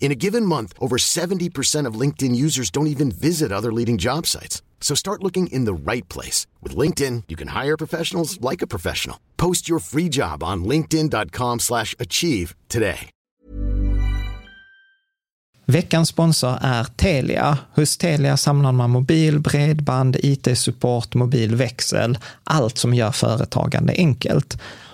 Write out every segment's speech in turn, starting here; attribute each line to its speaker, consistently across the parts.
Speaker 1: In a given month, over 70% of LinkedIn users don't even visit other leading job sites. So start looking in the right place. With LinkedIn, you can hire professionals like a professional. Post your free job on linkedin.com slash achieve today.
Speaker 2: Veckans sponsor är Telia. Hos Telia samlar man mobil, bredband, IT-support, mobilväxel, allt som gör företagande enkelt.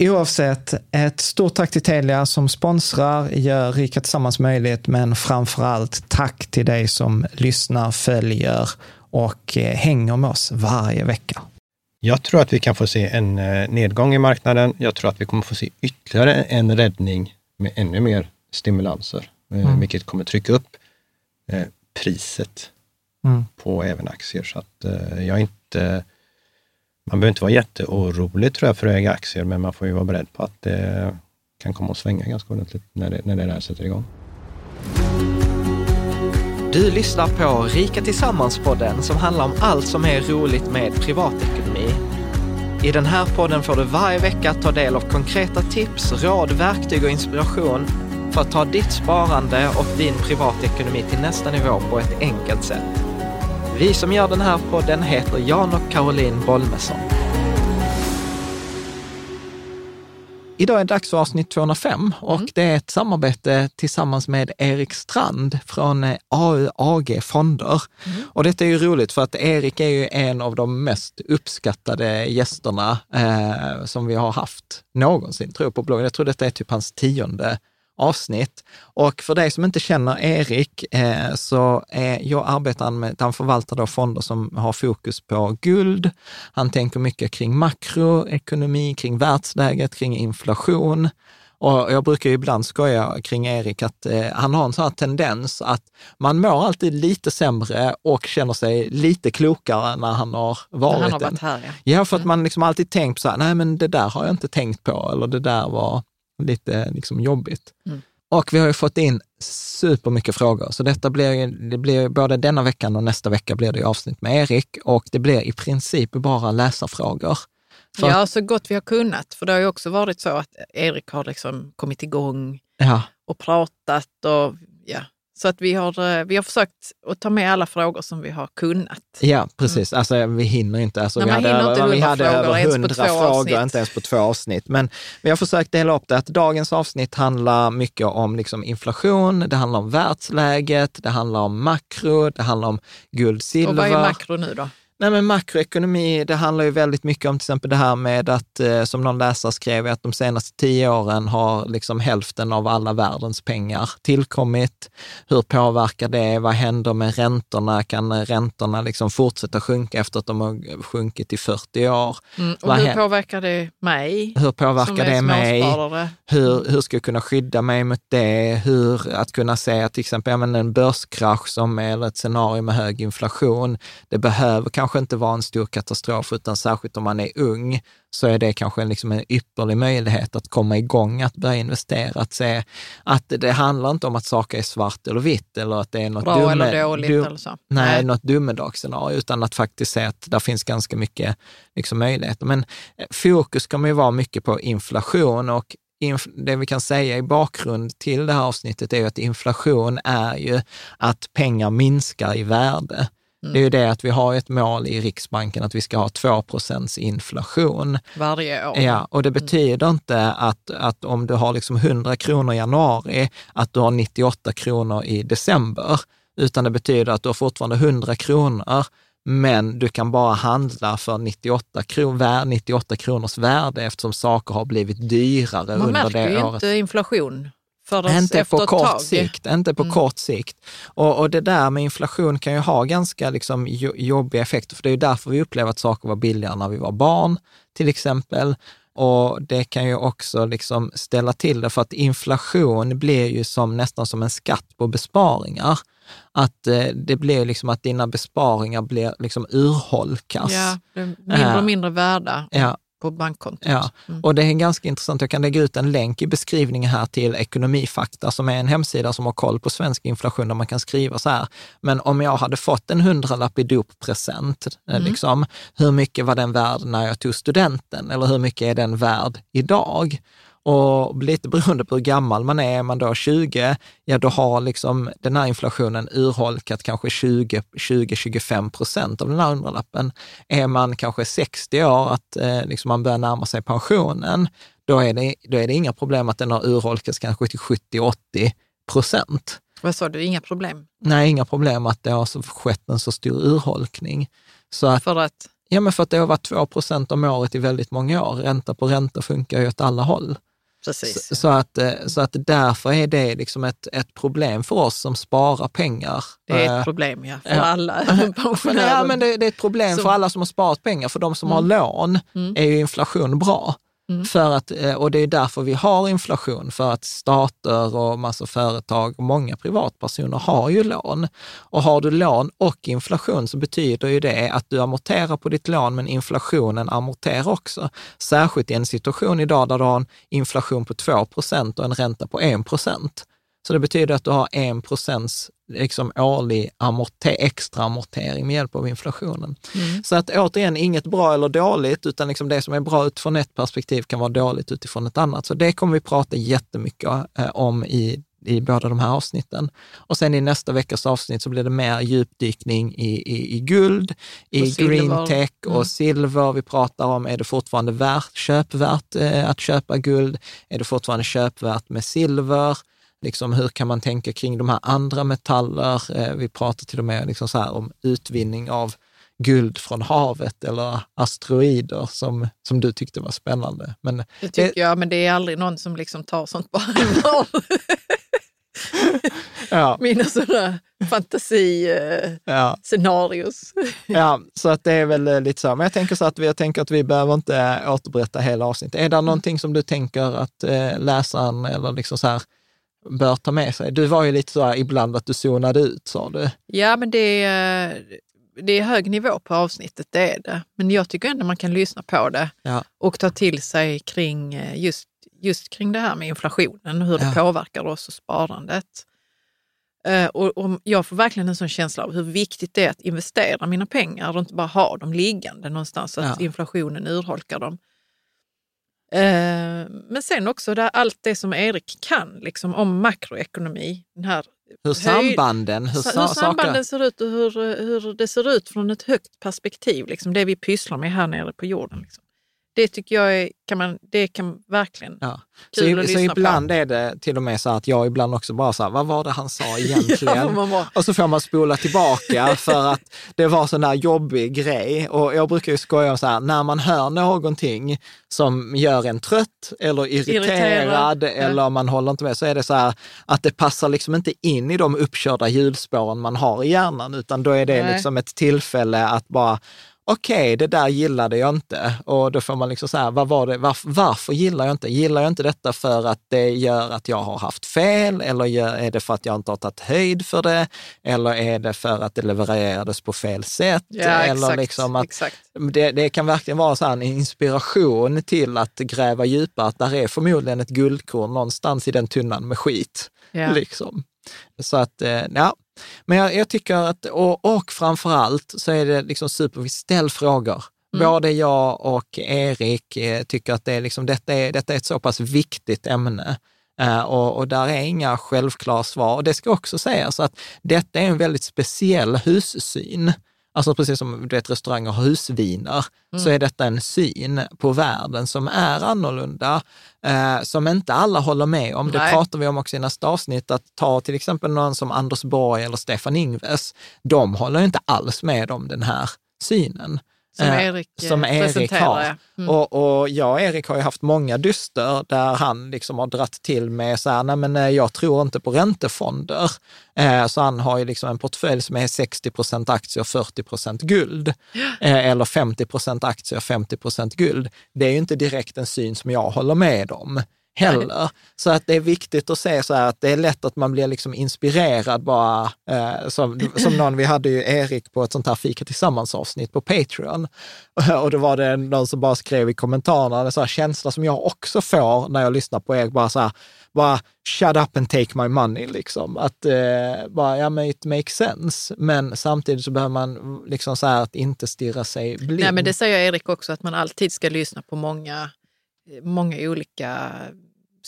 Speaker 2: Oavsett, ett stort tack till Telia som sponsrar, gör Rika Tillsammans möjligt, men framför allt tack till dig som lyssnar, följer och eh, hänger med oss varje vecka.
Speaker 3: Jag tror att vi kan få se en eh, nedgång i marknaden. Jag tror att vi kommer få se ytterligare en räddning med ännu mer stimulanser, eh, mm. vilket kommer trycka upp priset mm. på även aktier. Så att jag inte man behöver inte vara jätteorolig tror jag för att äga aktier, men man får ju vara beredd på att det kan komma att svänga ganska ordentligt när det, när det där sätter igång.
Speaker 4: Du lyssnar på Rika Tillsammans-podden som handlar om allt som är roligt med privatekonomi. I den här podden får du varje vecka ta del av konkreta tips, råd, verktyg och inspiration för att ta ditt sparande och din privatekonomi till nästa nivå på ett enkelt sätt. Vi som gör den här podden heter Jan och Caroline Bolmesson. Idag är det dags för avsnitt 205 och mm. det är ett samarbete tillsammans med Erik Strand från AU AG Fonder. Mm. Och detta är ju roligt för att Erik är ju en av de mest uppskattade gästerna eh, som vi har haft någonsin, tror jag, på bloggen. Jag tror detta är typ hans tionde avsnitt. Och för dig som inte känner Erik, eh, så är jag arbetar med, han förvaltar då fonder som har fokus på guld. Han tänker mycket kring makroekonomi, kring världsläget, kring inflation. Och jag brukar ju ibland skoja kring Erik att eh, han har en sån här tendens att man mår alltid lite sämre och känner sig lite klokare när han har varit,
Speaker 5: han har varit här. Ja.
Speaker 4: ja, för att mm. man liksom alltid tänkt så här, nej men det där har jag inte tänkt på, eller det där var lite liksom jobbigt. Mm. Och vi har ju fått in supermycket frågor, så detta blir, det blir både denna veckan och nästa vecka blir det avsnitt med Erik och det blir i princip bara läsarfrågor.
Speaker 5: För ja, så gott vi har kunnat. För det har ju också varit så att Erik har liksom kommit igång
Speaker 4: ja.
Speaker 5: och pratat och ja, Så att vi har, eh, vi har försökt att ta med alla frågor som vi har kunnat.
Speaker 4: Ja, precis. Mm. Alltså, vi hinner inte. Alltså,
Speaker 5: Nej,
Speaker 4: vi hade,
Speaker 5: inte
Speaker 4: vi hade över hundra frågor,
Speaker 5: avsnitt.
Speaker 4: inte ens på två avsnitt. Men vi har försökt dela upp det att dagens avsnitt handlar mycket om liksom inflation, det handlar om världsläget, det handlar om makro, det handlar om guld, silver. Och
Speaker 5: vad är makro nu då?
Speaker 4: Nej, men makroekonomi, det handlar ju väldigt mycket om till exempel det här med att, eh, som någon läsare skrev, att de senaste tio åren har liksom hälften av alla världens pengar tillkommit. Hur påverkar det? Vad händer med räntorna? Kan räntorna liksom fortsätta sjunka efter att de har sjunkit i 40 år?
Speaker 5: Mm, och hur påverkar det mig?
Speaker 4: Hur påverkar det mig? Hur, hur ska jag kunna skydda mig mot det? Hur att kunna att till exempel en börskrasch som är ett scenario med hög inflation, det behöver kanske kanske inte vara en stor katastrof, utan särskilt om man är ung, så är det kanske liksom en ypperlig möjlighet att komma igång, att börja investera, att se att det handlar inte om att saker är svart eller vitt eller att det är något
Speaker 5: Bra dumme, eller dåligt dum, eller så.
Speaker 4: Nej, nej. något dumedagsscenario, utan att faktiskt se att det finns ganska mycket liksom, möjligheter. Men eh, fokus kommer ju vara mycket på inflation och det vi kan säga i bakgrund till det här avsnittet är att inflation är ju att pengar minskar i värde. Mm. Det är ju det att vi har ett mål i Riksbanken att vi ska ha 2% inflation.
Speaker 5: Varje år.
Speaker 4: Ja, och det mm. betyder mm. inte att, att om du har liksom 100 kronor i januari, att du har 98 kronor i december, utan det betyder att du har fortfarande 100 kronor, men du kan bara handla för 98, kron, 98 kronors värde eftersom saker har blivit dyrare
Speaker 5: Man
Speaker 4: under det året.
Speaker 5: Man märker ju inte inflation
Speaker 4: inte på kort sikt. Inte på mm. kort sikt. Och, och, det där med inflation kan ju ha ganska liksom jobbiga effekter, för det är ju därför vi upplever att saker var billigare när vi var barn, till exempel. Och det kan ju också liksom ställa till det, för att inflation blir ju som, nästan som en skatt på besparingar. Att eh, det blir liksom att dina besparingar blir liksom urholkas.
Speaker 5: Ja, mindre och mindre värda.
Speaker 4: Ja,
Speaker 5: på bankkontot.
Speaker 4: Ja, mm. och det är ganska intressant. Jag kan lägga ut en länk i beskrivningen här till Ekonomifakta som är en hemsida som har koll på svensk inflation där man kan skriva så här, men om jag hade fått en hundralapp i doppresent, eh, mm. liksom, hur mycket var den värd när jag tog studenten? Eller hur mycket är den värd idag? Och lite beroende på hur gammal man är, är man då 20, ja då har liksom den här inflationen urholkat kanske 20-25 procent av den här hundralappen. Är man kanske 60 år, att eh, liksom man börjar närma sig pensionen, då är, det, då är det inga problem att den har urholkats kanske till 70-80 procent.
Speaker 5: Vad sa du, inga problem?
Speaker 4: Nej, inga problem att det har skett en så stor urholkning. Så att,
Speaker 5: för att?
Speaker 4: Ja, men för att det har varit 2 procent om året i väldigt många år. Ränta på ränta funkar ju åt alla håll.
Speaker 5: Precis.
Speaker 4: Så, så, att, eh, så att därför är det liksom ett, ett problem för oss som sparar pengar.
Speaker 5: Det är ett eh, problem, ja, för ja. alla pensionärer.
Speaker 4: Ja, men det, det, är ett problem som... för alla som har sparat pengar. För de som mm. har lån mm. är ju inflation bra. Mm. För att, eh, och det är därför vi har inflation, för att stater och massa företag och många privatpersoner har ju lån. Och har du lån och inflation så betyder ju det att du amorterar på ditt lån, men inflationen amorterar också. Särskilt i en situation idag där du har en inflation på 2 procent och en ränta på 1 så det betyder att du har 1 procents liksom årlig amorter, extra amortering med hjälp av inflationen. Mm. Så att återigen, inget bra eller dåligt, utan liksom det som är bra utifrån ett perspektiv kan vara dåligt utifrån ett annat. Så det kommer vi prata jättemycket eh, om i i båda de här avsnitten. Och sen i nästa veckas avsnitt så blir det mer djupdykning i, i, i guld, i green tech och mm. silver. Vi pratar om, är det fortfarande värt, köpvärt eh, att köpa guld? Är det fortfarande köpvärt med silver? Liksom, hur kan man tänka kring de här andra metaller? Eh, vi pratar till och med liksom så här om utvinning av guld från havet eller asteroider som, som du tyckte var spännande. Men
Speaker 5: det tycker det, jag, men det är aldrig någon som liksom tar sånt på allvar. ja. Mina sådana fantasiscenarios.
Speaker 4: Ja. ja, så att det är väl eh, lite så. Men jag tänker så att vi, jag tänker att vi behöver inte återberätta hela avsnittet. Är det någonting som du tänker att eh, läsaren eller liksom så här, bör ta med sig? Du var ju lite så här ibland att du zonade ut, sa du.
Speaker 5: Ja, men det är, det är hög nivå på avsnittet, det är det. Men jag tycker ändå man kan lyssna på det
Speaker 4: ja.
Speaker 5: och ta till sig kring eh, just, just kring det här med inflationen och hur det ja. påverkar oss och sparandet. Uh, och, och, jag får verkligen en sån känsla av hur viktigt det är att investera mina pengar och inte bara ha dem liggande någonstans så att ja. inflationen urholkar dem. Eh, men sen också där, allt det som Erik kan liksom, om makroekonomi. Den här
Speaker 4: hur sambanden, hur,
Speaker 5: hur sambanden ser ut och hur, hur det ser ut från ett högt perspektiv. Liksom, det vi pysslar med här nere på jorden. Liksom. Det tycker jag är, kan man, det kan verkligen
Speaker 4: ja. kul så, att så ibland på. är det till och med så att jag ibland också bara så här, vad var det han sa egentligen? ja, och så får man spola tillbaka för att det var sån där jobbig grej. Och jag brukar ju skoja om så här, när man hör någonting som gör en trött eller irriterad, irriterad. eller ja. man håller inte med, så är det så här att det passar liksom inte in i de uppkörda hjulspåren man har i hjärnan, utan då är det Nej. liksom ett tillfälle att bara okej, okay, det där gillade jag inte. Och då får man liksom säga, vad var det, varför, varför gillar jag inte? Gillar jag inte detta för att det gör att jag har haft fel? Eller är det för att jag inte har tagit höjd för det? Eller är det för att det levererades på fel sätt?
Speaker 5: Ja,
Speaker 4: eller
Speaker 5: exakt,
Speaker 4: liksom att. Det, det, kan verkligen vara så en inspiration till att gräva djupare, att där är förmodligen ett guldkorn någonstans i den tunnan med skit. Ja. Liksom. Så att, eh, ja, men jag, jag tycker att, och, och framför allt så är det liksom superviktigt, ställ frågor. Mm. Både jag och Erik eh, tycker att det är liksom, detta, är, detta är ett så pass viktigt ämne. Uh, och, och, där är inga självklara svar. Och det ska också sägas att detta är en väldigt speciell hussyn. Alltså precis som du vet, restauranger har husviner, mm. så är detta en syn på världen som är annorlunda, eh, som inte alla håller med om. Nej. Det pratar vi om också i nästa avsnitt, att ta till exempel någon som Anders Borg eller Stefan Ingves, de håller inte alls med om den här synen.
Speaker 5: Som eh, Erik,
Speaker 4: som Erik har. Mm. Och, och jag och Erik har ju haft många dyster där han liksom har dratt till med så här, nej men eh, jag tror inte på räntefonder. Eh, så han har ju liksom en portfölj som är 60 procent aktier och 40 procent guld. Eh, eller 50 procent aktier och 50 procent guld. Det är ju inte direkt en syn som jag håller med om heller. Så att det är viktigt att se så här att det är lätt att man blir liksom inspirerad bara, eh, som, som någon, vi hade ju Erik på ett sånt här fika tillsammans avsnitt på Patreon. Och då var det någon som bara skrev i kommentarerna, en sån här känsla som jag också får när jag lyssnar på Erik, bara så här, bara shut up and take my money, liksom. Att eh, bara, ja men it makes sense. Men samtidigt så behöver man liksom så här att inte stirra sig blind.
Speaker 5: Nej men det säger Erik också, att man alltid ska lyssna på många, många olika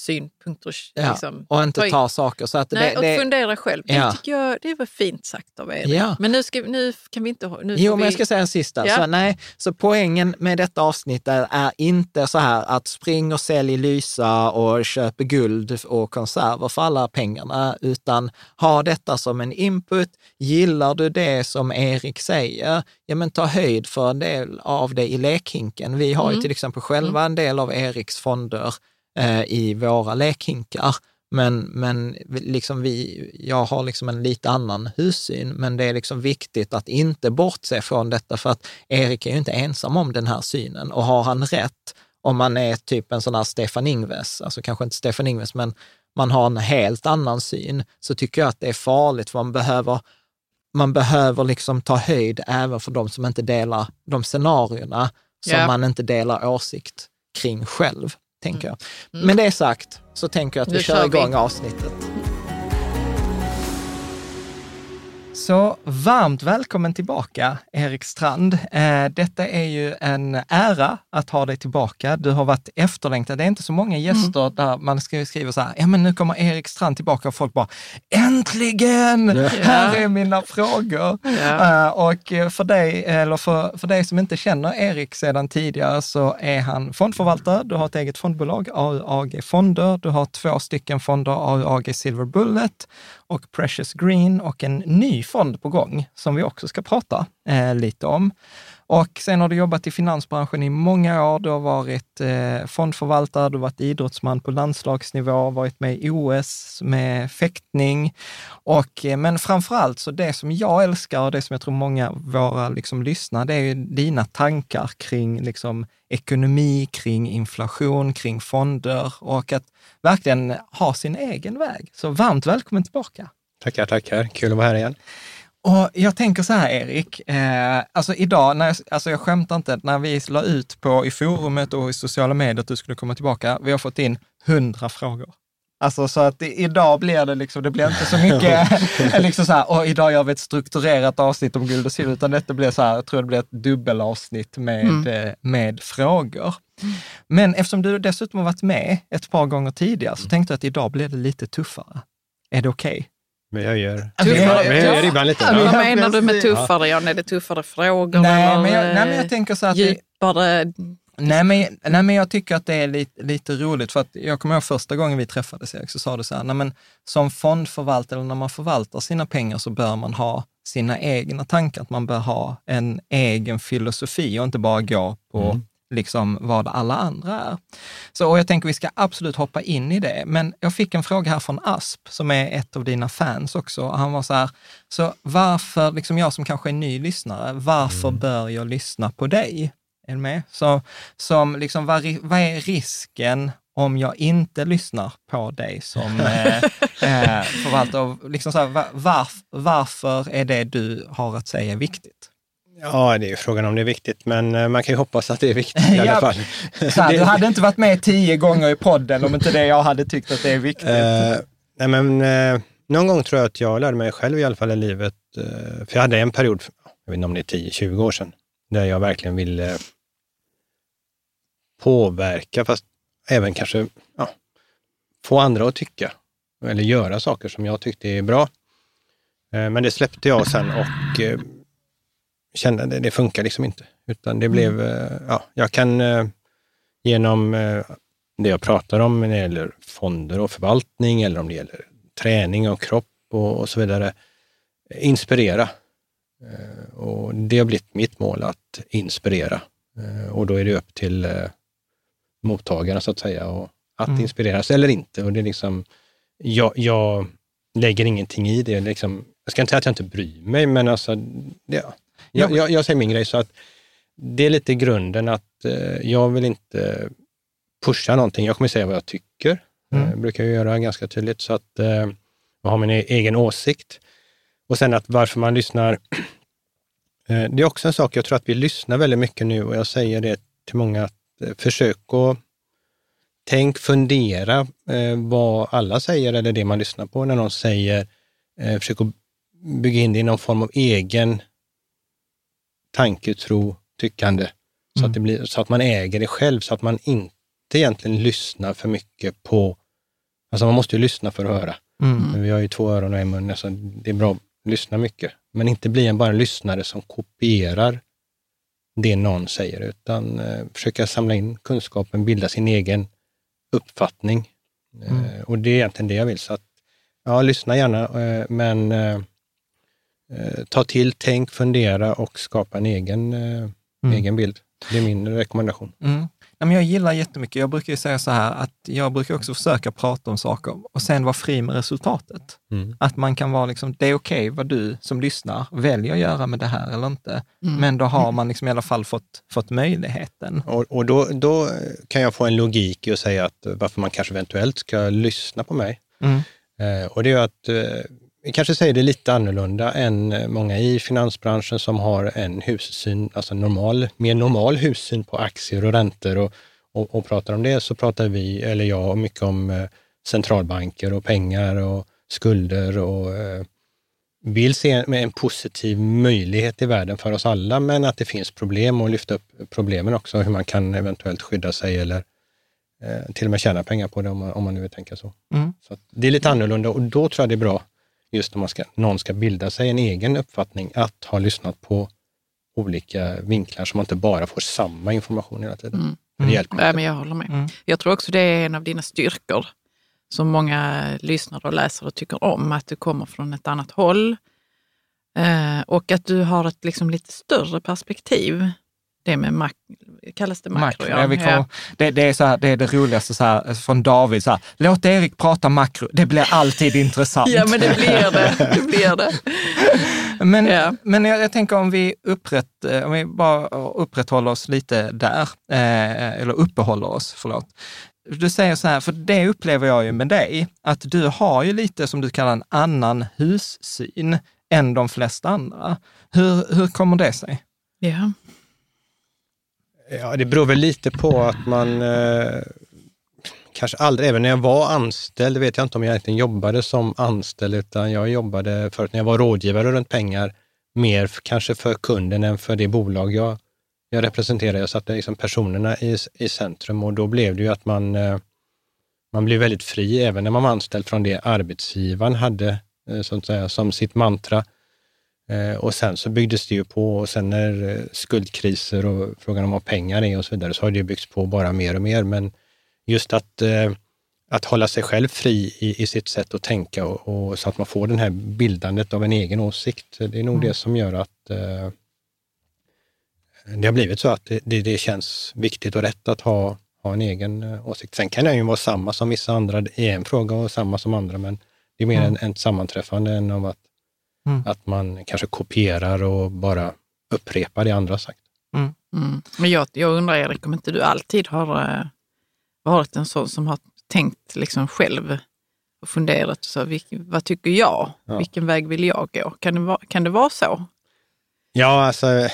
Speaker 5: synpunkter.
Speaker 4: Ja, liksom. och inte ta saker. Så att
Speaker 5: Nej,
Speaker 4: det, det,
Speaker 5: och fundera själv. Ja. Det tycker jag det var fint sagt av er. Ja. Men nu, ska, nu kan vi inte... Nu
Speaker 4: jo,
Speaker 5: men
Speaker 4: vi... jag ska säga en sista. Så, nej, så poängen med detta avsnitt är inte så här att spring och sälj Lysa och köp guld och konserver för alla pengarna, utan ha detta som en input. Gillar du det som Erik säger, ja men ta höjd för en del av det i lekhinken. Vi har mm. ju till exempel själva en del av Eriks fonder eh, i våra lekhinkar. Men, men liksom vi, jag har liksom en lite annan hussyn, men det är liksom viktigt att inte bortse från detta, för att Erik är ju inte ensam om den här synen. Och har han rätt, om man är typ en sån här Stefan Ingves, alltså kanske inte Stefan Ingves, men man har en helt annan syn, så tycker jag att det är farligt, för man behöver, man behöver liksom ta höjd även för de som inte delar de scenarierna som yeah. man inte delar åsikt kring själv tänker jag. Mm. Med det sagt så tänker jag att vi kör igång vi. avsnittet. Så varmt välkommen tillbaka, Erik Strand. Eh, detta är ju en ära att ha dig tillbaka. Du har varit efterlängtad. Det är inte så många gäster mm. där man skriver så här, ja men nu kommer Erik Strand tillbaka och folk bara, äntligen! Ja. Här är mina frågor. Eh, och för dig, eller för, för dig som inte känner Erik sedan tidigare så är han fondförvaltare. Du har ett eget fondbolag, AUAG Fonder. Du har två stycken fonder, AUAG Silver Bullet och Precious Green och en ny fond på gång som vi också ska prata eh, lite om. Och sen har du jobbat i finansbranschen i många år. Du har varit eh, fondförvaltare, du har varit idrottsman på landslagsnivå, varit med i OS med fäktning. Och, eh, men framför allt, så det som jag älskar och det som jag tror många av våra liksom, lyssnare, det är ju dina tankar kring liksom, ekonomi, kring inflation, kring fonder och att verkligen ha sin egen väg. Så varmt välkommen tillbaka!
Speaker 3: Tackar, tackar. Kul att vara här igen.
Speaker 4: Och jag tänker så här, Erik, eh, alltså idag, när jag, alltså jag skämtar inte, när vi la ut på i forumet och i sociala medier att du skulle komma tillbaka, vi har fått in hundra frågor. Alltså så att idag blir det liksom, det blir inte så mycket, liksom så här, och idag gör vi ett strukturerat avsnitt om guld och silver, utan detta blir så här, jag tror det blir ett dubbelavsnitt med, mm. Eh, med frågor. Men eftersom du dessutom har varit med ett par gånger tidigare så tänkte jag att idag blir det lite tuffare. Är det okej? Okay?
Speaker 3: Vi höjer,
Speaker 5: Tuffare.
Speaker 3: vi höjer ribban lite.
Speaker 5: Ja, vad menar du med tuffare? Ja, är det tuffare frågor
Speaker 4: Nej,
Speaker 5: eller
Speaker 4: men jag, nej, men jag
Speaker 5: eh,
Speaker 4: tänker så att det,
Speaker 5: djupare?
Speaker 4: Nej men, nej, men jag tycker att det är lite, lite roligt, för att jag kommer ihåg första gången vi träffades, Erik, så sa du så här, nej, men som fondförvaltare, eller när man förvaltar sina pengar, så bör man ha sina egna tankar, att man bör ha en egen filosofi och inte bara gå på liksom vad alla andra är. Så, och jag tänker vi ska absolut hoppa in i det, men jag fick en fråga här från Asp, som är ett av dina fans också. Han var så här, så varför, liksom jag som kanske är ny lyssnare, varför bör jag lyssna på dig? Är du med? Så, som liksom, vad, vad är risken om jag inte lyssnar på dig som eh, eh, förvaltare? Liksom så här, va- varf, varför är det du har att säga viktigt?
Speaker 3: Ja, det är ju frågan om det är viktigt, men eh, man kan ju hoppas att det är viktigt i alla
Speaker 4: Ja,
Speaker 3: fall.
Speaker 4: Här, du hade inte varit med tio gånger i podden om inte det jag hade tyckt att det är viktigt.
Speaker 3: Eh, nej men, eh, någon gång tror jag att jag lärde mig själv i alla fall i livet, eh, för jag hade en period, jag vet inte om det är 10-20 år sedan, där jag verkligen ville påverka, fast även kanske ja, få andra att tycka eller göra saker som jag tyckte är bra. Men det släppte jag sen och kände det, det funkar liksom inte. Utan det blev, eh, ja, jag kan eh, genom eh, det jag pratar om när det gäller fonder och förvaltning eller om det gäller träning och kropp och, och så vidare, inspirera. Och det har blivit mitt mål att inspirera. Och då är det upp till mottagaren så att säga och att
Speaker 4: Mm.
Speaker 3: inspireras eller inte. Och det är liksom, jag, jag lägger ingenting i det. Liksom, jag ska inte säga att jag inte bryr mig, men alltså, ja, jag, jag, jag säger min grej så att det är lite grunden att eh, jag vill inte pusha någonting. Jag kommer säga vad jag tycker.
Speaker 4: Mm.
Speaker 3: Eh, brukar jag göra ganska tydligt så att eh, jag har min e- egen åsikt. Och sen att varför man lyssnar. Eh, det är också en sak, jag tror att vi lyssnar väldigt mycket nu och jag säger det till många att eh, försök att tänk, fundera eh, vad alla säger eller det man lyssnar på när någon säger. Eh, försök att bygga in det i någon form av egen tanke, tro, tyckande. Så,
Speaker 4: Mm.
Speaker 3: att det blir, så att man äger det själv, så att man inte egentligen lyssnar för mycket på... Alltså man måste ju lyssna för att höra.
Speaker 4: Mm.
Speaker 3: Vi har ju två öron och en mun, alltså det är bra att lyssna mycket. Men inte bli en bara en lyssnare som kopierar det någon säger, utan eh, försöka samla in kunskapen, bilda sin egen uppfattning.
Speaker 4: Mm.
Speaker 3: Eh, och det är egentligen det jag vill. Så att, ja, lyssna gärna, eh, men eh, ta till, tänk, fundera och skapa en egen, eh,
Speaker 4: Mm.
Speaker 3: egen bild. Det är min rekommendation.
Speaker 4: Mm. Ja, men jag gillar jättemycket, jag brukar ju säga så här, att jag brukar också försöka prata om saker och sen vara fri med resultatet.
Speaker 3: Mm.
Speaker 4: Att man kan vara liksom, det är okej vad du som lyssnar väljer att göra med det här eller inte.
Speaker 5: Mm.
Speaker 4: Men då har man liksom i alla fall fått, fått möjligheten.
Speaker 3: Och, och då, då kan jag få en logik i att säga att varför man kanske eventuellt ska lyssna på mig.
Speaker 4: Mm.
Speaker 3: Eh, och det är att eh, vi kanske säger det lite annorlunda än eh, många i finansbranschen som har en hussyn, alltså normal, mer normal hussyn på aktier och räntor och, och, och pratar om det så pratar vi, eller jag, mycket om eh, centralbanker och pengar och skulder och eh, vill se med en positiv möjlighet i världen för oss alla, men att det finns problem och lyfta upp problemen också, hur man kan eventuellt skydda sig eller till och med tjäna pengar på det om man, om man nu vill tänka så.
Speaker 4: Mm.
Speaker 3: så det är lite annorlunda och då tror jag det är bra, just om man ska, någon ska bilda sig en egen uppfattning, att ha lyssnat på olika vinklar så man inte bara får samma information hela tiden.
Speaker 5: Mm.
Speaker 3: Det hjälper
Speaker 5: Nej,
Speaker 3: inte.
Speaker 5: men jag håller med.
Speaker 4: Mm.
Speaker 5: Jag tror också det är en av dina styrkor som många lyssnare och läsare tycker om, att du kommer från ett annat håll eh, och att du har ett liksom lite större perspektiv. Det med mak kallas det makro?
Speaker 4: Makro, ja, vi kommer, det, det, är så här, det är det roligaste så här, från David, så här, låt Erik prata makro, det blir alltid intressant.
Speaker 5: ja, men det blir det. det, blir det.
Speaker 4: Men,
Speaker 5: Ja.
Speaker 4: men jag, jag tänker om vi, upprätt, eh, om vi bara upprätthåller oss lite där, eh, eller uppehåller oss, förlåt. Du säger så här, för det upplever jag ju med dig, att du har ju lite som du kallar en annan hussyn än de flesta andra. Hur, hur kommer det sig?
Speaker 5: Ja.
Speaker 3: Ja, det beror väl lite på att man eh, kanske aldrig, även när jag var anställd, vet jag inte om jag egentligen jobbade som anställd, utan jag jobbade förut när jag var rådgivare runt pengar, mer kanske för kunden än för det bolag jag jag representerade. Jag satte liksom personerna i, i centrum och då blev det ju att man, eh, man blev väldigt fri även när man var anställd från det arbetsgivaren hade eh, så att säga, som sitt mantra. Eh, och sen så byggdes det ju på och sen när skuldkriser och frågan om vad pengar är och så vidare så har det byggts på bara mer och mer. Men just att, att hålla sig själv fri i, i sitt sätt att tänka och, och, så att man får det här bildandet av en egen åsikt. Det är nog mm. det som gör att det har blivit så att det, det, känns viktigt och rätt att ha, ha en egen åsikt. Sen kan den ju vara samma som vissa andra i en fråga och samma som andra, men det är mer mm. en, ett sammanträffande än av att, mm. att man kanske kopierar och bara upprepar det andra sagt.
Speaker 5: Mm. mm. Men jag, jag undrar, Erik, om inte du alltid har uh, varit en sån som har tänkt liksom själv och funderat, så, vilken, vad tycker jag? Ja. Vilken väg vill jag gå? Kan det, vara, kan det vara så?
Speaker 3: Ja, alltså...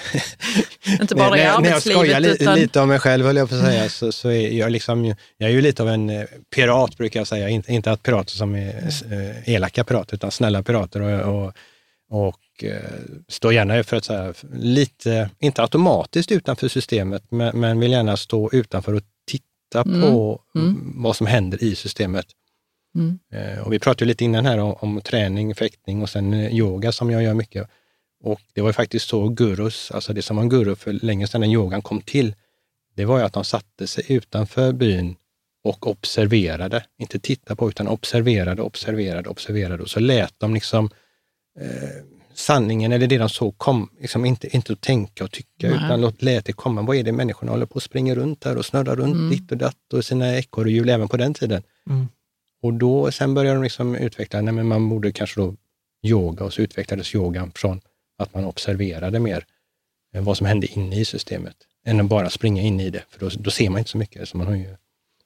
Speaker 5: Inte bara i arbetslivet. När jag skojar
Speaker 3: li, utan... lite om mig själv, höll jag på att säga, så, så är jag, liksom, jag är ju lite av en eh, pirat, brukar jag säga. Inte, inte att pirater som är mm. elaka pirater, utan snälla pirater. Och, och, och eh, står gärna för att säga, lite, inte automatiskt utanför systemet, men, men vill gärna stå utanför och titta mm. på mm. vad som händer i systemet. Mm. Och vi pratade lite innan här om, om träning, fäktning och sen yoga som jag gör mycket. Och det var ju faktiskt så gurus, alltså det som var en guru för länge sedan när yogan kom till, det var ju att de satte sig utanför byn och observerade, inte titta på utan observerade, observerade, observerade och så lät de liksom eh, sanningen eller det de såg kom, liksom inte, inte att tänka och tycka, Nej. utan låt, lät det komma. Vad är det människorna håller på och springer runt här och snurrar runt mm. ditt och datt och sina ekorrhjul även på den tiden. Mm. Och då, sen började de liksom utveckla, nej men man borde kanske då yoga och så utvecklades yogan från att man observerade mer eh, vad som hände inne i systemet, än att bara springa in i det, för då, då ser man inte så mycket. Så, man har ju,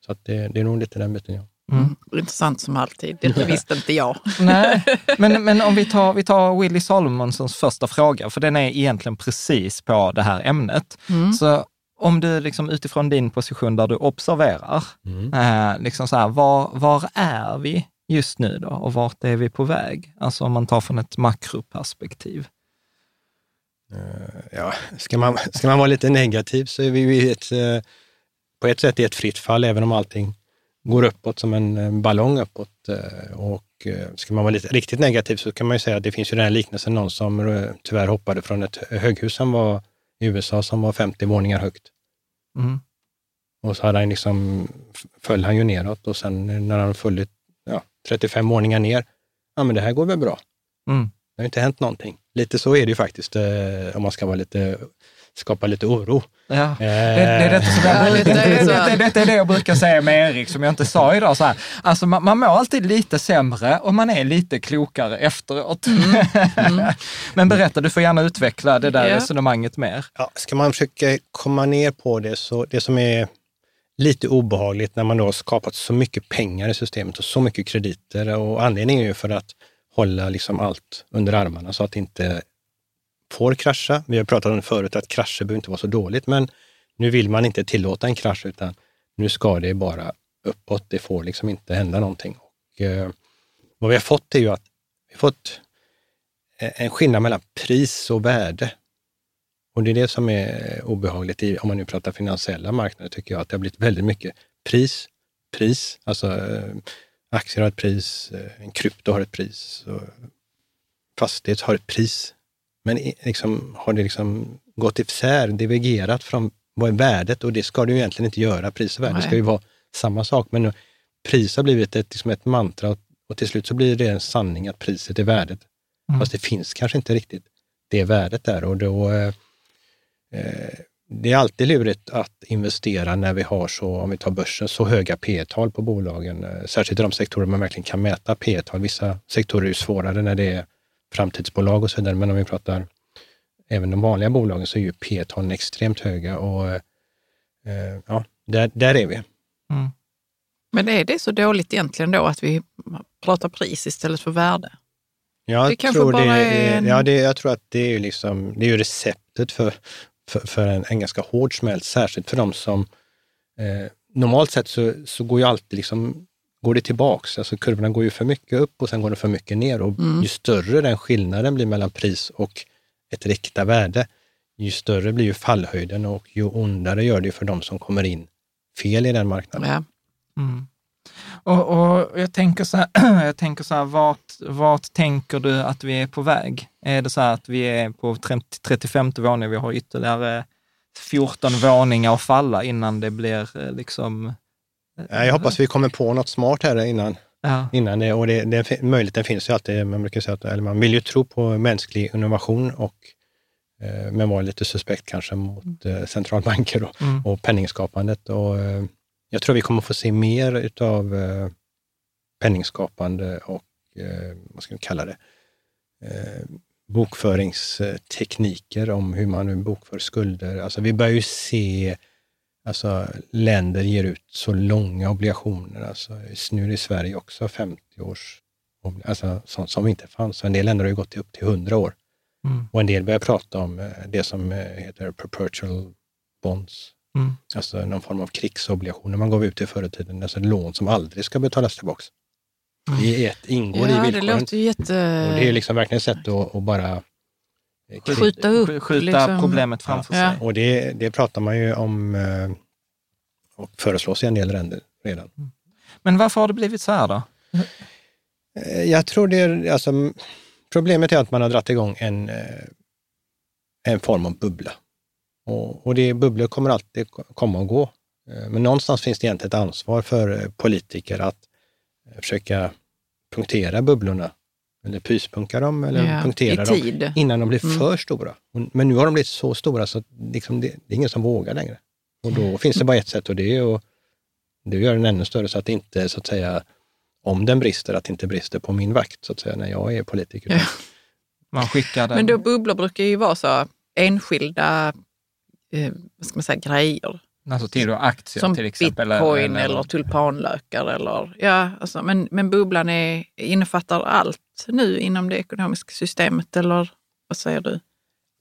Speaker 3: så att det, det är nog lite den biten, ja.
Speaker 5: Mm. Intressant som alltid. Det visste inte jag.
Speaker 4: Nej, men, men om vi tar, vi tar Willy Salomonsons första fråga, för den är egentligen precis på det här ämnet. Mm. Så om du liksom utifrån din position där du observerar, mm. eh, liksom så här, var, var är vi just nu då och vart är vi på väg? Alltså om man tar från ett makroperspektiv.
Speaker 3: Eh, ja, ska man, ska man vara lite negativ så är vi ju ett, eh, på ett sätt i ett fritt fall, även om allting går uppåt som en ballong uppåt. Eh, och ska man vara lite riktigt negativ så kan man ju säga att det finns ju den här liknelsen, någon som tyvärr hoppade från ett höghus som var i USA som var 50 våningar högt. Mm. Och så hade han liksom, föll han ju neråt och sen när han fallit ja, 35 våningar ner, ja men det här går väl bra. Mm. Det har inte hänt någonting. Lite så är det ju faktiskt, eh, om man ska vara lite, skapa lite oro.
Speaker 4: Ja. Eh. Det, det, är detta, det, det, det, är det jag brukar säga med Erik, som jag inte sa idag. Så här. Alltså man, man mår alltid lite sämre och man är lite klokare efteråt. Mm. Mm. Men berätta, du får gärna utveckla det där yeah. resonemanget mer.
Speaker 3: Ja, ska man försöka komma ner på det, så det som är lite obehagligt när man då har skapat så mycket pengar i systemet och så mycket krediter och anledningen är ju för att hålla liksom allt under armarna så att det inte får krascha. Vi har pratat om det förut att krascher behöver inte vara så dåligt, men nu vill man inte tillåta en krasch, utan nu ska det bara uppåt. Det får liksom inte hända någonting. Och, eh, vad vi har fått är ju att vi har fått eh, en skillnad mellan pris och värde. Och det är det som är obehagligt i, om man nu pratar finansiella marknader, tycker jag, att det har blivit väldigt mycket pris, pris, alltså eh, Aktier har ett pris, eh, en krypto har ett pris, fastighet har ett pris. Men liksom, har det liksom gått isär, divergerat från vad är värdet? Och det ska det ju egentligen inte göra. Pris och värde Nej. ska ju vara samma sak. Men pris har blivit ett, liksom ett mantra och, och till slut så blir det en sanning att priset är värdet. Mm. Fast det finns kanske inte riktigt det värdet där. Och då, eh, eh det är alltid lurigt att investera när vi har så, om vi tar börsen, så höga P tal på bolagen. Eh, särskilt i de sektorer man verkligen kan mäta P tal Vissa sektorer är svårare när det är framtidsbolag och så vidare, men om vi pratar även de vanliga bolagen så är ju P talen extremt höga och eh, ja, där, där är vi. Mm.
Speaker 5: Men är det så dåligt egentligen då att vi pratar pris istället för värde?
Speaker 3: Jag, det tror, det är, en... ja, det, jag tror att det är, liksom, det är receptet för, för, för en, en, ganska hård smäll, särskilt för de som... Eh, normalt sett så, så går ju alltid liksom, går det tillbaks. Alltså kurvorna går ju för mycket upp och sen går det för mycket ner. Och mm. Ju större den skillnaden blir mellan pris och ett riktat värde, ju större blir ju fallhöjden och ju ondare gör det för de som kommer in fel i den marknaden.
Speaker 5: Ja.
Speaker 4: Mm. Och, och, jag tänker så här, jag tänker så här vart, vart tänker du att vi är på väg? Är det så här att vi är på 30, 35 våningen, vi har ytterligare 14 våningar att falla innan det blir eh, liksom...
Speaker 3: Jag hoppas vi kommer på något smart här innan,
Speaker 4: Ja.
Speaker 3: innan det. Och det, det, möjligheten finns ju alltid. Man brukar säga att eller man vill ju tro på mänsklig innovation och eh, men vara lite suspekt kanske mot eh, centralbanker och,
Speaker 4: Mm.
Speaker 3: och penningskapandet. Och, eh, jag tror vi kommer få se mer utav eh, penningskapande och, eh, vad ska vi kalla det, eh, bokföringstekniker om hur man nu bokför skulder. Alltså vi börjar ju se Alltså länder ger ut så långa obligationer. Alltså, nu är det i Sverige också 50 års, alltså sånt som inte fanns. Så en del länder har ju gått upp till 100 år.
Speaker 4: Mm.
Speaker 3: Och en del börjar prata om eh, det som eh, heter perpetual bonds.
Speaker 4: Mm.
Speaker 3: Alltså någon form av krigsobligationer man gav ut i förr i tiden. Alltså lån som aldrig ska betalas tillbaks. Det ingår i
Speaker 5: ja, det
Speaker 3: villkoren.
Speaker 5: låter ju jätte...
Speaker 3: Och det är liksom verkligen ett sätt att, att bara
Speaker 5: Skjuta upp.
Speaker 4: Sk- Skjuta
Speaker 5: liksom.
Speaker 4: problemet framför
Speaker 5: Ja.
Speaker 4: sig.
Speaker 3: Och det, det pratar man ju om eh, och föreslås i en del länder redan.
Speaker 4: Men varför har det blivit så här då?
Speaker 3: Eh, Jag tror det är, alltså, problemet är att man har dragit igång en, eh, en form av bubbla. Och, och det, bubblor kommer alltid ko- komma och gå. Men någonstans finns det egentligen ett ansvar för politiker att försöka punktera bubblorna. Eller pyspunka dem eller
Speaker 5: Ja,
Speaker 3: punktera dem innan de blir
Speaker 5: Mm.
Speaker 3: för stora. Och- Men nu har de blivit så stora så att liksom det, det är ingen som vågar längre. Och då finns det bara ett sätt och det är att det gör den ännu större så att det inte, så att säga, om den brister, att det inte brister på min vakt, så att säga, när jag är politiker.
Speaker 5: Ja.
Speaker 4: Man skickar den.
Speaker 5: Men då bubblor brukar ju vara så enskilda eh, vad ska man säga, grejer.
Speaker 4: Alltså till då aktier
Speaker 5: Som
Speaker 4: till exempel.
Speaker 5: bitcoin eller, tulpanlökar. Eller, ja, alltså, men, men bubblan är, innefattar allt nu inom det ekonomiska systemet. Eller vad säger du?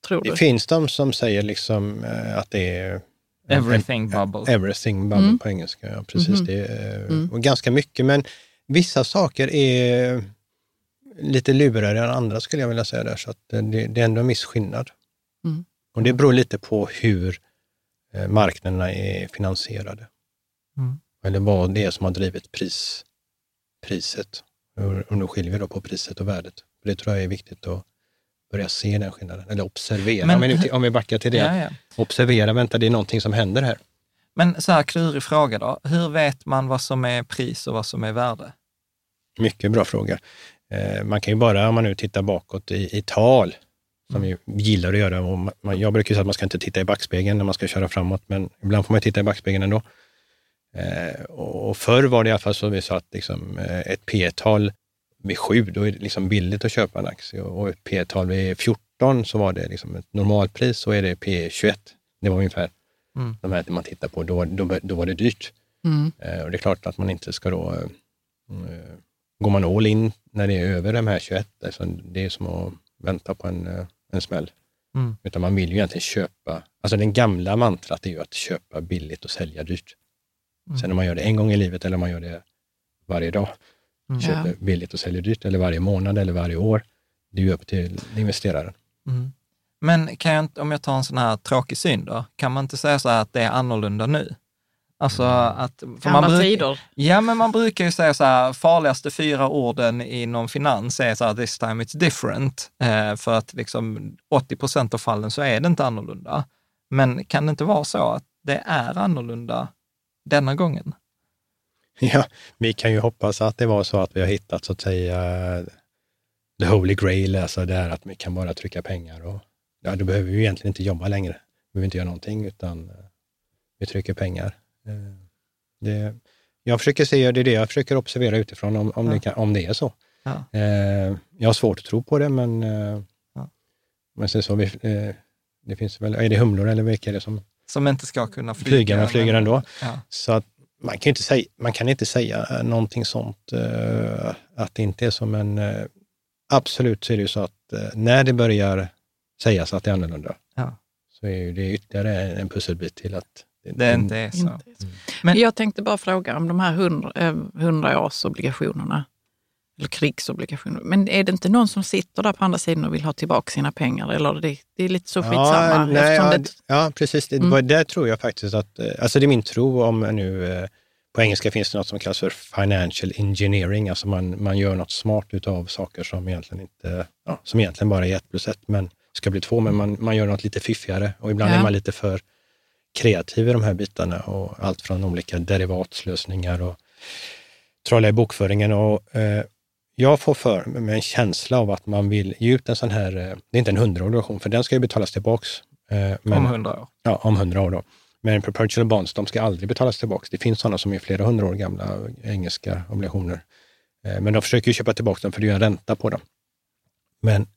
Speaker 5: Tror du?
Speaker 3: Det finns de som säger liksom eh, att det är
Speaker 4: Everything bubble.
Speaker 3: Everything bubble
Speaker 5: Mm.
Speaker 3: på engelska, ja precis.
Speaker 5: Mhm.
Speaker 3: Det är, eh,
Speaker 5: Mm.
Speaker 3: och ganska mycket, men vissa saker är lite lurigare än andra skulle jag vilja säga där, så att det, det är ändå en viss skillnad.
Speaker 5: Mm.
Speaker 3: Och det beror lite på hur eh, marknaderna är finansierade.
Speaker 4: Mm.
Speaker 3: Eller vad det är som har drivit pris, priset. Och nu skiljer då på priset och värdet. Det tror jag är viktigt att börja se den skillnaden, eller observera.
Speaker 4: Men-
Speaker 3: om, vi om vi backar till det,
Speaker 4: Ja, ja.
Speaker 3: observera, vänta det är någonting som händer här.
Speaker 4: Men så här klurig fråga då. Hur vet man vad som är pris och vad som är värde?
Speaker 3: Mycket bra fråga. Eh, man kan ju bara, om man nu tittar bakåt i, i tal, som vi gillar att göra, och man, jag brukar säga att man ska inte titta i backspegeln när man ska köra framåt, men ibland får man titta i backspegeln ändå. Eh, och förr var det i alla fall så vi sa att liksom, eh, ett P-tal vid 7, då är det liksom billigt att köpa en aktie och ett P-tal vid 14 så var det liksom ett normalpris, så är det P21. Det var ungefär
Speaker 4: Mm.
Speaker 3: de här man tittar på, då, då, då var det dyrt.
Speaker 5: Mm.
Speaker 3: Eh, och det är klart att man inte ska då, eh, går man all in när det är över de här 21, alltså det är som att vänta på en, en smäll.
Speaker 4: Mm.
Speaker 3: Utan man vill ju egentligen köpa, alltså den gamla mantrat är ju att köpa billigt och sälja dyrt.
Speaker 4: Mm.
Speaker 3: Sen om man gör det en gång i livet eller om man gör det varje dag,
Speaker 4: Mm.
Speaker 3: köper billigt och säljer dyrt, eller varje månad eller varje år, det är ju upp till investeraren.
Speaker 4: Mm. Men kan jag inte, om jag tar en sån här tråkig syn då, kan man inte säga så här att det är annorlunda nu? Alltså att... För
Speaker 5: Gamla
Speaker 4: bruk-
Speaker 5: tider.
Speaker 4: Ja, men man brukar ju säga så här, farligaste fyra orden inom finans är så här, this time it's different. Eh, för att liksom 80 procent av fallen så är det inte annorlunda. Men kan det inte vara så att det är annorlunda denna gången?
Speaker 3: Ja, vi kan ju hoppas att det var så att vi har hittat så att säga the holy grail, alltså det här att vi kan bara trycka pengar och ja, då behöver vi egentligen inte jobba längre. Vi behöver inte göra någonting utan eh, vi trycker pengar. Eh, Det, jag försöker se, det är det jag försöker observera utifrån om, om,
Speaker 4: Ja.
Speaker 3: det, kan, om det är så.
Speaker 4: Ja.
Speaker 3: Eh, Jag har svårt att tro på det, men,
Speaker 4: Ja.
Speaker 3: men så, vi, det finns väl, är det humlor eller vilka är det som
Speaker 4: Som inte ska kunna flyga.
Speaker 3: flyger, men flyger ändå?
Speaker 4: Ja.
Speaker 3: Så att man kan, inte säga, man kan inte säga eh, någonting sånt, eh, att det inte är som en... Eh, absolut så är det ju så att eh, när det börjar sägas att det är annorlunda,
Speaker 4: Ja.
Speaker 3: så är ju det ytterligare en pusselbit till att
Speaker 4: Det inte är så.
Speaker 5: Inte.
Speaker 4: Men-
Speaker 5: Jag tänkte bara fråga om de här 100, eh, 100 års obligationerna. Eller krigsobligationer. Men är det inte någon som sitter där på andra sidan och vill ha tillbaka sina pengar? Eller det, det är lite så skitsamma?
Speaker 3: Ja, nej, ja,
Speaker 5: det...
Speaker 3: ja, precis. Det, mm. Där tror jag faktiskt att, eh, alltså det är min tro om nu, eh, på engelska finns det något som kallas för financial engineering, alltså man, man gör något smart utav saker som egentligen inte, ja, som egentligen bara är ett plus ett, men ska bli två, men man, man gör något lite fiffigare och ibland ja. är man lite för kreativ i de här bitarna och allt från olika derivatslösningar och trolla i bokföringen. Och, eh, jag får för mig en känsla av att man vill ge ut en sån här, eh, det är inte en hundraårig obligation, för den ska ju betalas tillbaks.
Speaker 4: Eh, men, om hundra år?
Speaker 3: Ja, om hundra år. Då. Men perpetual bonds, de ska aldrig betalas tillbaks. Det finns sådana som är flera hundra år gamla engelska obligationer. Eh, men de försöker ju köpa tillbaka dem för det är en ränta på dem. Men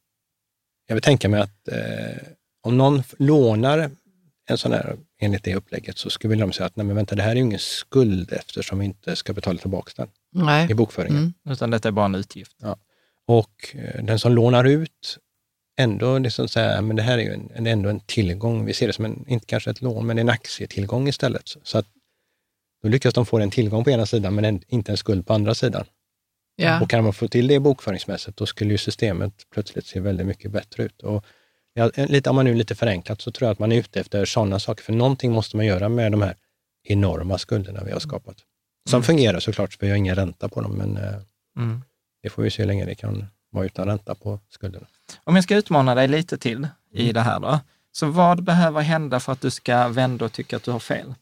Speaker 3: jag vill tänka mig att eh, om någon lånar en sån här, enligt det upplägget, så skulle de säga att nej men vänta, det här är ju ingen skuld eftersom vi inte ska betala tillbaka den
Speaker 5: nej.
Speaker 3: i bokföringen.
Speaker 4: Mm. Utan detta är bara en utgift.
Speaker 3: Ja. Och eh, den som lånar ut ändå liksom säga, men det här är ju en, ändå en tillgång. Vi ser det som en, inte kanske ett lån, men en aktietillgång istället. Så att då lyckas de få en tillgång på ena sidan, men en, inte en skuld på andra sidan. Ja. Och kan man få till det bokföringsmässigt, då skulle ju systemet plötsligt se väldigt mycket bättre ut. Och ja, lite, om man nu lite förenklat så tror jag att man är ute efter sådana saker, för någonting måste man göra med de här enorma skulderna vi har skapat. Som mm. fungerar såklart, för vi har ingen ränta på dem, men eh, mm. det får vi se hur länge det kan vara utan ränta på skulderna.
Speaker 4: Om jag ska utmana dig lite till i mm. det här då, så vad behöver hända för att du ska vända och tycka att du har fel?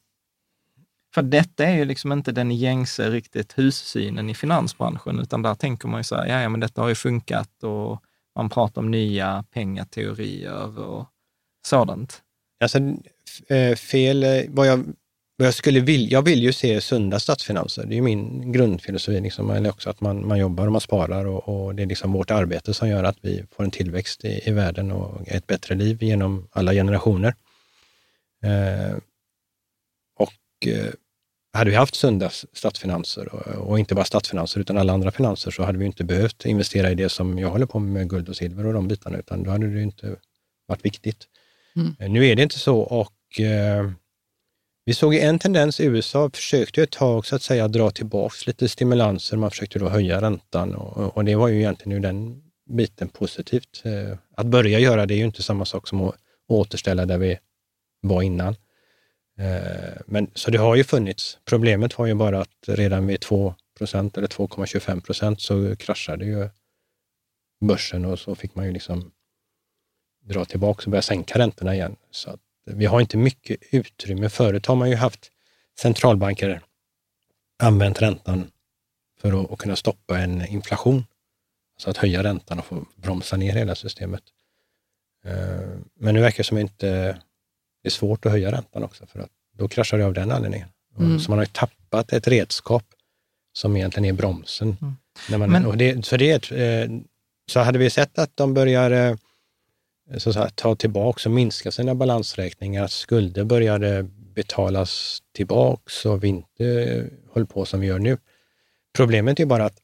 Speaker 4: För detta är ju liksom inte den gängse riktigt hussynen i finansbranschen, utan där tänker man ju så här, ja, ja men detta har ju funkat och man pratar om nya pengateorier och sådant.
Speaker 3: Alltså, eh, fel, eh, vad jag, vad jag skulle vilja, jag vill ju se sunda statsfinanser. Det är min grundfilosofi, liksom, eller också att man, man jobbar och man sparar och, och, det är liksom vårt arbete som gör att vi får en tillväxt i, i världen och ett bättre liv genom alla generationer. Eh, och eh, hade vi haft sunda statsfinanser och, och, inte bara statsfinanser utan alla andra finanser så hade vi inte behövt investera i det som jag håller på med, med guld och silver och de bitarna, utan då hade det inte varit viktigt. Mm. Eh, nu är det inte så och eh, vi såg en tendens i USA, försökte ett tag så att säga dra tillbaka lite stimulanser. Man försökte då höja räntan och, och det var ju egentligen ur den biten positivt. Eh, att börja göra det är ju inte samma sak som att återställa där vi var innan. Eh, men, så det har ju funnits. Problemet var ju bara att redan vid 2 procent eller 2,25 procent så kraschade ju börsen och så fick man ju liksom dra tillbaka och börja sänka räntorna igen. Så att vi har inte mycket utrymme. Förut har man ju haft centralbanker använt räntan för att, att kunna stoppa en inflation. Alltså att höja räntan och få bromsa ner hela systemet. Eh, men nu verkar det som inte det är svårt att höja räntan också, för att då kraschar det av den anledningen. Mm. Så man har ju tappat ett redskap som egentligen är bromsen. Mm. Man, Men, det, så, det, eh, så hade vi sett att de börjar eh, så att ta tillbaka och minska sina balansräkningar, att skulder började betalas tillbaks och vi inte höll på som vi gör nu. Problemet är bara att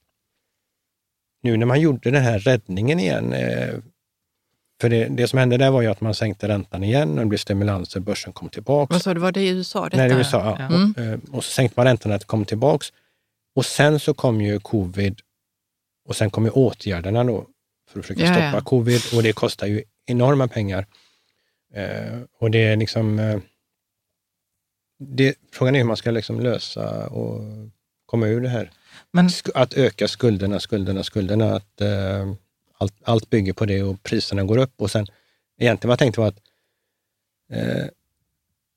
Speaker 3: nu när man gjorde den här räddningen igen eh, för det, det, som hände där var ju att man sänkte räntan igen och det blev stimulanser, börsen kom tillbaka.
Speaker 5: Vad sa du, var det i USA? Detta?
Speaker 3: Nej, det i USA. Ja. Mm. Och, eh, och, så sänkte man räntan, det kom tillbaka. Och sen så kom ju covid och sen kom ju åtgärderna då för att försöka ja, stoppa ja. covid och det kostar ju enorma pengar. Eh, och det är liksom... Eh, det, frågan är hur man ska liksom lösa och komma ur det här. Men, att öka skulderna, skulderna, skulderna. Att, eh, allt, allt bygger på det och priserna går upp. Och sen, egentligen vad jag tänkte var att eh,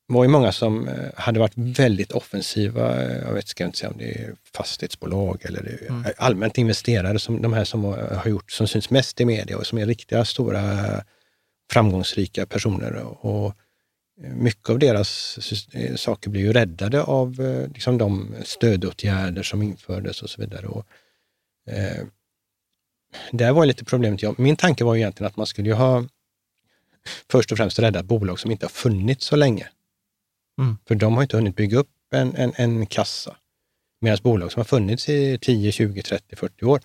Speaker 3: var ju många som eh, hade varit väldigt offensiva, eh, jag vet, ska inte säga om det är fastighetsbolag eller mm. allmänt investerare, som de här som har gjort, som syns mest i media och som är riktiga stora framgångsrika personer. Och mycket av deras saker blir ju räddade av liksom de stödåtgärder som infördes och så vidare. Och, eh, där var lite problemet. Min tanke var egentligen att man skulle ha först och främst rädda bolag som inte har funnits så länge. Mm. För de har inte hunnit bygga upp en, en, en kassa. Medan bolag som har funnits i 10, 20, 30, 40 år, eh,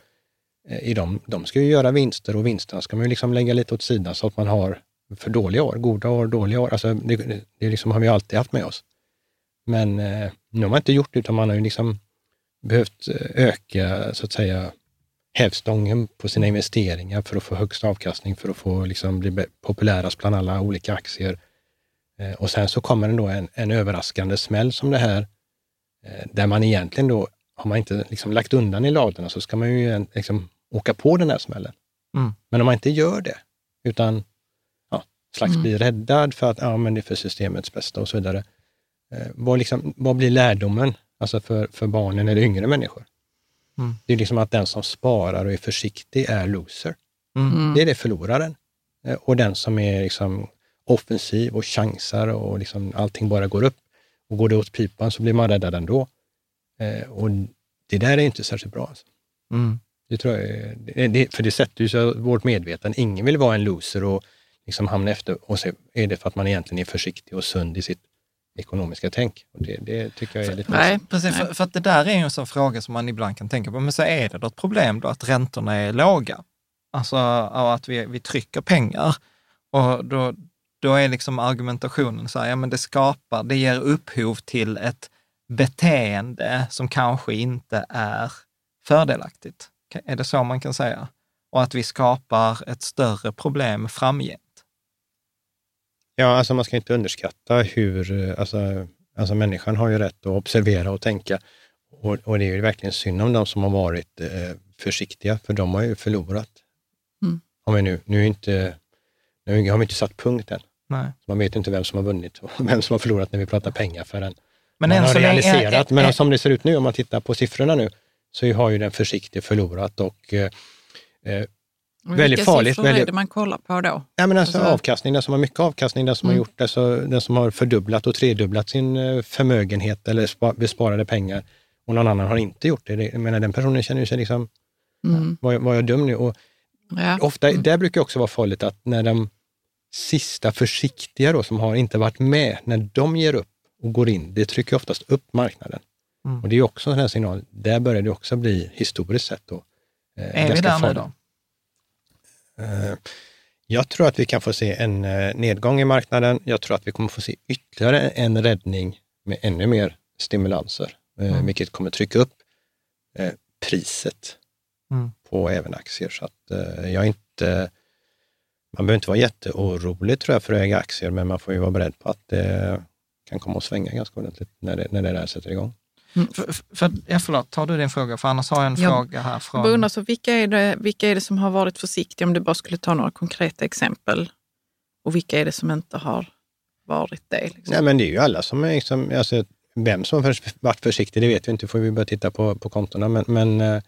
Speaker 3: Eh, i de, de ska ju göra vinster och vinsterna ska man ju liksom lägga lite åt sidan så att man har för dåliga år, goda år, dåliga år. Alltså det, det liksom har vi alltid haft med oss. Men eh, nu har man inte gjort det, utan man har ju liksom behövt eh, öka, så att säga, hävstången på sina investeringar för att få högst avkastning, för att få liksom bli populärast bland alla olika aktier. Eh, och sen så kommer det då en, en överraskande smäll som det här, eh, där man egentligen då, har man inte liksom lagt undan i ladorna så ska man ju liksom åka på den här smällen. Mm. Men om man inte gör det, utan ja, slags mm. blir räddad för att ja, men det är för systemets bästa och så vidare. Eh, vad, liksom, vad blir lärdomen alltså för, för barnen eller yngre människor? Mm. Det är liksom att den som sparar och är försiktig är loser. Mm. Det är det förloraren. Eh, och den som är liksom offensiv och chansar och liksom allting bara går upp. Och går det åt pipan så blir man räddad ändå. Eh, och det där är inte särskilt bra. Alltså. Mm. Det tror jag, det, för det sätter ju sig vårt medvetande. Ingen vill vara en loser och liksom hamna efter. Och så är det för att man egentligen är försiktig och sund i sitt ekonomiska tänk. Och det, det tycker jag är lite...
Speaker 4: Nej, precis. För, för, att det där är ju en sån fråga som man ibland kan tänka på. Men så är det då ett problem då att räntorna är låga? Alltså att vi, vi trycker pengar. Och då, då är liksom argumentationen så här, ja men det skapar, det ger upphov till ett beteende som kanske inte är fördelaktigt. Är det så man kan säga? Och att vi skapar ett större problem framgent.
Speaker 3: Ja, alltså man ska inte underskatta hur, alltså, alltså människan har ju rätt att observera och tänka. Och, och det är ju verkligen synd om de som har varit eh, försiktiga, för de har ju förlorat. Mm. Om vi nu, nu, är inte, nu har vi inte satt punkt än. Nej. Man vet inte vem som har vunnit och vem som har förlorat när vi pratar pengar förrän men man har realiserat. Är, är, men som det ser ut nu, om man tittar på siffrorna nu, så har ju den försiktige förlorat och eh,
Speaker 5: eh väldigt farligt. Vilka siffror är det man kollar på då?
Speaker 3: Ja, men alltså, alltså avkastning, den som har mycket avkastning, den som mm. har gjort det, så, den som har fördubblat och tredubblat sin eh, förmögenhet eller besparade pengar och någon annan har inte gjort det. Jag menar, den personen känner sig liksom, mm. var, var jag dum nu? Och ja. ofta, mm. Det brukar också vara farligt att när de sista försiktiga då, som har inte varit med, när de ger upp och går in, det trycker oftast upp marknaden. Mm. Och det är också en signal, där börjar det också bli historiskt sett då,
Speaker 4: eh, är vi där nu då?
Speaker 3: Eh, jag tror att vi kan få se en eh, nedgång i marknaden. Jag tror att vi kommer få se ytterligare en räddning med ännu mer stimulanser, eh, mm. vilket kommer trycka upp priset mm. på även aktier. Så att jag är inte, man behöver inte vara jätteorolig tror jag för att äga aktier, men man får ju vara beredd på att det kan komma att svänga ganska ordentligt när det, när det där sätter igång.
Speaker 4: Mm, för, för, ja, förlåt, tar du din fråga? För annars har jag en ja, fråga här. Från...
Speaker 5: Undrar, så vilka, är det, vilka är det som har varit försiktiga, om du bara skulle ta några konkreta exempel? Och vilka är det som inte har varit det? Liksom?
Speaker 3: Nej, men det är ju alla som är liksom, alltså, vem som har varit försiktig, det vet vi inte, får vi börja titta på, på kontona. Men, men eh,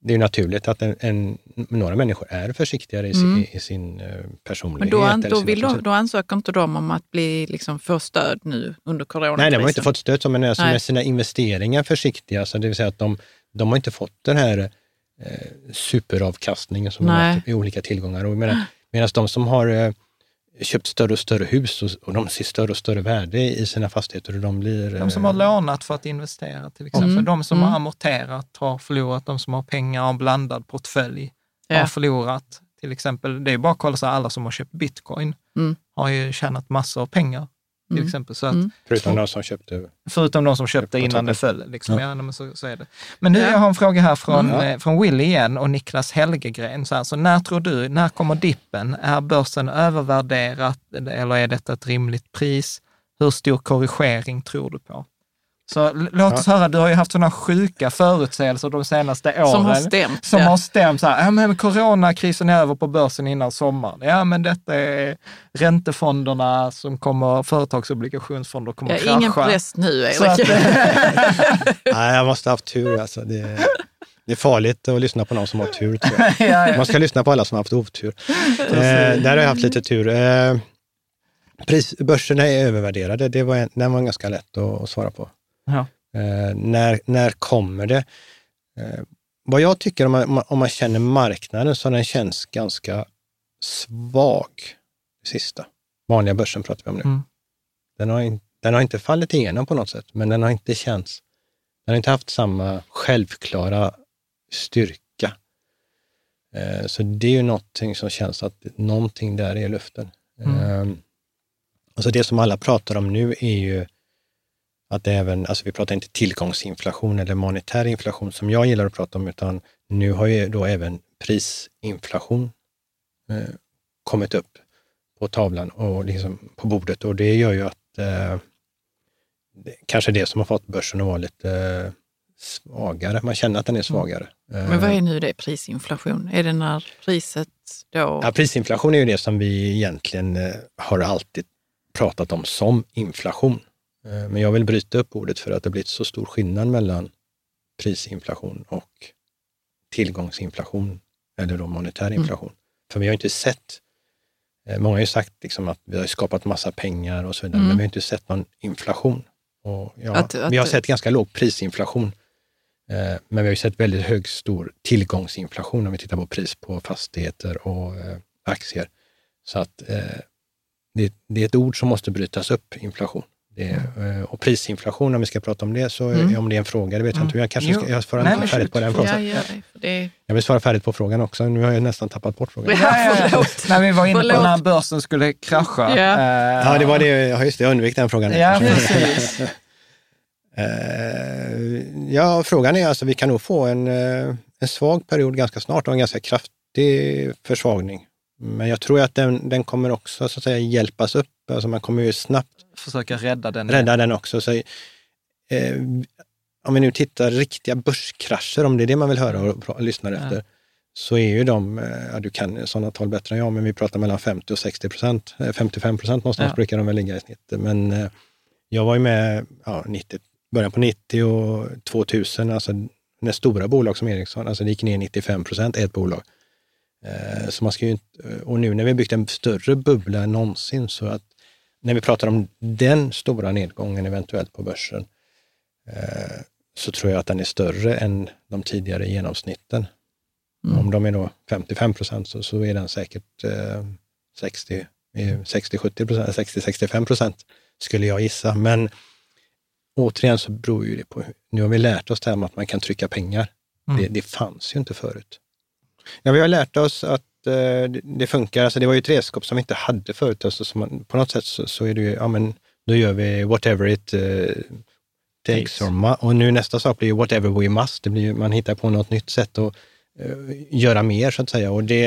Speaker 3: det är naturligt att en, en, några människor är försiktigare i, mm. i, i sin uh, personlighet.
Speaker 5: Men då, då, vill de, då ansöker inte de om att bli, liksom, få stöd nu under coronakrisen?
Speaker 3: Nej, de har inte fått stöd, men alltså med sina investeringar försiktiga. Så det vill säga att de, de har inte fått den här eh, superavkastningen som de har i olika tillgångar. Medan de som har eh, köpt större och större hus och, och de ser större och större värde i sina fastigheter. Och de, blir,
Speaker 4: de som har eh, lånat för att investera till exempel. Mm. De som mm. har amorterat har förlorat. De som har pengar och blandad portfölj ja. har förlorat. Till exempel, det är bara att kolla så alla som har köpt bitcoin mm. har ju tjänat massor av pengar till mm. exempel. Så att, mm.
Speaker 3: Förutom de som köpte?
Speaker 4: Förutom de som köpte innan det föll. Liksom. Ja. ja men så, så, är det. Men nu ja. jag har en fråga här från, mm. eh, från Willy igen och Niklas Helgegren. Så, här, så när tror du, när kommer dippen? Är börsen övervärderat eller är detta ett rimligt pris? Hur stor korrigering tror du på? Så låt oss ja. höra, du har ju haft sådana sjuka förutsägelser de senaste åren.
Speaker 5: Som har stämt.
Speaker 4: Som ja. har stämt. Så här, ja, men coronakrisen är över på börsen innan sommaren. Ja, men detta är räntefonderna som kommer, företagsobligationsfonder kommer ja, krascha.
Speaker 5: Ingen press nu, Erik.
Speaker 3: Nej, jag måste ha haft tur. Alltså. Det, det är farligt att lyssna på någon som har tur. Tror jag. ja, Man ska lyssna på alla som har haft otur. eh, där har jag haft lite tur. Eh, pris, börserna är övervärderade. Det var, en, den var ganska lätt att, att svara på. Ja. Eh, när, när kommer det? Eh, vad jag tycker om man, om man känner marknaden så den känns ganska svag, sista. Vanliga börsen pratar vi om nu. Mm. Den, har in, den har inte fallit igenom på något sätt, men den har inte känts, den har inte haft samma självklara styrka. Eh, så det är ju någonting som känns att någonting där är i luften. Mm. Eh, alltså det som alla pratar om nu är ju att även, alltså vi pratar inte tillgångsinflation eller monetär inflation som jag gillar att prata om, utan nu har ju då även prisinflation eh, kommit upp på tavlan och liksom på bordet och det gör ju att eh, det, kanske det som har fått börsen att vara lite eh, svagare. Man känner att den är svagare.
Speaker 5: Men vad är nu det, prisinflation? Är det när priset då...
Speaker 3: Ja, prisinflation är ju det som vi egentligen eh, har alltid pratat om som inflation. Eh, men jag vill bryta upp ordet för att det blivit så stor skillnad mellan prisinflation och tillgångsinflation eller då monetär
Speaker 5: Mm.
Speaker 3: inflation. För vi har inte sett, eh, många har ju sagt liksom att vi har skapat massa pengar och så vidare,
Speaker 5: Mm.
Speaker 3: men vi har inte sett någon inflation. Och ja,
Speaker 5: Att- att-
Speaker 3: vi har sett ganska låg prisinflation, eh, men vi har ju sett väldigt hög, stor tillgångsinflation om vi tittar på pris på fastigheter och aktier. Så att det, det är ett ord som måste brytas upp, inflation. Det, eh, och prisinflation, om vi ska prata om det, så
Speaker 5: Mm.
Speaker 3: om det är en fråga, det vet jag inte. Jag kanske ska jag svarar
Speaker 2: Nej,
Speaker 3: inte färdigt på den frågan.
Speaker 5: Ja, gör det.
Speaker 3: Jag vill svara färdigt på frågan också. Nu har jag nästan tappat bort frågan.
Speaker 5: Ja.
Speaker 2: När vi var inne på när börsen skulle krascha.
Speaker 5: Ja.
Speaker 2: eh,
Speaker 3: Ja, det var det. Ja, just det. Jag undvek den frågan.
Speaker 2: Ja, precis.
Speaker 3: Eh, ja, frågan är alltså, vi kan nog få en, en svag period ganska snart och en ganska kraftig försvagning. Men jag tror att den, den kommer också så att säga hjälpas upp. Alltså man kommer ju snabbt
Speaker 2: Försöka rädda den.
Speaker 3: rädda den också. Så, eh, om vi nu tittar riktiga börskrascher, om det är det man vill höra och, pra- lyssnar efter, så är ju de, eh, ja du kan sådana tal bättre än jag, men vi pratar mellan 50 och 60 procent, eh, 55 procent någonstans
Speaker 2: Ja.
Speaker 3: brukar de väl ligga i snitt. Men eh, jag var ju med ja, 90, början på 90 och 2000, alltså när stora bolag som Ericsson, alltså det gick ner 95 procent, ett bolag. Eh, så man ska ju inte, och nu när vi byggt en större bubbla än någonsin, så att när vi pratar om den stora nedgången eventuellt på börsen, eh, så tror jag att den är större än de tidigare genomsnitten. Om de är då 55 procent så, så är den säkert eh, 60, eh, 60-70 procent, 60-65 procent skulle jag gissa. Men återigen så beror ju det på, nu har vi lärt oss det här med att man kan trycka pengar.
Speaker 2: Mm.
Speaker 3: Det, det fanns ju inte förut. Ja, vi har lärt oss att det, det funkar. Alltså det var ju ett redskap som vi inte hade förut. Alltså, så man, på något sätt så, så är det ju, ja men då gör vi whatever it eh, takes. Or och nu nästa sak blir ju whatever we must. Det blir man hittar på något nytt sätt att eh, göra mer så att säga. Och det,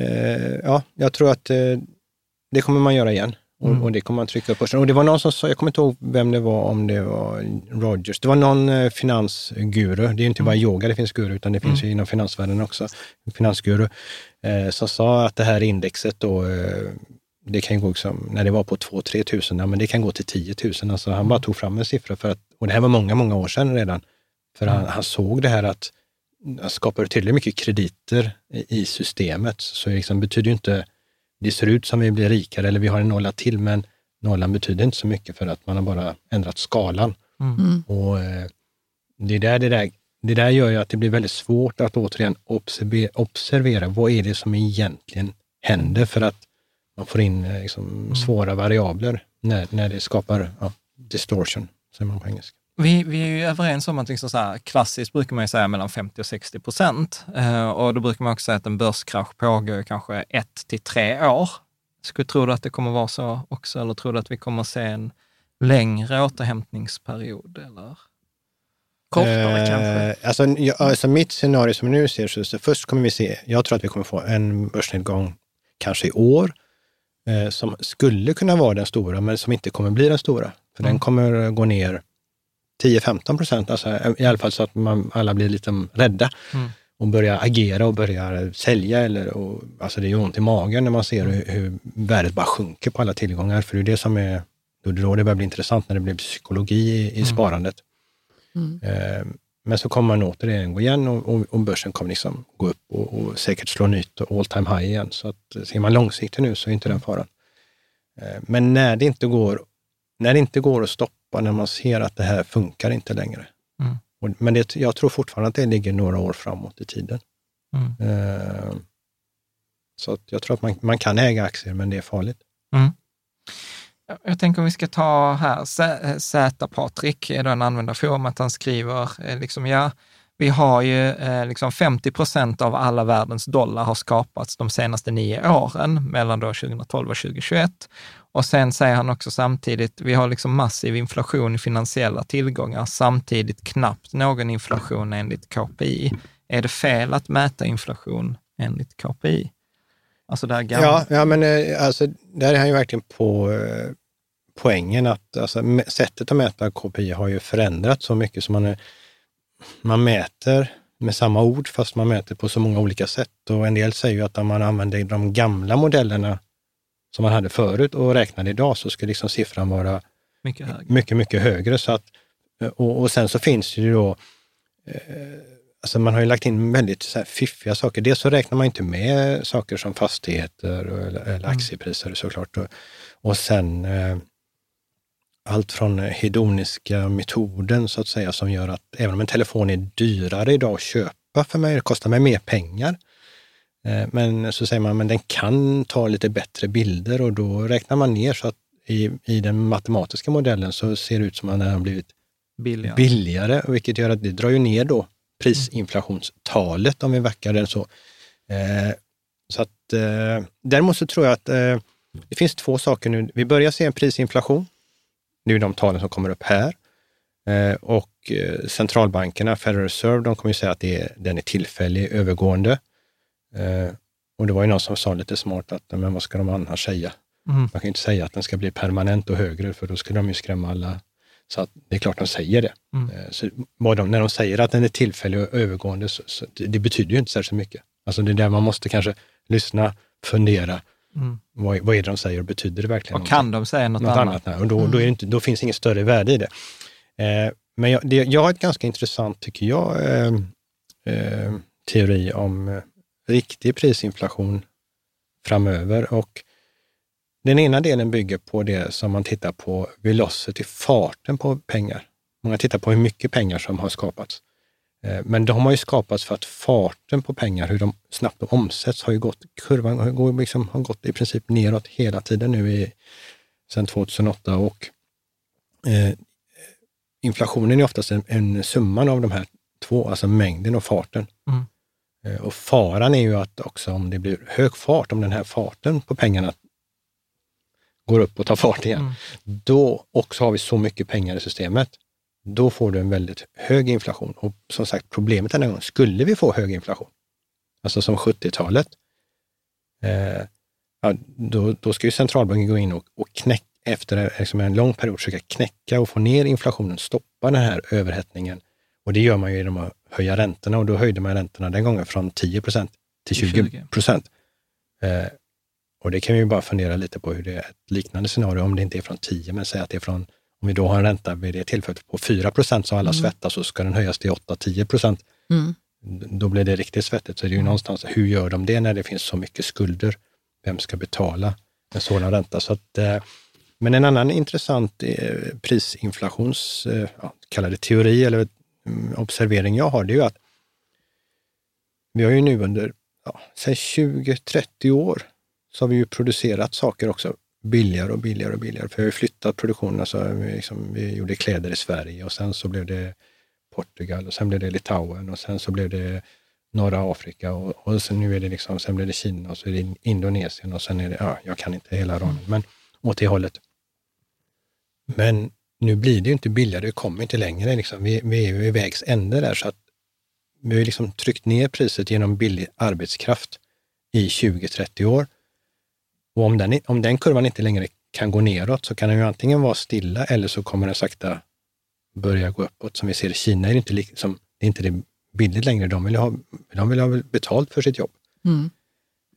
Speaker 3: eh, ja, jag tror att eh, det kommer man göra igen. Och, och det kommer man trycka upp börsen. Och det var någon som sa, jag kommer inte ihåg vem det var, om det var Rogers. Det var någon eh, finansguru. Det är inte bara yoga det finns guru, utan det finns ju inom finansvärlden också. Finansguru. Eh, som sa att det här indexet då, eh, det kan gå liksom, när det var på 2-3 tusen, ja, men det kan gå till 10 000. Alltså han bara tog fram en siffra för att, och det här var många, många år sedan redan. För han, han såg det här att skapar du tillräckligt mycket krediter i, i systemet så liksom betyder ju inte, det ser ut som vi blir rikare eller vi har en nolla till, men nollan betyder inte så mycket för att man har bara ändrat skalan. Och eh, det, där, det, där, det där gör ju att det blir väldigt svårt att återigen observera, observera vad är det som egentligen händer för att man får in eh, liksom, svåra variabler när, när det skapar ja, distortion, säger man på engelska.
Speaker 2: Vi, vi är ju överens om att liksom så här, klassiskt brukar man ju säga mellan 50 och 60 procent. Eh, och då brukar man också säga att en börskrasch pågår kanske ett till tre år. Skulle tro att det kommer vara så också, eller tror du att vi kommer se en längre återhämtningsperiod? Eller?
Speaker 5: Kortare kanske.
Speaker 3: Alltså, jag, alltså mitt scenario som nu ser så, så först kommer vi se, jag tror att vi kommer få en börsnedgång kanske i år, eh, som skulle kunna vara den stora, men som inte kommer bli den stora. För den kommer gå ner 10-15 procent, alltså, i alla fall så att man, alla blir lite rädda och börjar agera och börjar sälja. Eller, och, alltså det gör ont i magen när man ser hur, hur värdet bara sjunker på alla tillgångar, för det är det som är, då det då det börjar bli intressant när det blir psykologi i, i sparandet. Eh, Men så kommer man återigen gå igen och, och, och börsen kommer liksom gå upp och, och säkert slå nytt och all time high igen. Så att, eh, ser man långsiktigt nu så är inte den faran. Eh, Men när det inte går, när det inte går att stoppa, när man ser att det här funkar inte längre.
Speaker 2: Mm.
Speaker 3: Men det, jag tror fortfarande att det ligger några år framåt i tiden.
Speaker 2: Mm.
Speaker 3: Eh, Så jag tror att man, man kan äga aktier, men det är farligt.
Speaker 2: Jag- Jag tänker om vi ska ta här, Z-Patrik är då en användarforum, att han skriver eh, liksom, ja, Vi har ju eh, liksom 50 procent av alla världens dollar har skapats de senaste nio åren, mellan då 2012 och 2021. Och sen säger han också samtidigt, vi har liksom massiv inflation i finansiella tillgångar, samtidigt knappt någon inflation enligt KPI. Är det fel att mäta inflation enligt KPI?
Speaker 3: Alltså det gamla. Ja, ja, men eh, alltså, där är han ju verkligen på eh, poängen att alltså, sättet att mäta KPI har ju förändrats så mycket så man, är, man mäter med samma ord fast man mäter på så många olika sätt. Och en del säger ju att om man använder de gamla modellerna som man hade förut och räknade idag så ska liksom siffran vara mycket, högre. mycket, mycket högre. Så att, och, och sen så finns det ju då eh, Alltså man har ju lagt in väldigt så här fiffiga saker. Dels så räknar man inte med saker som fastigheter eller, eller mm. aktiepriser mm. såklart. Och, och sen eh, allt från hedoniska metoden så att säga som gör att även om en telefon är dyrare idag att köpa för mig, det kostar mig mer pengar. Eh, men så säger man, men den kan ta lite bättre bilder och då räknar man ner så att i, i den matematiska modellen så ser det ut som att den har blivit billigare. billigare, vilket gör att det drar ju ner då prisinflationstalet om vi backar den så. Eh, så att, eh, däremot så tror jag att eh, det finns två saker nu. Vi börjar se en prisinflation. Det är de talen som kommer upp här. Eh, och eh, centralbankerna, Federal Reserve, de kommer ju säga att det är, den är tillfällig, övergående. Eh, och det var ju någon som sa lite smart att, men vad ska de annars säga? Mm. Man kan ju inte säga att den ska bli permanent och högre, för då skulle de ju skrämma alla så att det är klart de säger det. Mm. Eh, så de, när de säger att den är tillfällig och övergående, så, så det betyder ju inte särskilt mycket. Alltså det är där man måste kanske lyssna, fundera. Mm. Vad, vad är det de säger och betyder det verkligen
Speaker 2: Och kan de säga något, något annat?
Speaker 3: annat? och då, mm. då, inte, då finns inget större värde i det. Eh, men jag, det, jag har ett ganska intressant, tycker jag, eh, eh, teori om eh, riktig prisinflation framöver. Och den ena delen bygger på det som man tittar på velocity, farten på pengar. Många tittar på hur mycket pengar som har skapats. Eh, men de har ju skapats för att farten på pengar, hur de snabbt de omsätts, har ju gått, kurvan har, liksom, har gått i princip neråt hela tiden nu i, sedan 2008 och eh, inflationen är oftast en, en summan av de här två, alltså mängden och farten. Mm. Eh, och faran är ju att också om det blir hög fart, om den här farten på pengarna går upp och tar fart igen, mm. då också har vi så mycket pengar i systemet, då får du en väldigt hög inflation. Och som sagt, problemet den här gången, skulle vi få hög inflation, alltså som 70-talet, eh, ja, då, då ska ju centralbanken gå in och, och knäcka, efter liksom en lång period försöka knäcka och få ner inflationen, stoppa den här överhettningen. Och det gör man ju genom att höja räntorna och då höjde man räntorna den gången från 10 procent till 20 procent. Eh, och det kan vi ju bara fundera lite på hur det är ett liknande scenario, om det inte är från 10, men säg att det är från, om vi då har en ränta vid det tillfället på 4 procent så alla mm. svettas så ska den höjas till 8-10 procent. Mm. Då blir det riktigt svettigt. Så det är ju mm. någonstans, hur gör de det när det finns så mycket skulder? Vem ska betala en sådan ränta? Så att, eh, men en annan intressant eh, prisinflations, ja, kalla det teori eller observering jag har, det är ju att vi har ju nu under, ja, sen 20-30 år så har vi ju producerat saker också billigare och billigare och billigare. För vi har ju flyttat produktionen. Alltså, vi, liksom, vi gjorde kläder i Sverige och sen så blev det Portugal och sen blev det Litauen och sen så blev det norra Afrika och, och sen nu är det liksom, sen blev det Kina och så är det Indonesien och sen är det, ja, jag kan inte hela raden, men åt det hållet. Men nu blir det ju inte billigare, det kommer inte längre. Liksom. Vi, vi är ju i vägs ände där, så att vi har liksom tryckt ner priset genom billig arbetskraft i 20-30 år. Och om den, om den kurvan inte längre kan gå neråt så kan den ju antingen vara stilla eller så kommer den sakta börja gå uppåt. Som vi ser i Kina är det inte, liksom, det är inte det billigt längre. De vill ha, de vill ha betalt för sitt jobb. Mm.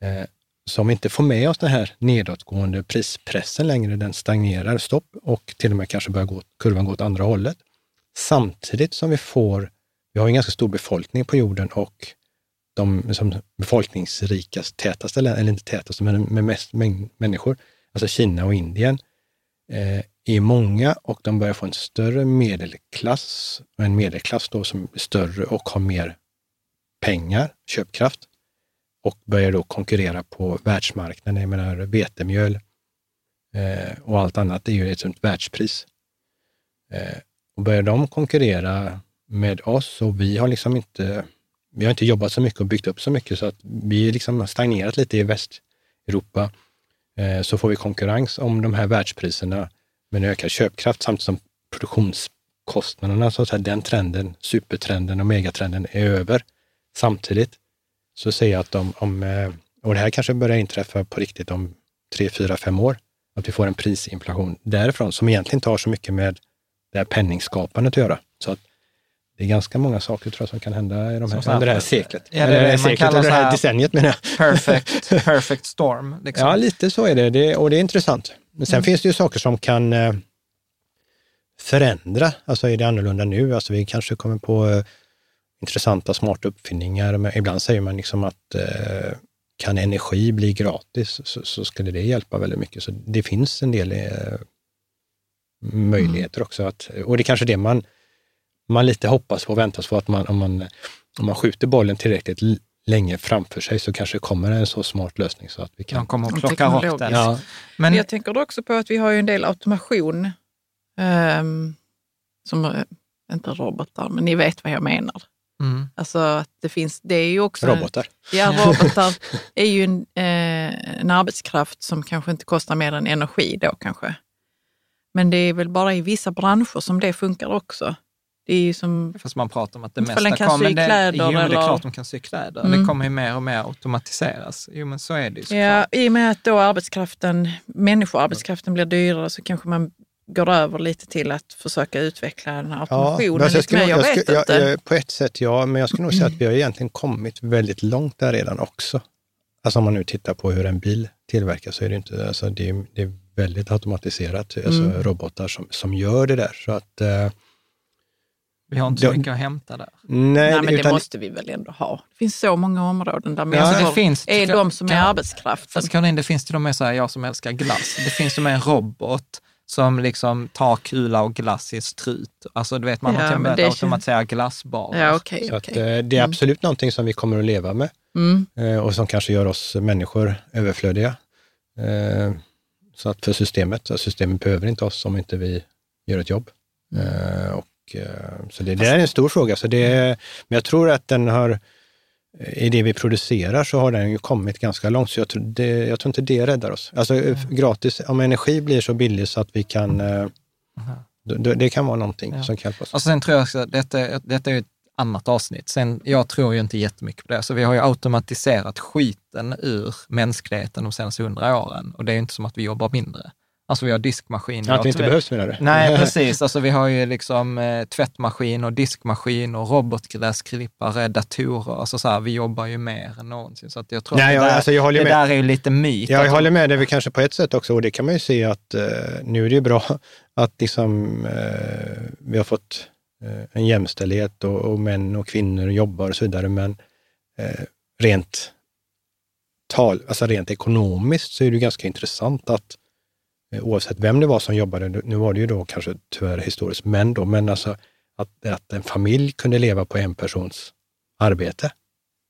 Speaker 3: Eh, så om vi inte får med oss den här nedåtgående prispressen längre, den stagnerar, stopp. Och till och med kanske börjar gå, kurvan gå åt andra hållet. Samtidigt som vi får, vi har en ganska stor befolkning på jorden och de som befolkningsrikast, tätaste eller inte tätaste, men med mest människor, alltså Kina och Indien, eh, är många och de börjar få en större medelklass, en medelklass då som är större och har mer pengar, köpkraft och börjar då konkurrera på världsmarknaden. Jag menar vetemjöl eh, och allt annat är ju ett sånt världspris. Eh, och börjar de konkurrera med oss och vi har liksom inte, vi har inte jobbat så mycket och byggt upp så mycket så att vi liksom har stagnerat lite i Västeuropa. Eh, så får vi konkurrens om de här världspriserna med en ökad köpkraft samtidigt som produktionskostnaderna, så att säga, den trenden, supertrenden och megatrenden är över. Samtidigt så säger jag att om, om eh, och det här kanske börjar inträffa på riktigt om tre, fyra, fem år, att vi får en prisinflation därifrån som egentligen inte har så mycket med det här penningskapandet att göra. Så att det är ganska många saker tror jag som kan hända i de här, under det här seklet.
Speaker 4: Ja, det,
Speaker 3: det,
Speaker 4: det
Speaker 3: seklet, det här decenniet menar jag.
Speaker 4: Perfect, perfect storm. Liksom.
Speaker 3: Ja, lite så är det, det och det är intressant. Men sen mm. finns det ju saker som kan eh, förändra. Alltså är det annorlunda nu? Alltså vi kanske kommer på eh, intressanta, smarta uppfinningar. Men ibland säger man liksom att eh, kan energi bli gratis så, så, skulle det hjälpa väldigt mycket. Så det finns en del eh, möjligheter mm. också. Att, och det är kanske det man, man lite hoppas på och väntas på, att man, om, man, om man skjuter bollen tillräckligt länge framför sig så kanske det kommer en så smart lösning så att vi kan...
Speaker 4: De kommer att plocka upp den.
Speaker 5: Ja. Men jag tänker också på att vi har ju en del automation, um, som, eh, inte robotar, men ni vet vad jag menar. Mm. Alltså att det finns, det är ju också...
Speaker 3: Robotar.
Speaker 5: Ja, robotar är ju en, eh, en arbetskraft som kanske inte kostar mer än energi då kanske. Men det är väl bara i vissa branscher som det funkar också. Det är ju som...
Speaker 4: Fast man pratar om att det mesta kan kommer... Sy kläder, det, jo, eller... det är klart de kan sy kläder. Mm. Det kommer ju mer och mer automatiseras. Jo, men så är det ju
Speaker 5: Ja, i och med att då arbetskraften, människoarbetskraften blir dyrare så kanske man går över lite till att försöka utveckla den här automationen ja, lite mer. Jag, jag, vet jag, inte. Jag,
Speaker 3: på ett sätt ja, men jag skulle nog säga att vi har egentligen kommit väldigt långt där redan också. Alltså om man nu tittar på hur en bil tillverkas så är det inte, alltså det, är, det är väldigt automatiserat, alltså mm. robotar som, som gör det där. Så att, eh,
Speaker 4: vi har inte så mycket att hämta där.
Speaker 5: Nej, nej men det måste vi väl ändå ha. Det finns så många områden där människor ja, det finns, är de som är arbetskraften.
Speaker 4: Fast Caroline, det finns till och med så här, jag som älskar glass, det finns till och med en robot som liksom tar kula och glass i strut. Alltså du vet, man ja, har till och med automatiserat glassbarer.
Speaker 5: Ja, okay,
Speaker 3: så
Speaker 5: okay.
Speaker 3: Att, eh, det är mm. absolut mm. någonting som vi kommer att leva med mm. eh, och som kanske gör oss människor överflödiga. Eh, så att för systemet, systemet behöver inte oss om inte vi gör ett jobb. Mm. Eh, och, eh, så det, det, är en stor fråga. Så det, men jag tror att den har i det vi producerar så har den ju kommit ganska långt, så jag tror, det, jag tror inte det räddar oss. Alltså mm. gratis, om energi blir så billig så att vi kan, mm. det, det, kan vara någonting ja. som kan hjälpa oss.
Speaker 4: Och sen tror jag också, detta, detta är ett annat avsnitt. Sen, jag tror ju inte jättemycket på det, så vi har ju automatiserat skiten ur mänskligheten de senaste hundra åren och det är inte som att vi jobbar mindre. Alltså vi har diskmaskin.
Speaker 3: Att
Speaker 4: vi
Speaker 3: inte behövs menar du?
Speaker 4: Nej, precis. Alltså vi har ju liksom eh, tvättmaskin och diskmaskin och robotgräsklippare, datorer. Alltså så här, vi jobbar ju mer än någonsin. Så att jag tror Nej, att det, där, alltså jag det där är ju lite myt.
Speaker 3: Ja, jag håller med. Det är väl kanske på ett sätt också, och det kan man ju se att eh, nu är det ju bra att liksom, eh, vi har fått eh, en jämställdhet och, och, män och kvinnor jobbar och så vidare. Men eh, rent tal, alltså rent ekonomiskt så är det ganska intressant att oavsett vem det var som jobbade. Nu var det ju då kanske tyvärr historiskt män då, men alltså att, att en familj kunde leva på en persons arbete.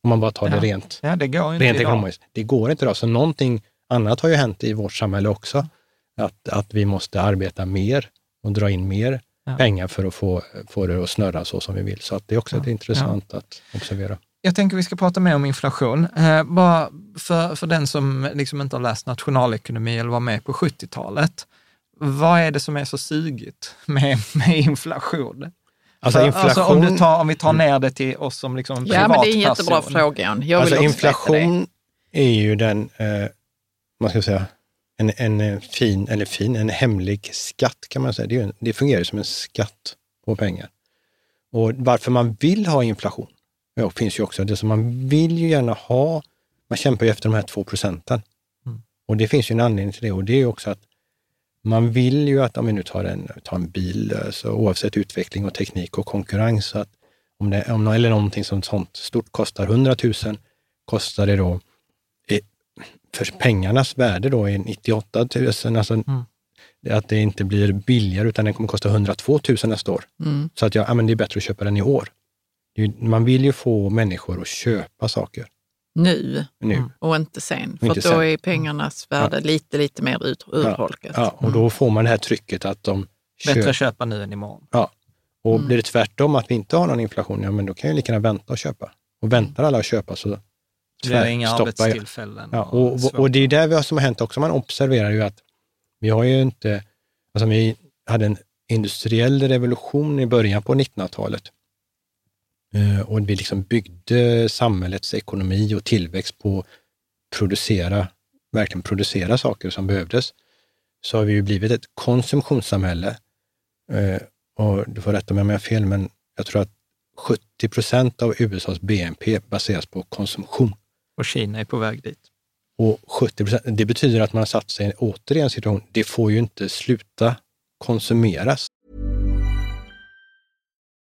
Speaker 3: Om man bara tar
Speaker 4: ja.
Speaker 3: det rent,
Speaker 4: ja, det går inte rent
Speaker 3: ekonomiskt. Det går inte idag. Så någonting annat har ju hänt i vårt samhälle också. Att, att vi måste arbeta mer och dra in mer ja. pengar för att få, få det att snurra så som vi vill. Så att det är också ja. intressant att observera.
Speaker 4: Jag tänker vi ska prata mer om inflation. Eh, bara för, för den som liksom inte har läst nationalekonomi eller var med på 70-talet. Vad är det som är så sugigt med, med inflation? Alltså, inflation... Alltså om, du tar, om vi tar ner det till oss som liksom
Speaker 5: privatperson. Ja, men det är en jättebra fråga. Jag vill
Speaker 3: alltså, inflation är ju den, eh, man ska säga, en, en fin, eller fin, en hemlig skatt kan man säga. Det, en, det fungerar som en skatt på pengar. Och varför man vill ha inflation, ja, finns ju också det som man vill ju gärna ha. Man kämpar ju efter de här två procenten. Mm. Och det finns ju en anledning till det och det är ju också att man vill ju att, om vi nu tar en, tar en bil, så oavsett utveckling och teknik och konkurrens, så att om det, om, eller någonting som sånt stort kostar 100 000, kostar det då för pengarnas värde då är 98 000, alltså mm. att det inte blir billigare utan den kommer kosta 102 000 nästa år. Mm. Så att jag, ja, men det är bättre att köpa den i år man vill ju få människor att köpa saker.
Speaker 5: Nu, nu. Mm. och inte sen. För inte då sen. är pengarnas värde ja. lite, lite mer ut, urholkat.
Speaker 3: Ja. ja, och då får man det här trycket att de...
Speaker 4: Bättre köpa nu än imorgon.
Speaker 3: Ja, Och
Speaker 5: Mm.
Speaker 3: blir det tvärtom, att vi inte har någon inflation, ja men då kan jag lika gärna vänta och köpa. Och väntar alla att köpa så
Speaker 4: Det blir inga
Speaker 3: tvärstoppar jag.
Speaker 4: arbetstillfällen.
Speaker 3: Ja, och, och, och det är där vi har, som har hänt också. Man observerar ju att vi har ju inte, alltså vi hade en industriell revolution i början på 1900-talet. Eh, och vi liksom byggde samhällets ekonomi och tillväxt på producera, verkligen producera saker som behövdes. Så har vi ju blivit ett konsumtionssamhälle. Eh, och du får rätta mig om jag har fel, men jag tror att 70 procent av USAs BNP baseras på konsumtion.
Speaker 4: Och Kina är på väg dit.
Speaker 3: Och 70 procent, det betyder att man har satt sig i en situation, det får ju inte sluta konsumeras.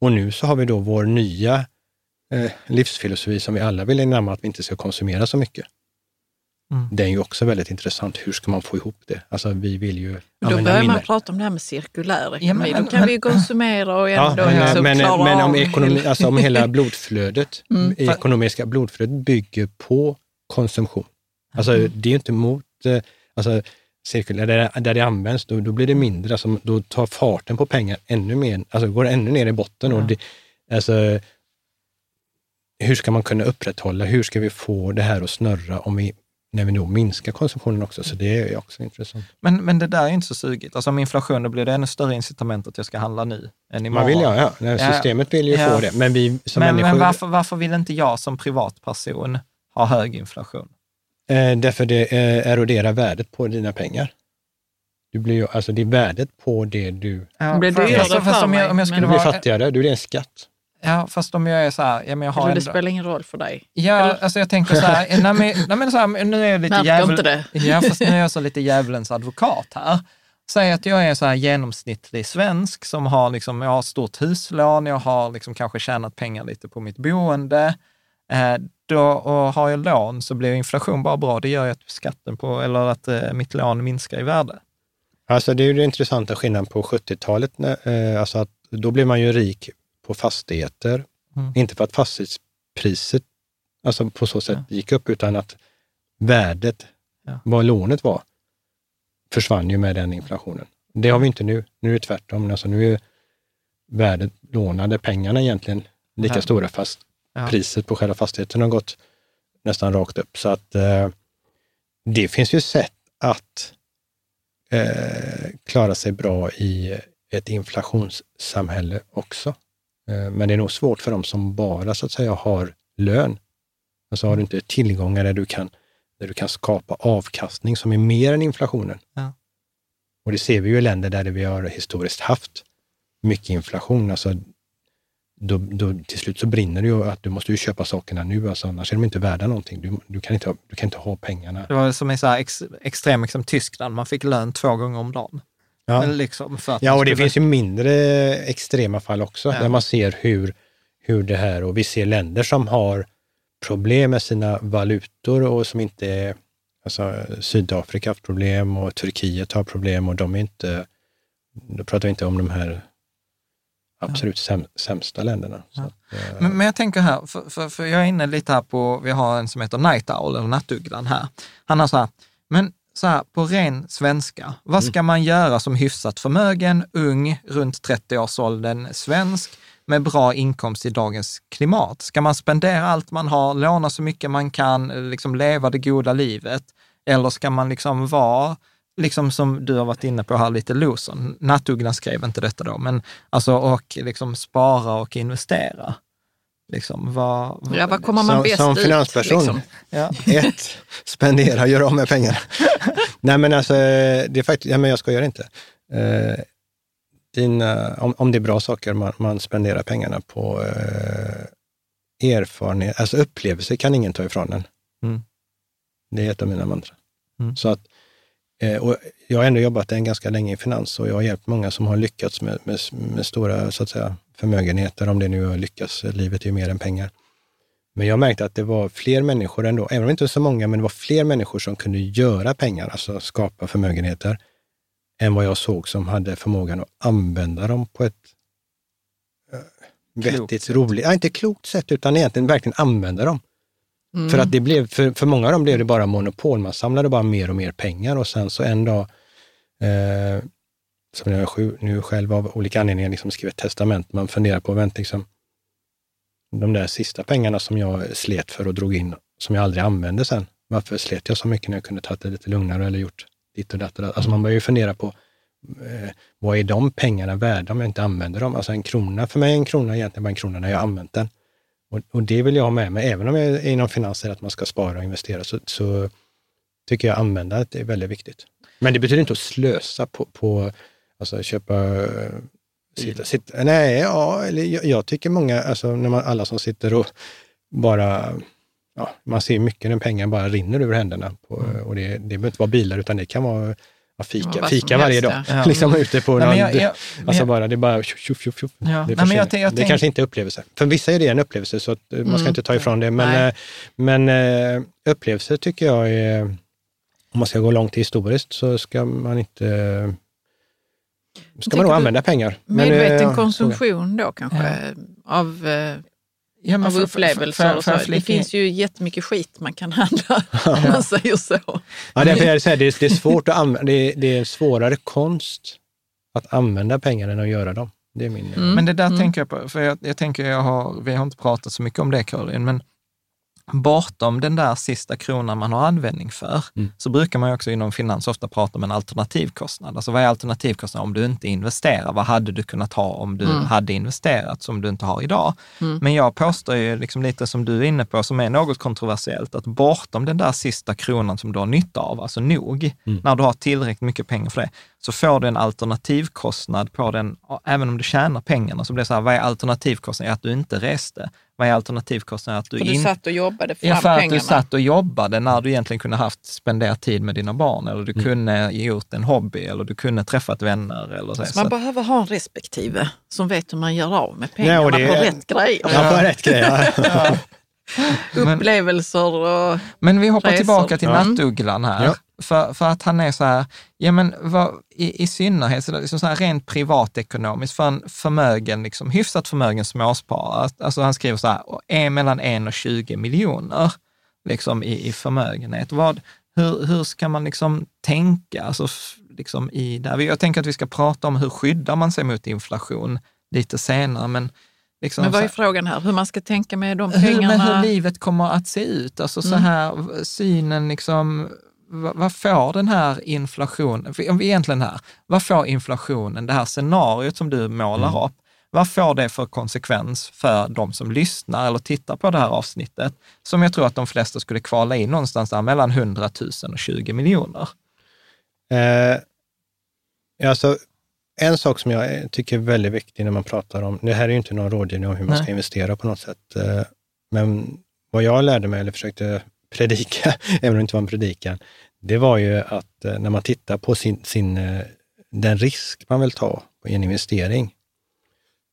Speaker 3: Och nu så har vi då vår nya eh, livsfilosofi som vi alla vill närma att vi inte ska konsumera så mycket.
Speaker 4: Mm.
Speaker 3: Det är ju också väldigt intressant. Hur ska man få ihop det? Alltså vi vill ju
Speaker 5: Då börjar man prata om det här med cirkulär
Speaker 4: Ja,
Speaker 5: ekonomi.
Speaker 4: men-
Speaker 5: Då kan
Speaker 4: men-
Speaker 5: vi ju konsumera och
Speaker 3: Ja,
Speaker 5: ändå
Speaker 3: men,
Speaker 5: liksom
Speaker 3: men,
Speaker 5: klara
Speaker 3: men om, ekonomi, alltså om hela blodflödet,
Speaker 5: Mm.
Speaker 3: ekonomiska blodflödet bygger på konsumtion. Alltså
Speaker 5: Mm.
Speaker 3: det är ju inte mot, eh, alltså cirkulär, där, där det används, då, då blir det mindre, alltså, då tar farten på pengar ännu mer, alltså går ännu ner i botten. Och det, alltså, hur ska man kunna upprätthålla, hur ska vi få det här att snurra om vi, när vi nog minskar konsumtionen också? Så det är också intressant.
Speaker 4: Men, men det där är inte så sugigt. Alltså om inflation, då blir det ännu större incitament att jag ska handla nu än imorgon.
Speaker 3: Man vill ja, ja.
Speaker 4: Ja.
Speaker 3: systemet vill ju
Speaker 4: Ja.
Speaker 3: få det, men vi som
Speaker 4: men,
Speaker 3: människor...
Speaker 4: men varför, varför vill inte jag som privatperson ha hög inflation?
Speaker 3: Eh, därför det eh, eroderar värdet på dina pengar. Du blir ju, alltså det är värdet på det du...
Speaker 4: Ja,
Speaker 5: blir
Speaker 4: fast,
Speaker 5: för
Speaker 4: fast om jag, om jag skulle
Speaker 3: Du blir
Speaker 4: vara...
Speaker 3: fattigare, du blir en skatt.
Speaker 4: Ja, fast om jag är så här, ja men jag har
Speaker 5: Eller det
Speaker 4: ändå...
Speaker 5: spelar ingen roll för dig.
Speaker 4: Ja, alltså jag tänker så här, nej men, nej, men så här, nu är jag lite djävul...
Speaker 5: inte det.
Speaker 4: Ja, fast nu är jag så lite djävulens advokat här. Säg att jag är så här genomsnittlig svensk som har, liksom, jag har stort huslån, jag har liksom kanske tjänat pengar lite på mitt boende. Eh, då, och har jag lån så blir inflation bara bra. Det gör ju att skatten på, eller att eh, mitt lån minskar i värde.
Speaker 3: Alltså det är ju den intressanta skillnaden på 70-talet. när, Eh, alltså att då blev man ju rik på fastigheter.
Speaker 4: Mm.
Speaker 3: Inte för att fastighetspriset alltså på så sätt gick upp, utan att värdet,
Speaker 4: Ja.
Speaker 3: vad lånet var, försvann ju med den inflationen. Det har vi inte nu. Nu är det tvärtom. Alltså nu är värdet, lånade pengarna egentligen lika
Speaker 4: Ja.
Speaker 3: stora, fast
Speaker 4: Ja.
Speaker 3: priset på själva fastigheten har gått nästan rakt upp. Så att eh, det finns ju sätt att eh, klara sig bra i ett inflationssamhälle också. Eh, men det är nog svårt för dem som bara så att säga har lön. Alltså har du inte tillgångar där du kan, där du kan skapa avkastning som är mer än inflationen.
Speaker 4: Ja.
Speaker 3: Och det ser vi ju i länder där vi har historiskt haft mycket inflation. Alltså, då, då, till slut så brinner det ju att du måste ju köpa sakerna nu, alltså, annars är de inte värda någonting. Du, du, kan, inte ha, du kan inte ha pengarna.
Speaker 4: Det var som i så här ex, extrem, liksom Tyskland, man fick lön två gånger om dagen.
Speaker 3: Ja.
Speaker 4: Liksom
Speaker 3: Ja, och det
Speaker 4: skulle-
Speaker 3: finns ju mindre extrema fall också,
Speaker 4: Ja.
Speaker 3: där man ser hur, hur det här, och vi ser länder som har problem med sina valutor och som inte alltså, Sydafrika har haft problem och Turkiet har problem och de är inte, då pratar vi inte om de här absolut säm, sämsta länderna.
Speaker 4: Ja.
Speaker 3: Att, eh,
Speaker 4: Men, men jag tänker här, för, för, för jag är inne lite här på, vi har en som heter Night Owl, eller Nattugglan här. Han har så här, men så här, på ren svenska, vad ska man göra som hyfsat förmögen, ung, runt 30-årsåldern, svensk, med bra inkomst i dagens klimat? Ska man spendera allt man har, låna så mycket man kan, liksom leva det goda livet? Eller ska man liksom vara, liksom som du har varit inne på här, lite loser? Nattugglan skrev inte detta då, men alltså och liksom spara och investera. Liksom, vad, vad-
Speaker 5: Ja, vad kommer man
Speaker 3: som,
Speaker 5: bäst
Speaker 3: som
Speaker 5: ut?
Speaker 3: finansperson,
Speaker 5: liksom?
Speaker 4: Ja.
Speaker 3: ett, spendera, gör av med pengarna. Nej men alltså, det är faktiskt, ja, men jag skojar inte. Eh, dina, om, om det är bra saker man, man spenderar pengarna på, eh, erfarenhet, alltså upplevelser kan ingen ta ifrån en.
Speaker 4: Mm.
Speaker 3: Det är ett av mina mantran.
Speaker 4: Mm.
Speaker 3: Så att, och jag har ändå jobbat en ganska länge i finans och jag har hjälpt många som har lyckats med, med, med stora så att säga, förmögenheter, om det nu har lyckats. Livet är ju mer än pengar. Men jag märkte att det var fler människor ändå, även om det inte var så många, men det var fler människor som kunde göra pengar, alltså skapa förmögenheter, än vad jag såg som hade förmågan att använda dem på ett eh,
Speaker 4: Klokt
Speaker 3: vettigt, roligt, ja, inte klokt sätt, utan egentligen verkligen använda dem.
Speaker 5: Mm.
Speaker 3: För att det blev, för, för många av dem blev det bara monopol, man samlade bara mer och mer pengar och sen så en dag, eh, som jag sju- nu själv av olika anledningar liksom skriver ett testament, man funderar på, vänta liksom, de där sista pengarna som jag slet för och drog in, som jag aldrig använde sen, varför slet jag så mycket när jag kunde tagit det lite lugnare eller gjort ditt och datt och datt? Alltså man börjar ju fundera på, eh, vad är de pengarna värda om jag inte använder dem? Alltså en krona, för mig är en krona egentligen bara en krona när jag har använt den. Och, och det vill jag ha med mig, även om jag är inom finanser, att man ska spara och investera, så, så tycker jag användandet är väldigt viktigt. Men det betyder inte att slösa på, på alltså köpa eh, Sitta, sitta, nej, ja, eller jag, jag tycker många, alltså när man, alla som sitter och bara, ja, man ser mycket när pengar bara rinner ur händerna. På, Och det, det behöver inte vara bilar, utan det kan vara fika,
Speaker 5: Ja,
Speaker 3: fika varje dag.
Speaker 4: ja.
Speaker 3: Liksom ute på
Speaker 4: Nej,
Speaker 3: någon,
Speaker 4: jag, jag, men
Speaker 3: alltså
Speaker 4: jag,
Speaker 3: bara, det är bara tjoff, tjoff, tjoff.
Speaker 4: Ja,
Speaker 3: Det,
Speaker 4: nej, jag jag
Speaker 3: det
Speaker 4: tänk-
Speaker 3: kanske inte är upplevelse. För vissa är det en upplevelse, så eh, man ska
Speaker 5: Mm.
Speaker 3: inte ta ifrån det. Men,
Speaker 5: Nej.
Speaker 3: eh, men eh, upplevelser tycker jag är, om man ska gå långt historiskt, så ska man inte ska man nog använda pengar. Men,
Speaker 5: Medveten
Speaker 3: eh,
Speaker 5: konsumtion då kanske, av,
Speaker 4: ja, men
Speaker 5: av
Speaker 4: för- för-
Speaker 5: upplevelser
Speaker 4: för-
Speaker 5: och
Speaker 4: för
Speaker 5: så.
Speaker 4: att
Speaker 5: Det finns ju jättemycket skit man kan handla, om man säger så.
Speaker 3: Ja, därför är det, så är, det är svårt att använda, det är, det är svårare konst att använda pengar än att göra dem. Det är min...
Speaker 5: Mm.
Speaker 4: Men det där tänker jag på, för jag, jag tänker, jag har, vi har inte pratat så mycket om det Karin, men bortom den där sista kronan man har användning för,
Speaker 3: Mm.
Speaker 4: så brukar man också inom finans ofta prata om en alternativkostnad. Alltså vad är alternativkostnad om du inte investerar? Vad hade du kunnat ha om du
Speaker 5: Mm.
Speaker 4: hade investerat som du inte har idag?
Speaker 5: Mm.
Speaker 4: Men jag påstår ju liksom lite som du är inne på, som är något kontroversiellt, att bortom den där sista kronan som du har nytta av, alltså nog,
Speaker 3: Mm.
Speaker 4: när du har tillräckligt mycket pengar för det, så får du en alternativkostnad på den, även om du tjänar pengarna, så blir det så här, vad är alternativkostnaden? Att du inte reste. Vad är alternativkostnaden? Att du,
Speaker 5: För du
Speaker 4: inte
Speaker 5: satt och jobbade fram
Speaker 4: Ja, för att
Speaker 5: pengarna.
Speaker 4: du satt och jobbade när du egentligen kunde haft spenderat tid med dina barn eller du
Speaker 3: Mm.
Speaker 4: kunde gjort en hobby eller du kunde träffat vänner. Eller så.
Speaker 5: Så
Speaker 4: Så
Speaker 5: man
Speaker 4: att-
Speaker 5: behöver ha en respektive som vet hur man gör av med pengarna
Speaker 3: och det-
Speaker 5: på rätt grejer.
Speaker 3: Ja, på rätt grej. Ja.
Speaker 5: Upplevelser och...
Speaker 4: Men vi hoppar
Speaker 5: Resor.
Speaker 4: tillbaka till
Speaker 3: Ja.
Speaker 4: nattugglan här.
Speaker 3: Ja.
Speaker 4: För, för att han är så här, ja men vad, i, i synnerhet så, liksom så här rent privatekonomiskt för en förmögen, liksom, hyfsat förmögen småsparare, alltså han skriver så här, är mellan 1 och 20 miljoner liksom, i, i förmögenhet. Vad, hur, hur ska man liksom tänka alltså, liksom, i det här? Jag tänker att vi ska prata om hur skyddar man sig mot inflation lite senare, men Liksom
Speaker 5: Men vad är frågan här? Hur man ska tänka med de
Speaker 4: hur, men
Speaker 5: pengarna?
Speaker 4: hur livet kommer att se ut. Alltså så
Speaker 5: Mm.
Speaker 4: här, synen liksom, vad, vad får den här inflationen, egentligen här, vad får inflationen, det här scenariot som du målar
Speaker 3: Mm.
Speaker 4: upp, vad får det för konsekvens för de som lyssnar eller tittar på det här avsnittet, som jag tror att de flesta skulle kvala in någonstans där mellan 100 000 och 20 miljoner.
Speaker 3: Eh, alltså, en sak som jag tycker är väldigt viktig när man pratar om, det här är ju inte någon rådgivning om hur man
Speaker 4: Nej.
Speaker 3: ska investera på något sätt, eh, men vad jag lärde mig, eller försökte predika, även om det inte var en predikan, det var ju att eh, när man tittar på sin, sin, eh, den risk man vill ta i en investering,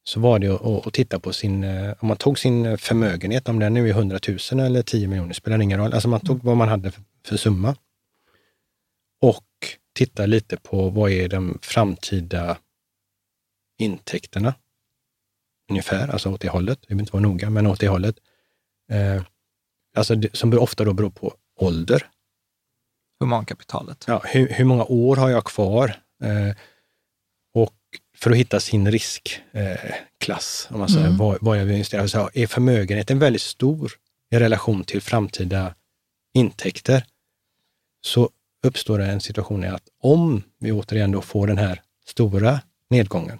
Speaker 3: så var det att, att titta på sin, om man tog sin förmögenhet, om den nu är 100 000 eller 10 miljoner, spelar ingen roll. Alltså man tog vad man hade för, för summa. och titta lite på vad är de framtida intäkterna ungefär, alltså åt det hållet. Det behöver inte vara noga, men åt det hållet. Eh, alltså det, som ofta då beror på ålder.
Speaker 2: Humankapitalet.
Speaker 3: Ja, hur, hur många år har jag kvar? Eh, och för att hitta sin riskklass, eh, om man säger, mm. vad, vad jag vill investera. Så är förmögenheten väldigt stor i relation till framtida intäkter, så uppstår det en situation i att om vi återigen då får den här stora nedgången,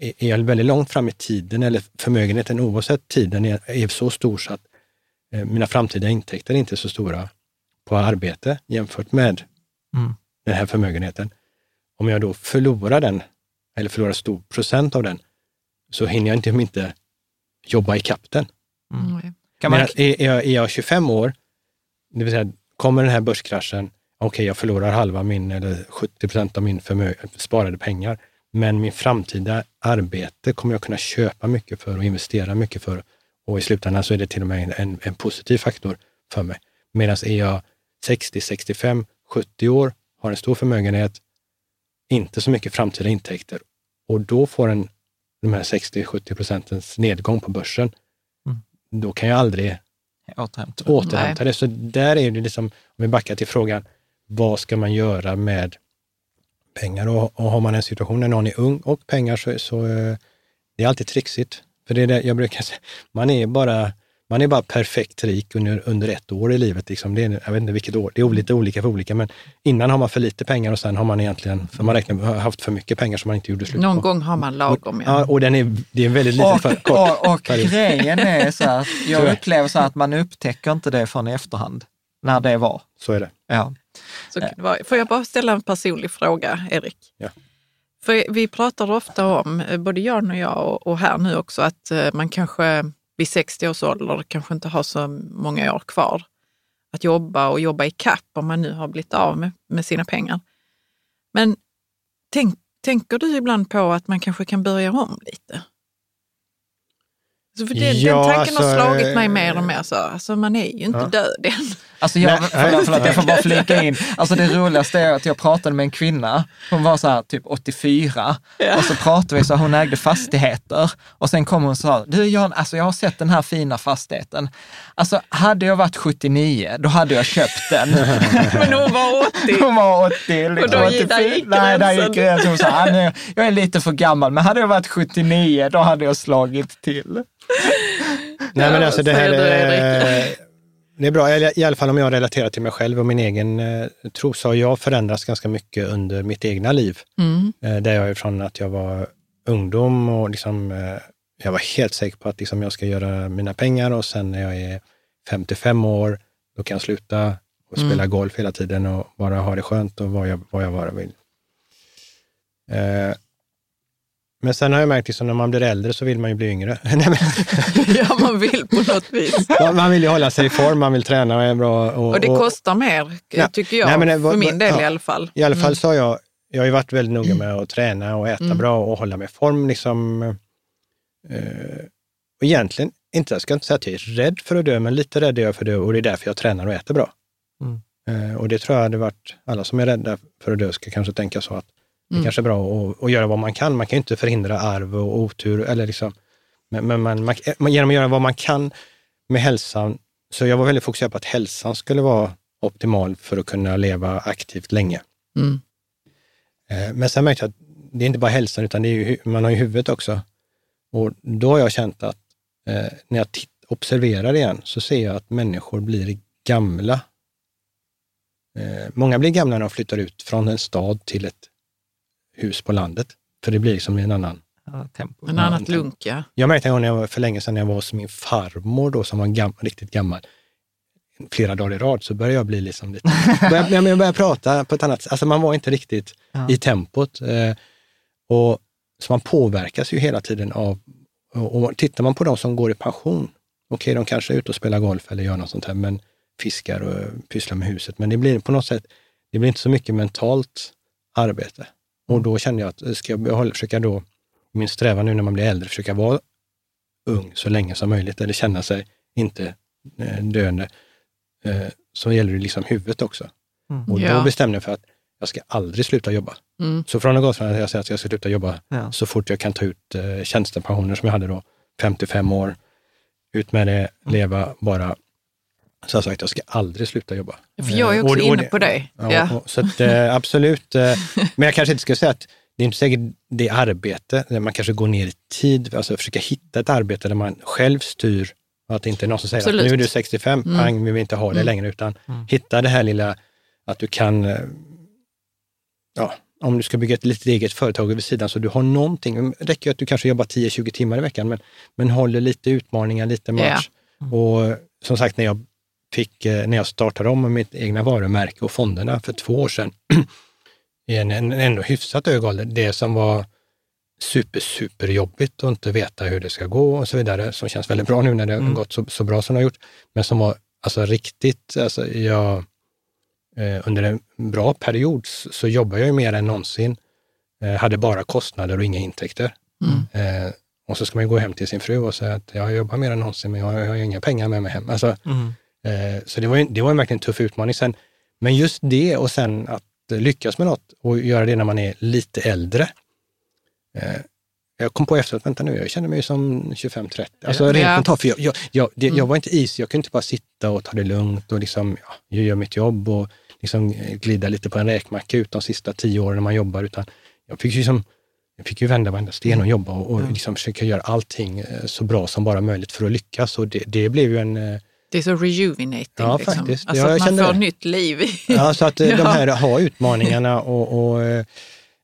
Speaker 3: är jag väldigt långt fram i tiden eller förmögenheten oavsett tiden är, är så stor så att eh, mina framtida intäkter är inte är så stora på arbete jämfört med mm. den här förmögenheten. Om jag då förlorar den, eller förlorar stor procent av den, så hinner jag inte, inte jobba i den. Mm. Kan man... är, jag, är jag 25 år, det vill säga kommer den här börskraschen, okej, okay, jag förlorar halva min eller 70 procent av min sparade pengar, men min framtida arbete kommer jag kunna köpa mycket för och investera mycket för. Och i slutändan så är det till och med en, en positiv faktor för mig. Medan är jag 60, 65, 70 år, har en stor förmögenhet, inte så mycket framtida intäkter och då får en de här 60-70 procentens nedgång på börsen, mm. då kan jag aldrig återhämta, återhämta det. Så där är det liksom, om vi backar till frågan, vad ska man göra med pengar? Och, och har man en situation när någon är ung och pengar så, så eh, det är alltid trixigt. För det är det jag brukar säga, man är bara man är bara perfekt rik under, under ett år i livet. Liksom. Det är, jag vet inte vilket år, det är lite olika för olika, men innan har man för lite pengar och sen har man egentligen, för man räknar, haft för mycket pengar som man inte gjorde slut
Speaker 5: Någon
Speaker 3: på.
Speaker 5: gång har man lagom.
Speaker 3: Ja, och den är, det är väldigt lite
Speaker 2: och,
Speaker 3: för kort.
Speaker 2: Och, och grejen är så att jag upplever så att man upptäcker inte det förrän i efterhand, när det var.
Speaker 3: Så är det.
Speaker 2: Ja.
Speaker 5: Så Får jag bara ställa en personlig fråga, Erik?
Speaker 3: Ja.
Speaker 5: För vi pratar ofta om, både Jan och jag och här nu också, att eh, man kanske vid 60 års ålder kanske inte har så många år kvar att jobba och jobba i kapp om man nu har blivit av med, med sina pengar. Men tänk, tänker du ibland på att man kanske kan börja om lite? Så för det, ja, den tanken alltså, har slagit mig mer och mer. Så. Alltså, man är ju inte ja. död än.
Speaker 2: Alltså jag, förlåt, förlåt, jag får bara flika in. Alltså det roligaste är att jag pratade med en kvinna, hon var så här typ 84, ja. och så pratade vi så hon ägde fastigheter. Och sen kom hon och sa, du Jan, alltså jag har sett den här fina fastigheten. Alltså hade jag varit 79, då hade jag köpt den.
Speaker 5: Men hon var 80.
Speaker 2: Hon var 80. Liksom,
Speaker 5: och då, 84. där gick Nej,
Speaker 2: där gick gränsen. Hon sa, jag är lite för gammal, men hade jag varit 79, då hade jag slagit till.
Speaker 3: Nej, men alltså det här är, det är bra, i alla fall om jag relaterar till mig själv och min egen eh, tro, så har jag förändrats ganska mycket under mitt egna liv. Mm. Eh, där jag är från att jag var ungdom och liksom, eh, jag var helt säker på att liksom, jag ska göra mina pengar och sen när jag är 55 år, då kan jag sluta och mm. spela golf hela tiden och bara ha det skönt och vad jag, vad jag bara vill. Men sen har jag märkt att liksom, när man blir äldre så vill man ju bli yngre.
Speaker 5: ja, man vill på något vis.
Speaker 3: man vill ju hålla sig i form, man vill träna och är bra. Och,
Speaker 5: och det kostar mer, ja. tycker jag, Nej, det, för min del ja, i alla fall.
Speaker 3: I alla fall mm. så har jag, jag har ju varit väldigt noga med att träna och äta mm. bra och hålla mig i form. Liksom, eh, och egentligen, inte, jag ska inte säga att jag är rädd för att dö, men lite rädd är jag för att dö och det är därför jag tränar och äter bra. Mm. Eh, och det tror jag hade varit, alla som är rädda för att dö ska kanske tänka så att det mm. kanske är bra att, att, göra vad man kan. Man kan ju inte förhindra arv och otur, eller liksom, men, men man, man, genom att göra vad man kan med hälsan, så jag var väldigt fokuserad på att hälsan skulle vara optimal för att kunna leva aktivt länge. Mm. Eh, men sen märkte jag att det är inte bara hälsan, utan det är ju, man har ju huvudet också. Och då har jag känt att eh, när jag observerar igen så ser jag att människor blir gamla. Eh, många blir gamla när de flyttar ut från en stad till ett hus på landet. För det blir liksom en annan
Speaker 5: ja, tempo. En annat lunk, ja.
Speaker 3: Jag märkte en gång när jag var, för länge sedan när jag var hos min farmor då, som var gam, riktigt gammal, flera dagar i rad, så började jag bli liksom lite... började, jag började prata på ett annat sätt. Alltså man var inte riktigt ja. i tempot. Eh, och, så man påverkas ju hela tiden av... Och, och tittar man på de som går i pension, okej, okay, de kanske är ute och spelar golf eller gör något sånt här, men fiskar och pysslar med huset. Men det blir på något sätt, det blir inte så mycket mentalt arbete. Och då kände jag att ska jag behålla, försöka då, min strävan nu när man blir äldre, försöka vara ung så länge som möjligt, eller känna sig inte eh, döende, eh, så gäller det liksom huvudet också. Och då
Speaker 5: Ja.
Speaker 3: bestämde jag för att jag ska aldrig sluta jobba.
Speaker 5: Mm.
Speaker 3: Så från och från att jag säger att jag ska sluta jobba
Speaker 4: Ja.
Speaker 3: så fort jag kan ta ut eh, tjänstepensioner som jag hade då, 55 år, ut med det, leva bara. Så jag har sagt, jag ska aldrig sluta jobba.
Speaker 5: För jag är
Speaker 3: Eh,
Speaker 5: också
Speaker 3: och- och
Speaker 5: inne på det.
Speaker 3: Ja,
Speaker 5: Ja.
Speaker 3: Så att, eh, absolut. Eh, men jag kanske inte ska säga att det är inte säkert det är arbete, där man kanske går ner i tid, alltså försöka hitta ett arbete där man själv styr och att det inte är någon som säger
Speaker 5: Absolut.
Speaker 3: att nu är du 65,
Speaker 5: Mm.
Speaker 3: pang, vi vill inte ha det
Speaker 5: Mm.
Speaker 3: längre, utan hitta det här lilla, att du kan, ja, om du ska bygga ett litet eget företag över sidan så du har någonting, det räcker ju att du kanske jobbar 10-20 timmar i veckan, men, men håller lite utmaningar, lite match. Och som sagt, när jag fick, eh, när jag startade om med mitt egna varumärke och fonderna för två år sedan, i en, en ändå hyfsat hög ålder, det som var super, super jobbigt att inte veta hur det ska gå och så vidare, som känns väldigt bra nu när det har gått så, så bra som det har gjort, men som var alltså riktigt, alltså jag, eh, under en bra period så, jobbade jag ju mer än någonsin, eh, hade bara kostnader och inga intäkter. Eh, och så ska man gå hem till sin fru och säga att jag jobbar mer än någonsin, men jag, jag har inga pengar med mig hem. Alltså,
Speaker 4: Mm.
Speaker 3: Eh, Så det var, ju, det var ju verkligen en tuff utmaning. Sen, men just det och sen att lyckas med något och göra det när man är lite äldre. Eh, Jag kom på efteråt, vänta nu, jag känner mig som 25-30. Alltså rent
Speaker 5: Ja.
Speaker 3: mentalt, för jag, jag, jag, det,
Speaker 5: Mm.
Speaker 3: jag var inte is, jag kunde inte bara sitta och ta det lugnt och liksom, ja, jag gör mitt jobb och liksom eh, glida lite på en räkmacka ut de sista tio åren när man jobbar, utan jag fick ju, som, jag fick ju vända varenda sten och jobba och, och liksom försöka göra allting så bra som bara möjligt för att lyckas. Och det, det blev ju en
Speaker 5: Det är så rejuvenating.
Speaker 3: Ja,
Speaker 5: liksom.
Speaker 3: faktiskt.
Speaker 5: Alltså
Speaker 3: Ja, jag
Speaker 5: att man får
Speaker 3: det.
Speaker 5: nytt liv.
Speaker 3: Ja, så att eh, de
Speaker 5: Ja.
Speaker 3: här har utmaningarna och, och eh,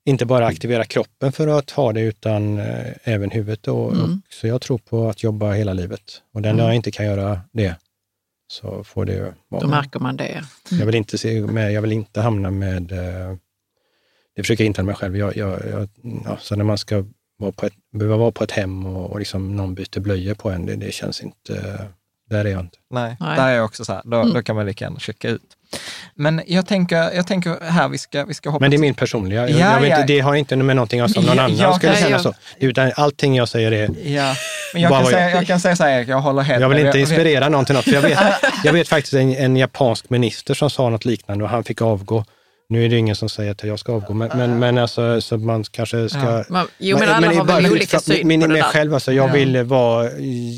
Speaker 3: inte bara aktivera kroppen för att ha det utan eh, även huvudet. Och,
Speaker 5: Mm.
Speaker 3: och, så jag tror på att jobba hela livet. Och den dag jag inte kan göra det så får det
Speaker 5: Då
Speaker 3: vara.
Speaker 5: märker man det.
Speaker 3: Jag vill inte, se med, jag vill inte hamna med, det försöker jag intala mig själv, jag, jag, jag, ja, så när man ska vara på ett, behöva vara på ett hem och, och liksom någon byter blöjor på en, det, det känns inte, där är jag inte.
Speaker 4: Nej,
Speaker 5: Nej.
Speaker 4: där är jag också så här, då,
Speaker 5: Mm.
Speaker 4: då kan man lika gärna checka ut. Men jag tänker, jag tänker här, vi ska, vi ska hoppa
Speaker 3: Men det är min personliga, jag,
Speaker 4: Ja,
Speaker 3: jag vet,
Speaker 4: ja.
Speaker 3: inte, det har inte med någonting att göra som någon
Speaker 4: Ja,
Speaker 3: annan
Speaker 4: jag
Speaker 3: skulle känna
Speaker 5: jag-
Speaker 3: så. Utan allting jag säger är,
Speaker 4: Ja, men jag kan, säga,
Speaker 3: jag-
Speaker 4: kan säga så här, jag håller helt
Speaker 3: jag vill inte inspirera någon till något. För jag, vet, jag vet faktiskt en, en japansk minister som sa något liknande och han fick avgå. Nu är det ingen som säger att jag ska avgå, men, men, men alltså, så man kanske ska...
Speaker 4: Ja.
Speaker 5: Man, jo, men, alla
Speaker 3: det är
Speaker 5: har väl olika syn
Speaker 3: min,
Speaker 5: på det där.
Speaker 3: själv, alltså, jag
Speaker 4: Ja.
Speaker 3: ville vara,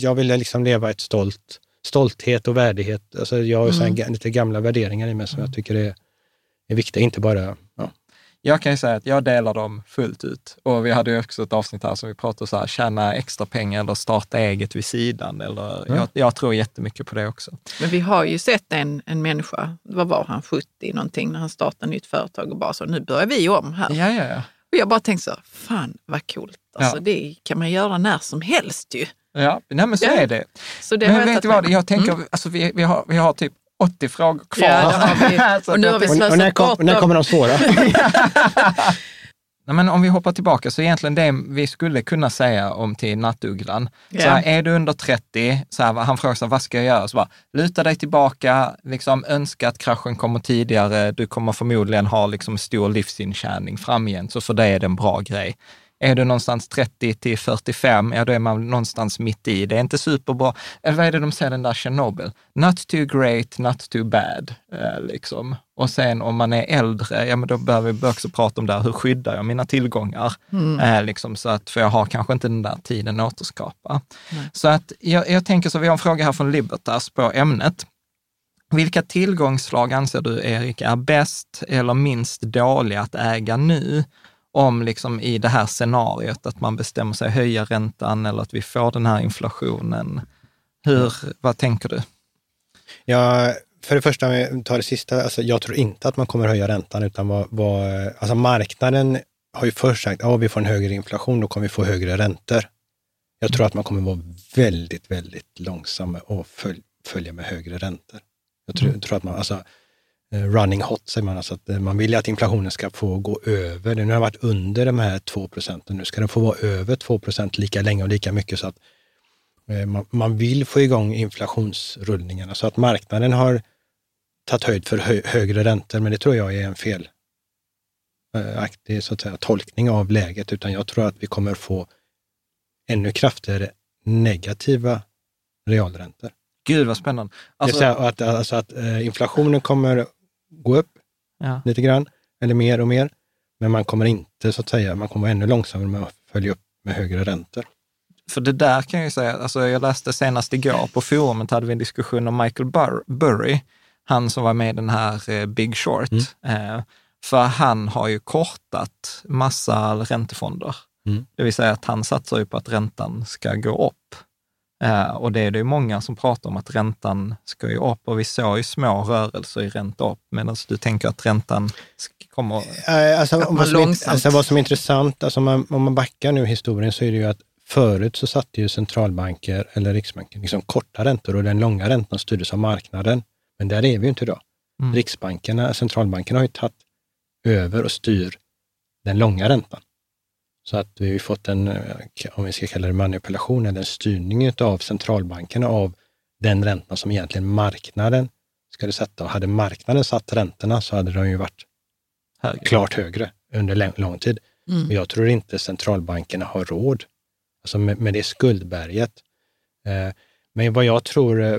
Speaker 3: jag ville liksom leva ett stolt, stolthet och värdighet. Alltså, jag har
Speaker 5: Mm.
Speaker 3: lite gamla värderingar i mig som jag tycker är, är viktiga, inte bara... Ja.
Speaker 4: Jag kan ju säga att jag delar dem fullt ut. Och vi hade ju också ett avsnitt här som vi pratade om så här, tjäna extra pengar eller starta eget vid sidan. Eller, jag, jag tror jättemycket på det också.
Speaker 5: Men vi har ju sett en, en människa, vad var han, 70 någonting, när han startade nytt företag och bara så, nu börjar vi om här.
Speaker 4: Ja, ja, ja.
Speaker 5: Och jag bara tänkte så, fan vad coolt. Alltså,
Speaker 4: Ja.
Speaker 5: Det kan man göra när som helst ju.
Speaker 4: ja nej, men så
Speaker 5: Ja.
Speaker 4: är det.
Speaker 5: Så det har
Speaker 4: men
Speaker 5: jag
Speaker 4: vet du vad,
Speaker 5: med.
Speaker 4: jag tänker,
Speaker 5: Mm.
Speaker 4: alltså, vi, vi, har, vi har typ 80 frågor kvar.
Speaker 5: Ja, har vi. Och nu har vi
Speaker 4: tänkte-
Speaker 3: Och, och när,
Speaker 5: slösat
Speaker 3: kom,
Speaker 5: bort
Speaker 3: när kommer de svåra?
Speaker 4: Nej, men om vi hoppar tillbaka, så egentligen det vi skulle kunna säga om till nattugglan.
Speaker 5: Ja.
Speaker 4: Så här, är du under 30, så här, han frågar så här, vad ska jag göra? Så bara, luta dig tillbaka, liksom, önska att kraschen kommer tidigare. Du kommer förmodligen ha liksom, stor livsintjäning framgent, så för dig är det en bra grej. Är du någonstans 30 till 45, ja då är man någonstans mitt i. Det är inte superbra. Eller vad är det de säger den där Chernobyl? Not too great, not too bad. Eh, liksom. Och sen om man är äldre, ja men då behöver vi också prata om det här, hur skyddar jag mina tillgångar? Eh, liksom, så att, för jag har kanske inte den där tiden att återskapa. Så att jag, jag tänker så, vi har en fråga här från Libertas på ämnet. Vilka tillgångsslag anser du, Erik, är bäst eller minst dåliga att äga nu? Om liksom i det här scenariot att man bestämmer sig höja räntan eller att vi får den här inflationen. Hur, vad tänker du?
Speaker 3: Ja, för det första, om jag tar det sista, alltså, jag tror inte att man kommer höja räntan, utan vad, vad, alltså marknaden har ju först sagt att vi får en högre inflation, då kommer vi få högre räntor. Jag tror att man kommer vara väldigt, väldigt långsam och följ, följa med högre räntor. Jag tror, tror att man, alltså, running hot säger man, alltså att eh, man vill ju att inflationen ska få gå över. Nu har det varit under de här 2 procenten, nu ska den få vara över 2 procent lika länge och lika mycket så att Eh, Man, man vill få igång inflationsrullningarna så att marknaden har tagit höjd för hö, högre räntor, men det tror jag är en fel eh, aktig, så att säga, tolkning av läget, utan jag tror att vi kommer få ännu kraftigare negativa realräntor.
Speaker 4: Gud vad spännande.
Speaker 3: det vill
Speaker 4: Alltså,
Speaker 3: säga att, alltså att eh, inflationen kommer gå upp,
Speaker 4: Ja.
Speaker 3: lite grann, eller mer och mer. Men man kommer inte, så att säga, man kommer ännu långsammare med att följa upp med högre räntor.
Speaker 4: För det där kan jag ju säga, alltså jag läste senast igår på forumet hade vi en diskussion om Michael Bur Burry, han som var med i den här eh, Big Short. Eh, för han har ju kortat massa räntefonder.
Speaker 3: Mm.
Speaker 4: Det vill säga att han satsar ju på att räntan ska gå upp. Eh, och det är det ju många som pratar om att räntan ska ju upp och vi såg ju små rörelser i ränta upp, medan du tänker att räntan kommer...
Speaker 3: Eh, Alltså, vad, som är,
Speaker 5: långsamt-
Speaker 3: alltså vad som är intressant, alltså om, man, om man backar nu i historien så är det ju att förut så satte ju centralbanker eller Riksbanken liksom korta räntor och den långa räntan styrdes av marknaden. Men där är vi ju inte idag.
Speaker 4: Mm.
Speaker 3: Riksbankerna, centralbankerna har ju tagit över och styr den långa räntan. Så att vi har fått en, eh, om vi ska kalla det manipulation, eller en styrning av centralbankerna av den räntan som egentligen marknaden skulle sätta. Och hade marknaden satt räntorna så hade de ju varit
Speaker 4: Högre.
Speaker 3: klart högre under lång, tid. Och jag tror inte centralbankerna har råd alltså med, med det skuldberget. Eh, men vad jag tror, eh,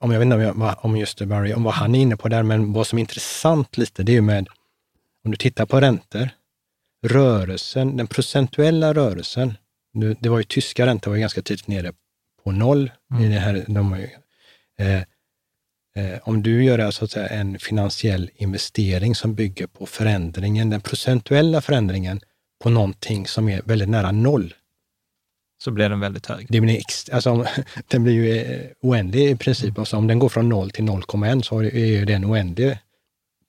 Speaker 3: om jag vet inte om, jag, om just det, Barry, om vad han är inne på där, men vad som är intressant lite, det är ju med, om du tittar på räntor, rörelsen, den procentuella rörelsen, nu, det var ju tyska räntor var ju ganska tidigt nere på noll. I det här, de ju, eh, Eh, om du gör så att säga, en finansiell investering som bygger på förändringen, den procentuella förändringen på någonting som är väldigt nära noll.
Speaker 4: Så blir den väldigt hög.
Speaker 3: Det blir, alltså, den blir ju eh, oändlig i princip. Alltså, om den går från 0 till 0,1 så är ju det en oändlig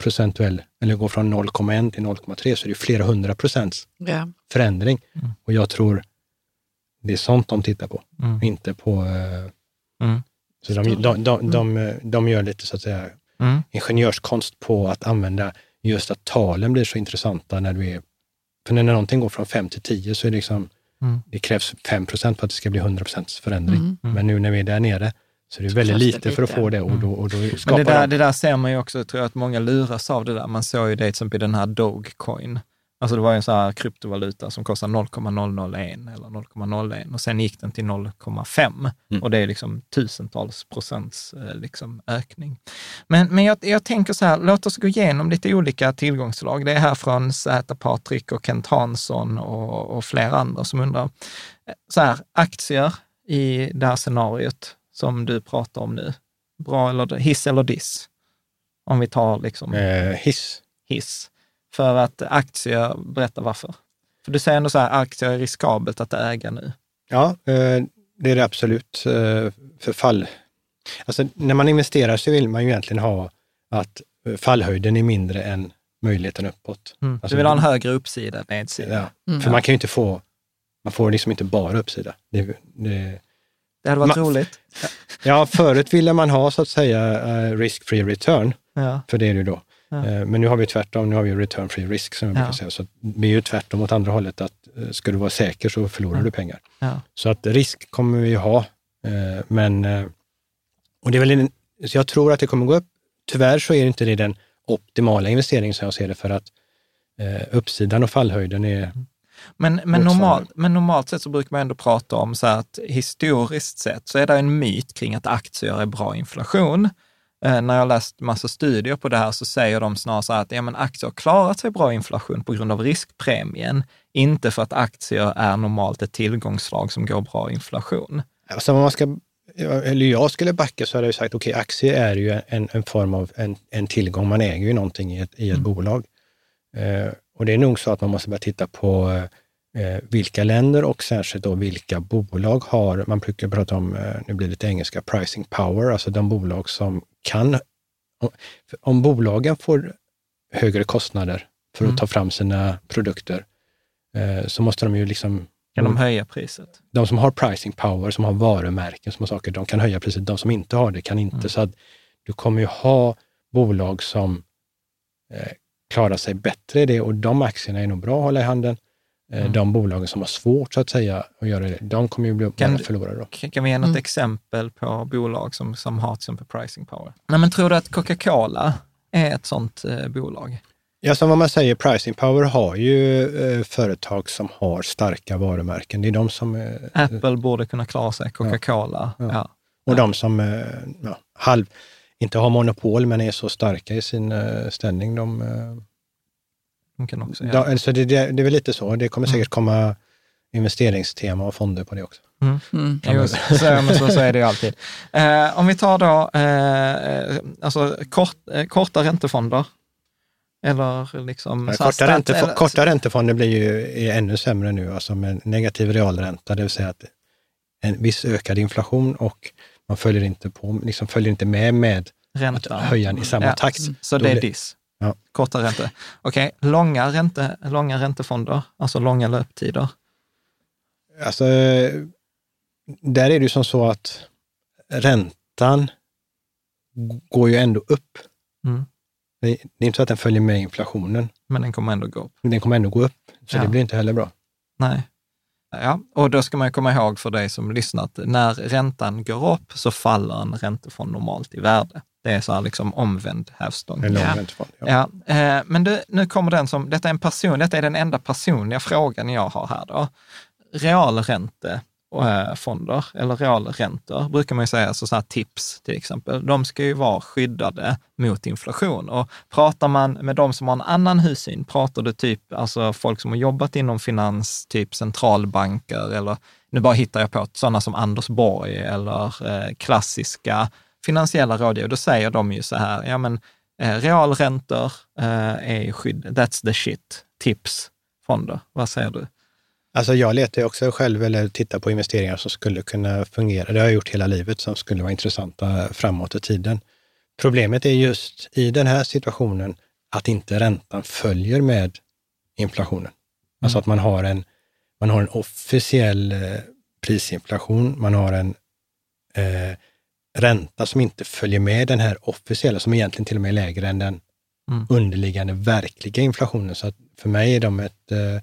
Speaker 3: procentuell, eller går från 0,1 till 0,3 så är det flera hundra procents
Speaker 5: Ja.
Speaker 3: förändring.
Speaker 4: Mm.
Speaker 3: Och jag tror det är sånt de tittar på,
Speaker 4: Mm.
Speaker 3: inte på... eh,
Speaker 4: Mm.
Speaker 3: Så de, de, de, de, de gör lite så att säga
Speaker 4: Mm.
Speaker 3: ingenjörskonst på att använda just att talen blir så intressanta när du är... För när någonting går från 5 till 10 så är det liksom,
Speaker 4: Mm.
Speaker 3: det krävs 5 procent för att det ska bli 100 procents förändring.
Speaker 5: Mm.
Speaker 3: Men nu när vi är där nere så är det väldigt
Speaker 5: krävs det
Speaker 3: lite för att
Speaker 5: lite.
Speaker 3: få det och då, och då
Speaker 4: Men det där,
Speaker 3: de...
Speaker 4: det där ser man ju också, tror jag att många luras av det där. Man såg ju det till exempel i den här Dogecoin. Alltså det var ju en sån här kryptovaluta som kostar 0,001 eller 0,01 och sen gick den till 0,5
Speaker 3: Mm.
Speaker 4: och det är liksom tusentals procents eh, liksom ökning. Men, men jag, jag tänker så här, låt oss gå igenom lite olika tillgångslag. Det är här från Z Patrik och Kent Hansson och, och flera andra som undrar. Eh, Så här, aktier i det här scenariot som du pratar om nu, bra eller hiss eller diss? Om vi tar liksom
Speaker 3: Eh, hiss.
Speaker 4: hiss. För att aktier, berätta varför. För du säger ändå så här, aktier är riskabelt att äga nu.
Speaker 3: Ja, eh, det är det absolut. eh, För fall... Alltså när man investerar så vill man ju egentligen ha att eh, fallhöjden är mindre än möjligheten uppåt.
Speaker 4: Mm.
Speaker 3: Alltså,
Speaker 4: du vill ha en högre uppsida än nedsida.
Speaker 3: Ja,
Speaker 5: Mm.
Speaker 3: för man kan ju inte få, man får liksom inte bara uppsida. Det, det,
Speaker 4: Det hade varit
Speaker 3: Ma-
Speaker 4: roligt.
Speaker 3: ja, förut ville man ha så att säga eh, risk-free return,
Speaker 4: Ja.
Speaker 3: för det är det ju då.
Speaker 4: Ja.
Speaker 3: Eh, Men nu har vi tvärtom, nu har vi return free risk som jag
Speaker 4: Ja.
Speaker 3: brukar säga. Så vi är ju tvärtom åt andra hållet, att eh, ska du vara säker så förlorar du pengar.
Speaker 4: Ja.
Speaker 3: Så att risk kommer vi ha, men och det är väl en, så jag tror att det kommer gå upp. Tyvärr så är inte det den optimala investeringen som jag ser det för att uppsidan och fallhöjden är
Speaker 4: Men, men, normalt, men normalt sett så brukar man ändå prata om så att historiskt sett så är det en myt kring att aktier är bra inflation. Eh, när jag läst massa studier på det här så säger de snarare så här att ja, men aktier har klarat sig bra inflation på grund av riskpremien, inte för att aktier är normalt ett tillgångsslag som går bra inflation.
Speaker 3: Alltså om man ska, eller jag skulle backa så hade jag sagt, okej, aktier är ju en, en form av en, en tillgång. Man äger ju någonting i ett, i ett bolag. Eh, och det är nog så att man måste börja titta på eh, vilka länder och särskilt då vilka bolag har, man brukar prata om, eh, nu blir det lite engelska, pricing power, alltså de bolag som kan, om, bolagen får högre kostnader för att
Speaker 4: Mm.
Speaker 3: ta fram sina produkter, eh, så måste de ju liksom
Speaker 4: Kan de höja priset?
Speaker 3: de som har pricing power, som har varumärken, som har saker, de kan höja priset. De som inte har det kan inte.
Speaker 4: Mm.
Speaker 3: Så att du kommer ju ha bolag som klarar sig bättre i det och de aktierna är nog bra att hålla i handen. Eh,
Speaker 4: Mm.
Speaker 3: De bolagen som har svårt så att säga att göra det, de kommer ju bli
Speaker 4: Kan
Speaker 3: förlorare då.
Speaker 4: Kan vi ge något
Speaker 5: Mm.
Speaker 4: exempel på bolag som, som har till exempel pricing power? Nej, men tror du att Coca-Cola är ett sånt eh, bolag?
Speaker 3: Ja, som vad man säger, pricing power har ju eh, företag som har starka varumärken. Det är de som, eh,
Speaker 4: Apple borde kunna klara sig, Coca-Cola. Ja.
Speaker 3: och de som eh, ja, halv, inte har monopol men är så starka i sin uh, ställning. De, uh,
Speaker 4: de kan också
Speaker 3: göra. alltså det, det, det är väl lite så. Det kommer mm. säkert komma investeringstema och fonder på det också.
Speaker 4: Mm. Mm. Jo, så, så, så, är det ju alltid. Eh, om vi tar då eh, alltså kort, eh, korta räntefonder. Eller liksom...
Speaker 3: Ja, korta, räntefo eller, korta räntefonder blir ju är ännu sämre nu, alltså med negativ realränta, det vill säga att en viss ökad inflation och man följer inte, på, liksom följer inte med med Ränta. att höja i samma ja, takt.
Speaker 4: Så det är DIS? Ja. Korta räntor. Okej, okay. långa, ränte, långa räntefonder, alltså långa löptider?
Speaker 3: Alltså, där är det ju som så att räntan går ju ändå upp. Mm. Det är inte så att den följer med inflationen.
Speaker 4: Men den kommer ändå gå upp.
Speaker 3: Den kommer ändå gå upp, så ja. det blir inte heller bra.
Speaker 4: Nej. Ja, och då ska man komma ihåg för dig som lyssnat, när räntan går upp så faller en räntefond normalt i värde. Det är så här liksom omvänd hävstång.
Speaker 3: En ja.
Speaker 4: Ja. ja. Eh, men du, nu kommer den som, detta är en person, detta är den enda personliga frågan jag har här då. Realränte Eh, fonder eller realräntor, brukar man ju säga, alltså så så här tips till exempel, de ska ju vara skyddade mot inflation. Och pratar man med de som har en annan hussyn, pratar du typ alltså folk som har jobbat inom finans, typ centralbanker eller nu bara hittar jag på sådana som Anders Borg eller eh, klassiska finansiella rådgivare, då säger de ju så här, ja men eh, realräntor eh, är skydd, that's the shit, tips, fonder. Vad säger du?
Speaker 3: Alltså jag letar också själv eller tittar på investeringar som skulle kunna fungera. Det har jag gjort hela livet som skulle vara intressanta framåt i tiden. Problemet är just i den här situationen att inte räntan följer med inflationen. Alltså mm. Alltså att man har en, man har en officiell eh, prisinflation, man har en eh, ränta som inte följer med den här officiella, som egentligen till och med är lägre än den mm. underliggande verkliga inflationen. Så att för mig är de ett eh,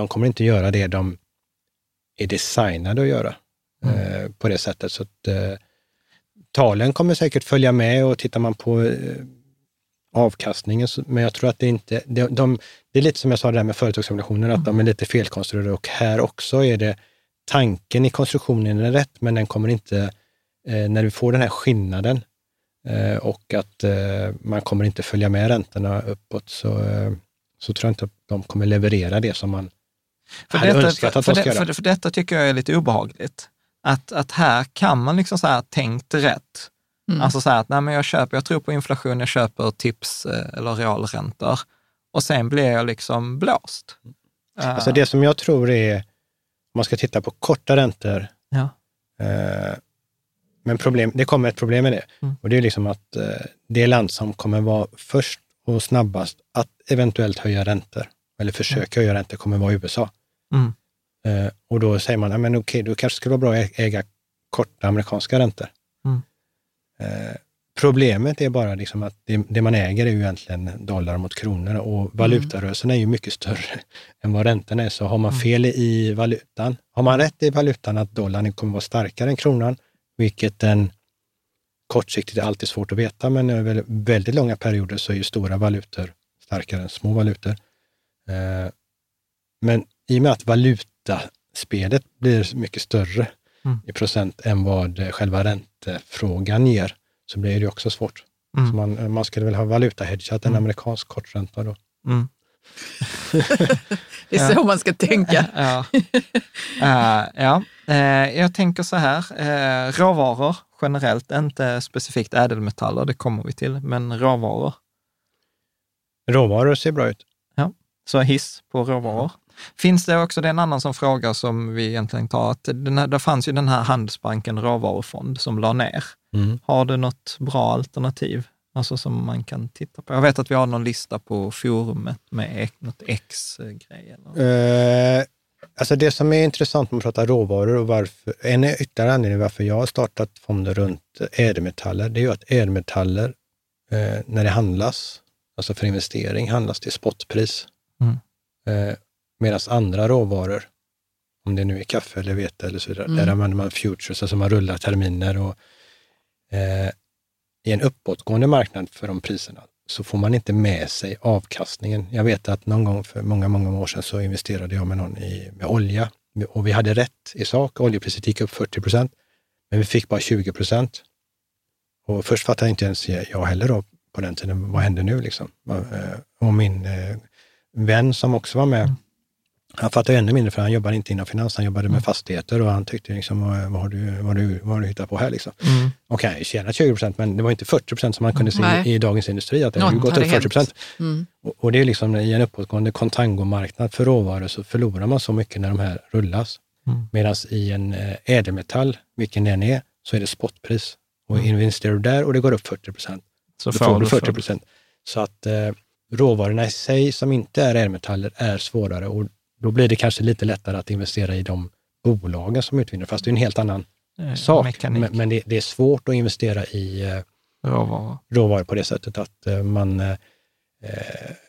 Speaker 3: de kommer inte göra det de är designade att göra mm. eh, på det sättet. Så att, eh, talen kommer säkert följa med och tittar man på eh, avkastningen, så, men jag tror att det inte, de, de, det är lite som jag sa det där med företagsobligationer, mm. att de är lite felkonstruerade och här också är det tanken i konstruktionen är rätt, men den kommer inte, eh, när du får den här skillnaden eh, och att eh, man kommer inte följa med räntorna uppåt, så, så tror jag inte att de kommer leverera det som man
Speaker 4: för detta, för, för, det, för, för, detta tycker jag är lite obehagligt. Att, att här kan man liksom så här tänkt rätt. Mm. Alltså så här att, nej men jag köper, jag tror på inflation, jag köper tips eh, eller realräntor och sen blir jag liksom blåst.
Speaker 3: Alltså det som jag tror är, om man ska titta på korta räntor,
Speaker 4: ja.
Speaker 3: eh, men problem, det kommer ett problem med det. Mm. Och det är liksom att eh, det land som kommer vara först och snabbast att eventuellt höja räntor, eller försöka mm. höja räntor, kommer vara USA. Mm. Eh, och då säger man, men okej, då kanske skulle vara bra att äga korta amerikanska räntor. Mm. Eh, problemet är bara liksom att det, det, man äger är ju egentligen dollar mot kronor och valutarörelsen är ju mycket större än vad räntorna är. Så har man mm. fel i valutan, har man rätt i valutan att dollarn kommer vara starkare än kronan, vilket den kortsiktigt är alltid svårt att veta, men över väldigt långa perioder så är ju stora valutor starkare än små valutor. Eh, men i och med att valutaspelet blir mycket större mm. i procent än vad själva räntefrågan ger, så blir det också svårt. Mm. Så man, man skulle väl ha valutahedgat en mm. amerikansk kortränta då. Mm.
Speaker 5: det är så man ska tänka.
Speaker 4: ja. Uh, ja. Uh, jag tänker så här, uh, råvaror generellt, inte specifikt ädelmetaller, det kommer vi till, men råvaror.
Speaker 3: Råvaror ser bra ut.
Speaker 4: Ja, så hiss på råvaror. Finns det också, det är en annan som fråga som vi egentligen tar, att den här, det fanns ju den här Handelsbanken råvarufond som la ner. Mm. Har du något bra alternativ? Alltså som man kan titta på. Jag vet att vi har någon lista på forumet med något X-grej.
Speaker 3: Uh, alltså det som är intressant när man pratar råvaror och varför, en ytterligare anledning varför jag har startat fonder runt ädelmetaller, det är ju att ädelmetaller, uh, när det handlas, alltså för investering, handlas till spotpris. Mm. Uh, Medan andra råvaror, om det nu är kaffe eller vete eller så vidare, mm. där använder man futures, alltså man rullar terminer och eh, i en uppåtgående marknad för de priserna så får man inte med sig avkastningen. Jag vet att någon gång för många, många år sedan så investerade jag med någon i, med olja och vi hade rätt i sak. Oljepriset gick upp 40 procent, men vi fick bara 20 procent. Och först fattade inte ens jag heller då på den tiden, vad händer nu liksom? Eh, och min eh, vän som också var med, han fattade ännu mindre för han jobbade inte inom finans, han jobbade med mm. fastigheter och han tyckte liksom, vad, har, du, vad, har, du, vad har du hittat på här liksom? Mm. Och kan tjäna 20 procent, men det var inte 40 procent som man kunde se i, i, Dagens Industri, att det har gått upp 40 procent. Mm. Och, och, det är liksom i en uppåtgående kontangomarknad för råvaror så förlorar man så mycket när de här rullas. Mm. Medan i en eh, ädelmetall, vilken den är, så är det spotpris. Och mm. investerar du där och det går upp 40 procent, så får du 40 procent. Så att eh, råvarorna i sig som inte är ädelmetaller är svårare och då blir det kanske lite lättare att investera i de bolagen som utvinner, fast det är en helt annan eh, sak. Men, men det, det, är svårt att investera i eh, råvaror. råvaror på det sättet att eh, man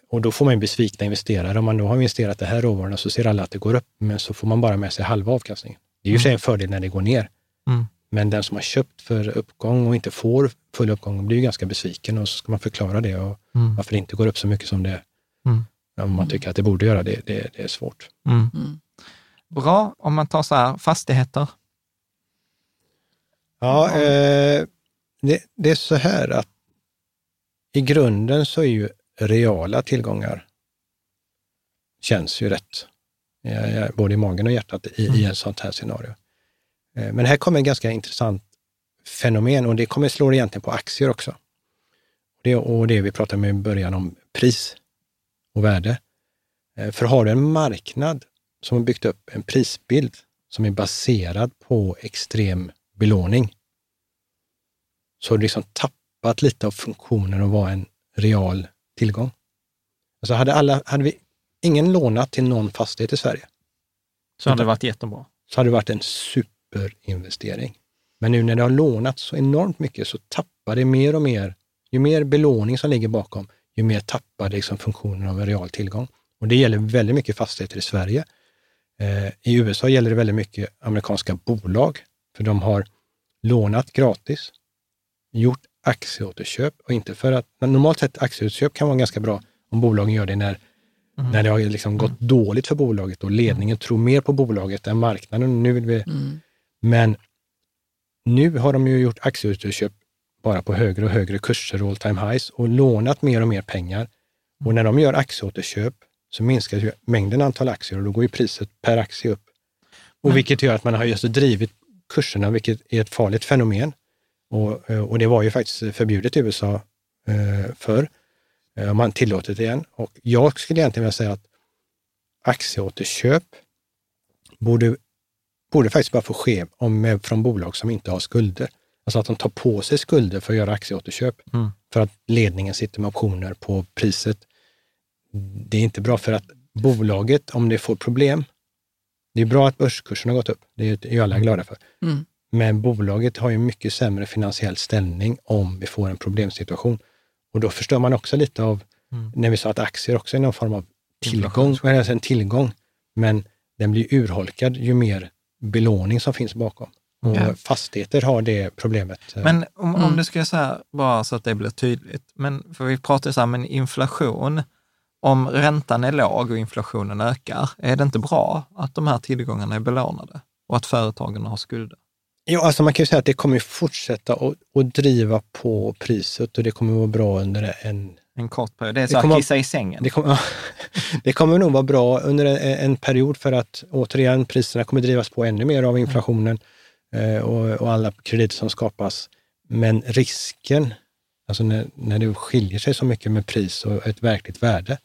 Speaker 3: och då får man besvikna investerare. Om man då har investerat det här råvarorna så ser alla att det går upp, men så får man bara med sig halva avkastningen. Det är ju mm. en fördel när det går ner. Mm. Men den som har köpt för uppgång och inte får full uppgång blir ju ganska besviken och så ska man förklara det och mm. varför det inte går upp så mycket som det mm. Om man tycker att det borde göra. Det, det, det är svårt. Mm.
Speaker 4: mm. Bra, om man tar så här, fastigheter?
Speaker 3: Ja, eh, det, det, är så här att i grunden så är ju reala tillgångar känns ju rätt, både i magen och hjärtat i, i mm. ett sånt här scenario. Eh, men här kommer ett ganska intressant fenomen och det kommer slå egentligen på aktier också. Det, och det vi pratade om i början om pris och värde. Eh, för har du en marknad som har byggt upp en prisbild som är baserad på extrem belåning, så har du liksom tappat lite av funktionen att vara en real tillgång. Alltså hade, alla, hade vi ingen lånat till någon fastighet i Sverige,
Speaker 4: så hade det varit jättebra.
Speaker 3: Så hade det varit en superinvestering. Men nu när det har lånat så enormt mycket så tappar det mer och mer. Ju mer belåning som ligger bakom, ju mer tappar liksom funktionen av en real tillgång. Och det gäller väldigt mycket fastigheter i Sverige. Eh, I USA gäller det väldigt mycket amerikanska bolag, för de har lånat gratis, gjort aktieåterköp och inte för att, normalt sett aktieåterköp kan vara ganska bra om bolagen gör det när, mm. när det har liksom gått mm. dåligt för bolaget och ledningen mm. tror mer på bolaget än marknaden. Nu vill vi, mm. Men nu har de ju gjort aktieåterköp bara på högre och högre kurser, all time highs, och lånat mer och mer pengar. Och när de gör aktieåterköp så minskar ju mängden antal aktier och då går ju priset per aktie upp. Och vilket gör att man har just drivit kurserna, vilket är ett farligt fenomen. Och, eh, och det var ju faktiskt förbjudet i USA eh, förr. Eh, man tillåtit det igen. Och jag skulle egentligen vilja säga att aktieåterköp borde, borde faktiskt bara få ske om, från bolag som inte har skulder. Alltså att de tar på sig skulder för att göra aktieåterköp. Mm. För att ledningen sitter med optioner på priset. Det är inte bra för att bolaget, om det får problem, det är bra att börskursen har gått upp. Det är ju alla glada för. Mm. Men bolaget har ju mycket sämre finansiell ställning om vi får en problemsituation. Och då förstör man också lite av, mm. när vi sa att aktier också är någon form av tillgång, alltså en tillgång, men den blir urholkad ju mer belåning som finns bakom. Och ja. fastigheter har det problemet.
Speaker 4: Men om, mm. om du ska säga, bara så att det blir tydligt, men för vi pratar så här, men inflation, om räntan är låg och inflationen ökar, är det inte bra att de här tillgångarna är belånade och att företagen har skulder?
Speaker 3: Ja, alltså man kan ju säga att det kommer fortsätta att, att driva på priset och det kommer vara bra under en...
Speaker 4: En kort period. Det är så att kissa i sängen.
Speaker 3: Det kommer, det kommer nog vara bra under en, en, period för att återigen, priserna kommer drivas på ännu mer av inflationen mm. Och, och, alla krediter som skapas. Men risken, alltså när, när det skiljer sig så mycket med pris och ett verkligt värde,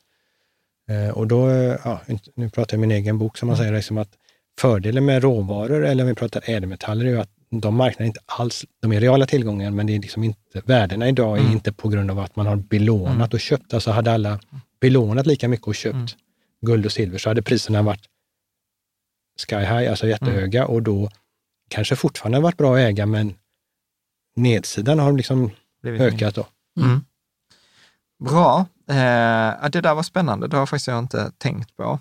Speaker 3: eh, och då, ja, nu pratar jag min egen bok som man mm. säger, liksom att Fördelen med råvaror, eller om vi pratar ädelmetaller, är att de marknaderna inte alls, de är reala tillgångar, men det är liksom inte, värdena idag är mm. inte på grund av att man har belånat mm. och köpt. Alltså hade alla belånat lika mycket och köpt mm. guld och silver så hade priserna varit sky high, alltså jättehöga och då kanske fortfarande varit bra att äga, men nedsidan har liksom ökat då. Mm.
Speaker 4: Bra. Eh, det där var spännande. Det har faktiskt jag inte tänkt på.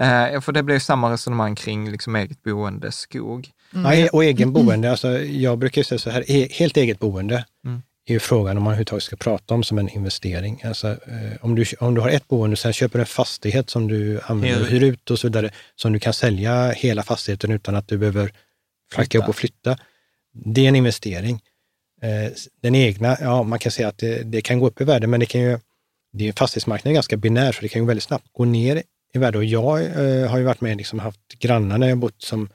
Speaker 4: Eh, för det blir samma resonemang kring liksom eget boende, skog.
Speaker 3: Mm. Ja, och egen boende, alltså, jag brukar säga så här, helt eget boende mm. är ju frågan om man överhuvudtaget ska prata om som en investering. Alltså, eh, om, du, om du har ett boende sen köper en fastighet som du använder hyr ut och så vidare, som du kan sälja hela fastigheten utan att du behöver flacka upp och flytta. Det är en investering. Eh, den egna, ja man kan säga att det, det, kan gå upp i värde, men det kan ju, det är fastighetsmarknaden är ganska binär, så det kan ju väldigt snabbt gå ner i värde. Och jag eh, har ju varit med, liksom haft grannar när jag bott som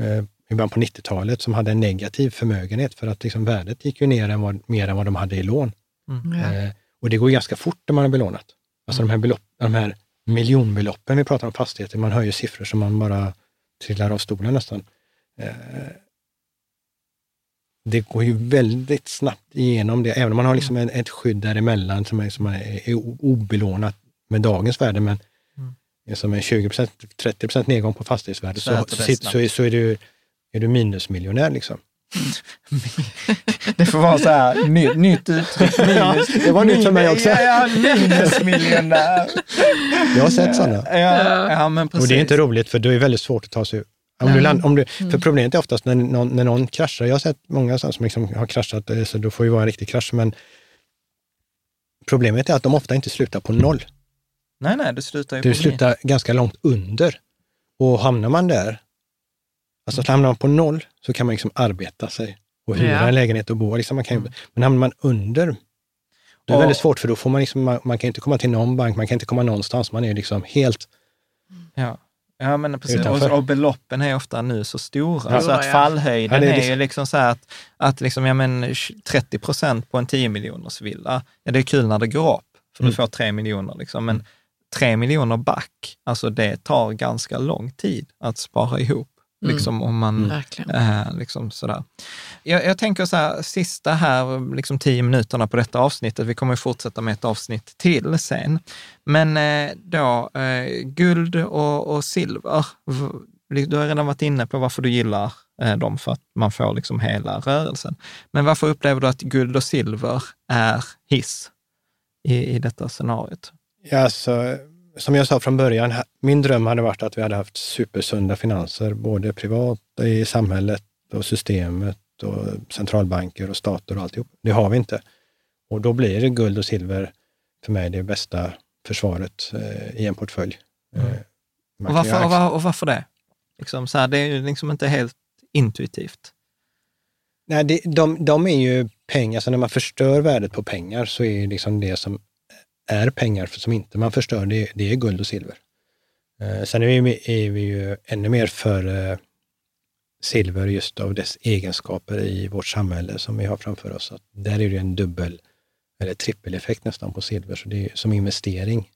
Speaker 3: eh, i början på 90-talet som hade en negativ förmögenhet för att liksom värdet gick ju ner än vad, mer än vad de hade i lån. Mm. Eh, och det går ganska fort när man har belånat. Alltså mm. de, här belopp, de här miljonbeloppen vi pratar om fastigheter, man hör ju siffror som man bara trillar av stolen nästan. Eh, det går ju väldigt snabbt igenom det, även om man har liksom ett skydd däremellan som är, som är obelånat med dagens värde, men mm. som är 20 30% nedgång på fastighetsvärdet, så, så, så, så, är, du, är du minusmiljonär. Liksom.
Speaker 4: Det får vara så här, ny, nytt uttryck. Minus,
Speaker 3: det var nytt för mig också.
Speaker 4: Ja, ja, minusmiljonär.
Speaker 3: Jag har sett sådana.
Speaker 4: Ja, ja, men
Speaker 3: precis. Och det är inte roligt, för det är väldigt svårt att ta sig ur. Om du land, om du, för mm. problemet är oftast när någon, när någon kraschar. Jag har sett många som liksom har kraschat, eh, så då får det vara en riktig krasch. Men problemet är att de ofta inte slutar på noll.
Speaker 4: Nej, nej, det slutar ju
Speaker 3: Du slutar min. ganska långt under. Och hamnar man där, alltså mm. hamnar man på noll, så kan man liksom arbeta sig och hyra ja. en lägenhet och bo. Liksom man kan, mm. Men hamnar man under, det är och, väldigt svårt för då får man, liksom, man, man, kan inte komma till någon bank, man kan inte komma någonstans. Man är liksom helt...
Speaker 4: Ja. Ja, men precis. Och, och, beloppen är ofta nu så stora, ja. så att fallhöjden ja, är, är, ju liksom så här att, att liksom, ja, men 30 procent på en 10 miljoners villa, ja det är kul när det går upp, för mm. du får 3 miljoner liksom, men 3 miljoner back, alltså det tar ganska lång tid att spara ihop. Mm. Liksom om man, äh, liksom sådär. Jag, jag, tänker så här, sista här, liksom tio minuterna på detta avsnittet, vi kommer fortsätta med ett avsnitt till sen. Men eh, då, eh, guld och, och, silver, du har redan varit inne på varför du gillar eh, dem, för att man får liksom hela rörelsen. Men varför upplever du att guld och silver är hiss i, i detta scenariot?
Speaker 3: Ja, alltså, som jag sa från början, min dröm hade varit att vi hade haft supersunda finanser, både privat, i samhället och systemet och centralbanker och stater och alltihop. Det har vi inte. Och då blir det guld och silver för mig det bästa försvaret eh, i en portfölj. Mm. Eh,
Speaker 4: och, varför, och, var, och, varför, det? Liksom så här, det är ju liksom inte helt intuitivt.
Speaker 3: Nej, det, de, de är ju pengar, så när man förstör värdet på pengar så är det liksom det som är pengar som inte man förstör, det, det är guld och silver. Eh, sen är vi, är vi ju ännu mer för eh, silver just av dess egenskaper i vårt samhälle som vi har framför oss. Att där är det en dubbel eller trippeleffekt nästan på silver, så det är som investering.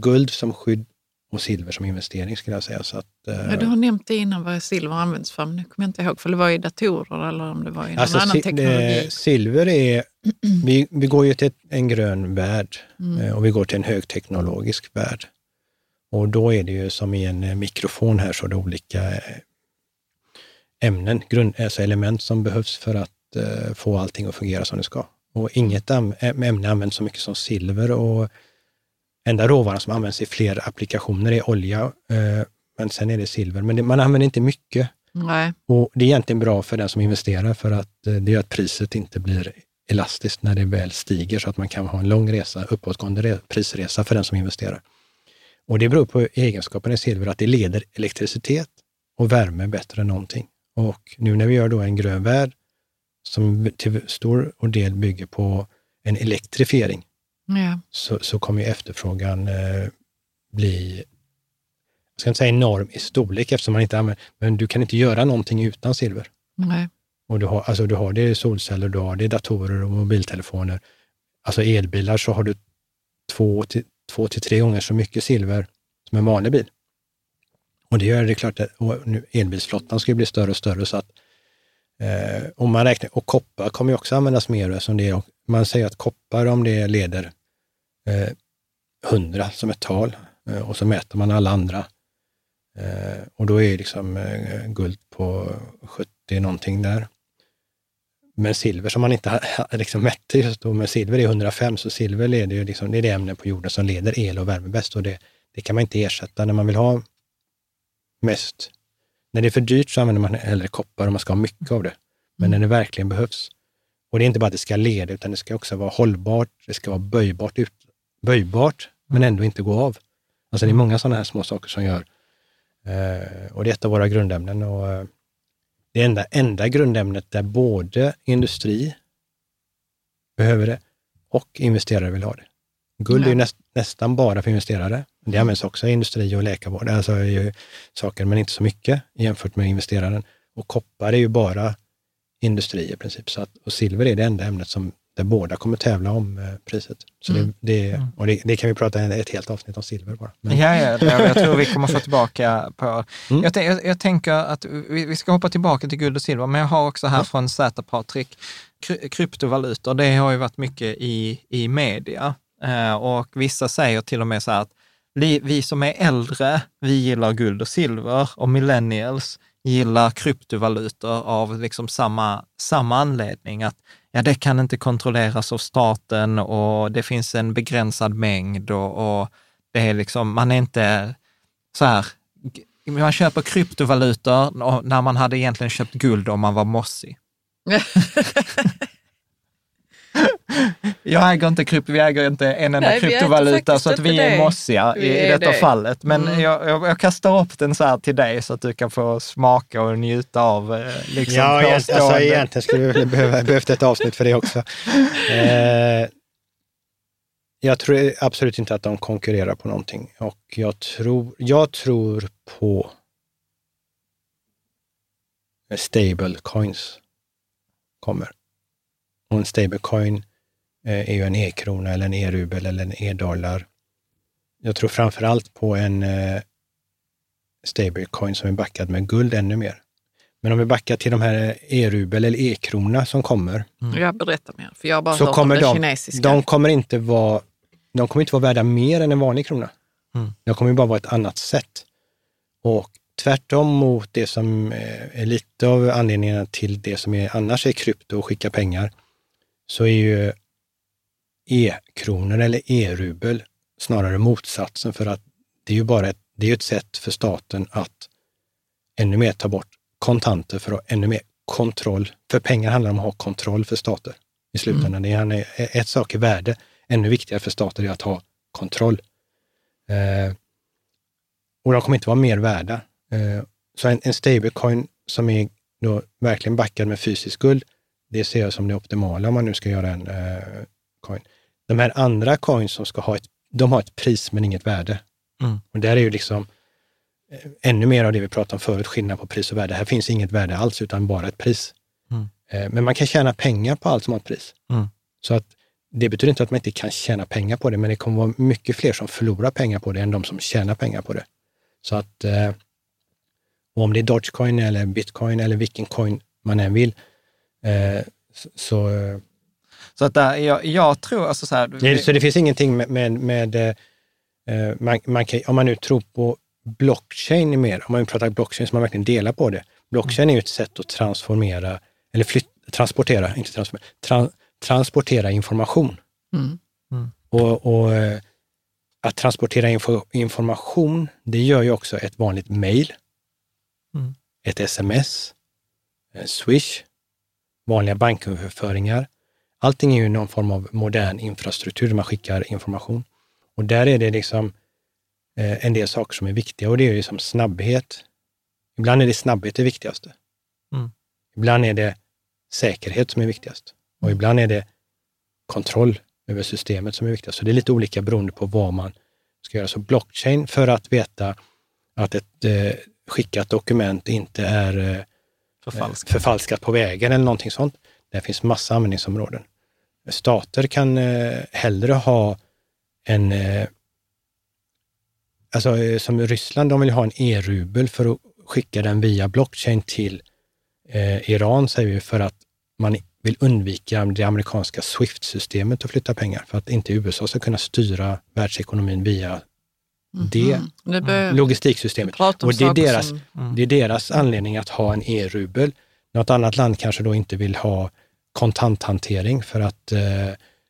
Speaker 3: Guld som skydd och silver som investering skulle jag säga. Så att,
Speaker 5: eh, ja, du har nämnt det innan vad silver används för, men nu kommer jag inte ihåg, för det var i datorer eller om det var i någon alltså, annan teknologi.
Speaker 3: Silver är, vi, vi går ju till en grön värld mm. Eh, och vi går till en högteknologisk värld. Och då är det ju som i en eh, mikrofon här så är det olika ämnen, grund, alltså element som behövs för att få allting att fungera som det ska. Och inget ämne används så mycket som silver och enda råvaran som används i fler applikationer är olja, eh, men sen är det silver. Men det, man använder inte mycket.
Speaker 5: Nej.
Speaker 3: Och det är egentligen bra för den som investerar för att eh, det gör att priset inte blir elastiskt när det väl stiger så att man kan ha en lång resa, uppåtgående prisresa för den som investerar. Och det beror på egenskapen i silver att det leder elektricitet och värme bättre än någonting. Och nu när vi gör då en grön värld som till stor del bygger på en elektrifiering,
Speaker 5: ja.
Speaker 3: så, så kommer efterfrågan eh, bli, jag ska inte säga enorm i storlek eftersom man inte använder, men du kan inte göra någonting utan silver.
Speaker 5: Nej.
Speaker 3: Och du har, alltså du har det i solceller, du har det i datorer och mobiltelefoner. Alltså elbilar så har du två till, två till tre gånger så mycket silver som en vanlig bil. Och det gör det klart att nu, elbilsflottan ska bli större och större så att eh, om man räknar, och koppar kommer ju också användas mer som det är. Man säger att koppar, om det leder Eh, 100 som ett tal eh, och så mäter man alla andra. Eh, och då är liksom guld på 70 någonting där. Men silver som man inte liksom mätte just då, men silver är 105, så silver leder ju liksom, det är det ämne på jorden som leder el och värme bäst och det, det kan man inte ersätta när man vill ha mest. När det är för dyrt så använder man hellre koppar och man ska ha mycket av det. Men när det verkligen behövs. Och det är inte bara att det ska leda, utan det ska också vara hållbart, det ska vara böjbart, ut, böjbart men ändå inte gå av. Alltså det är många sådana här små saker som gör, eh, och det är ett av våra grundämnen. Och, eh, det enda, enda grundämnet där både industri behöver det och investerare vill ha det. Guld är ju
Speaker 5: Ja.
Speaker 3: näst, nästan bara för investerare. Det används också i industri och läkarvård, alltså är saker, men inte så mycket jämfört med investeraren. Och koppar är ju bara industri i princip. Så att, och silver är det enda ämnet som där båda kommer tävla om eh, priset. Så
Speaker 5: Mm.
Speaker 3: det, det, och det, det kan vi prata ett helt avsnitt om silver bara. Men,
Speaker 4: Ja, ja, jag tror vi kommer få tillbaka på...
Speaker 3: Mm.
Speaker 4: Jag, jag, jag tänker att vi, vi ska hoppa tillbaka till guld och silver, men jag har också här från Z Patrik, kry, kryptovalutor, det har ju varit mycket i, i media. Eh, och vissa säger till och med så här att vi som är äldre, vi gillar guld och silver och millennials gillar kryptovalutor av liksom samma, samma anledning. Att ja, det kan inte kontrolleras av staten och det finns en begränsad mängd och, och det är liksom, man är inte så här, man köper kryptovalutor när man hade egentligen köpt guld om man var mossig. Jag äger inte krypto, vi äger inte en enda
Speaker 5: Nej,
Speaker 4: kryptovaluta så att vi är
Speaker 5: det.
Speaker 4: mossiga
Speaker 5: Vi
Speaker 4: i,
Speaker 5: är
Speaker 4: detta
Speaker 5: det.
Speaker 4: fallet. Men
Speaker 5: Mm.
Speaker 4: jag, jag, jag kastar upp den så här till dig så att du kan få smaka och njuta av eh, liksom
Speaker 3: ja, egent- alltså, egentligen skulle vi behöva, behövt ett avsnitt för det också. Eh, jag tror absolut inte att de konkurrerar på någonting och jag tror, jag tror på stable coins kommer. Och en stablecoin är ju en e-krona eller en e-rubel eller en e-dollar. Jag tror framför allt på en eh, stablecoin som är backad med guld ännu mer. Men om vi backar till de här e-rubel eller e-krona som kommer,
Speaker 5: Jag berättar mer, för jag har bara
Speaker 3: så
Speaker 5: hört om
Speaker 3: kommer
Speaker 5: den
Speaker 3: de,
Speaker 5: kinesiska.
Speaker 3: de kommer inte vara, de kommer inte vara värda mer än en vanlig krona.
Speaker 4: Mm.
Speaker 3: De kommer bara vara ett annat sätt. Och tvärtom mot det som eh, är lite av anledningen till det som är, annars är krypto och skicka pengar, så är ju e-kronor eller e-rubel snarare motsatsen för att det är ju bara ett, det är ett sätt för staten att ännu mer ta bort kontanter för att ännu mer kontroll. För pengar handlar om att ha kontroll för stater i slutändan. Det är ett sak är värde, ännu viktigare för stater är att ha kontroll. Eh, och de kommer inte vara mer värda. Eh, så en, en stablecoin som är då verkligen backad med fysisk guld, det ser jag som det optimala om man nu ska göra en eh, coin. De här andra coins som ska ha ett, de har ett pris men inget värde.
Speaker 4: Mm.
Speaker 3: Och där är ju liksom eh, ännu mer av det vi pratade om förut, skillnad på pris och värde. Här finns inget värde alls, utan bara ett pris.
Speaker 4: Mm.
Speaker 3: Eh, men man kan tjäna pengar på allt som har ett pris.
Speaker 4: Mm.
Speaker 3: Så att det betyder inte att man inte kan tjäna pengar på det, men det kommer vara mycket fler som förlorar pengar på det än de som tjänar pengar på det. Så att eh, om det är Dogecoin eller bitcoin eller vilken coin man än vill, så, så, eh,
Speaker 4: att där, jag, jag tror, alltså så här,
Speaker 3: det, så det finns ingenting med, med, med eh, eh, man, man kan, om man nu tror på blockchain mer, om man pratar blockchain så man verkligen delar på det. Blockchain är ju ett sätt att transformera, eller flytt, transportera, inte transformera, tran, transportera information.
Speaker 5: Mm.
Speaker 3: Och, och eh, att transportera info, information, det gör ju också ett vanligt mail,
Speaker 4: Mm.
Speaker 3: ett sms, en swish, vanliga banköverföringar. Allting är ju någon form av modern infrastruktur man skickar information. Och där är det liksom eh, en del saker som är viktiga och det är ju som snabbhet. Ibland är det snabbhet det viktigaste.
Speaker 4: Mm.
Speaker 3: Ibland är det säkerhet som är viktigast. Och ibland är det kontroll över systemet som är viktigast. Så det är lite olika beroende på vad man ska göra. Så blockchain för att veta att ett eh, skickat dokument inte är eh,
Speaker 4: förfalskat.
Speaker 3: förfalskat på vägen eller någonting sånt. Det finns massa användningsområden. Stater kan eh, hellre ha en, eh, alltså eh, som Ryssland, de vill ha en e-rubel för att skicka den via blockchain till eh, Iran, säger vi, för att man vill undvika det amerikanska Swift-systemet att flytta pengar, för att inte USA ska kunna styra världsekonomin via det
Speaker 5: Mm. Det
Speaker 3: logistiksystemet. Och det är, deras,
Speaker 5: som-
Speaker 3: det är deras anledning att ha en e-rubel. Något annat land kanske då inte vill ha kontanthantering för att eh,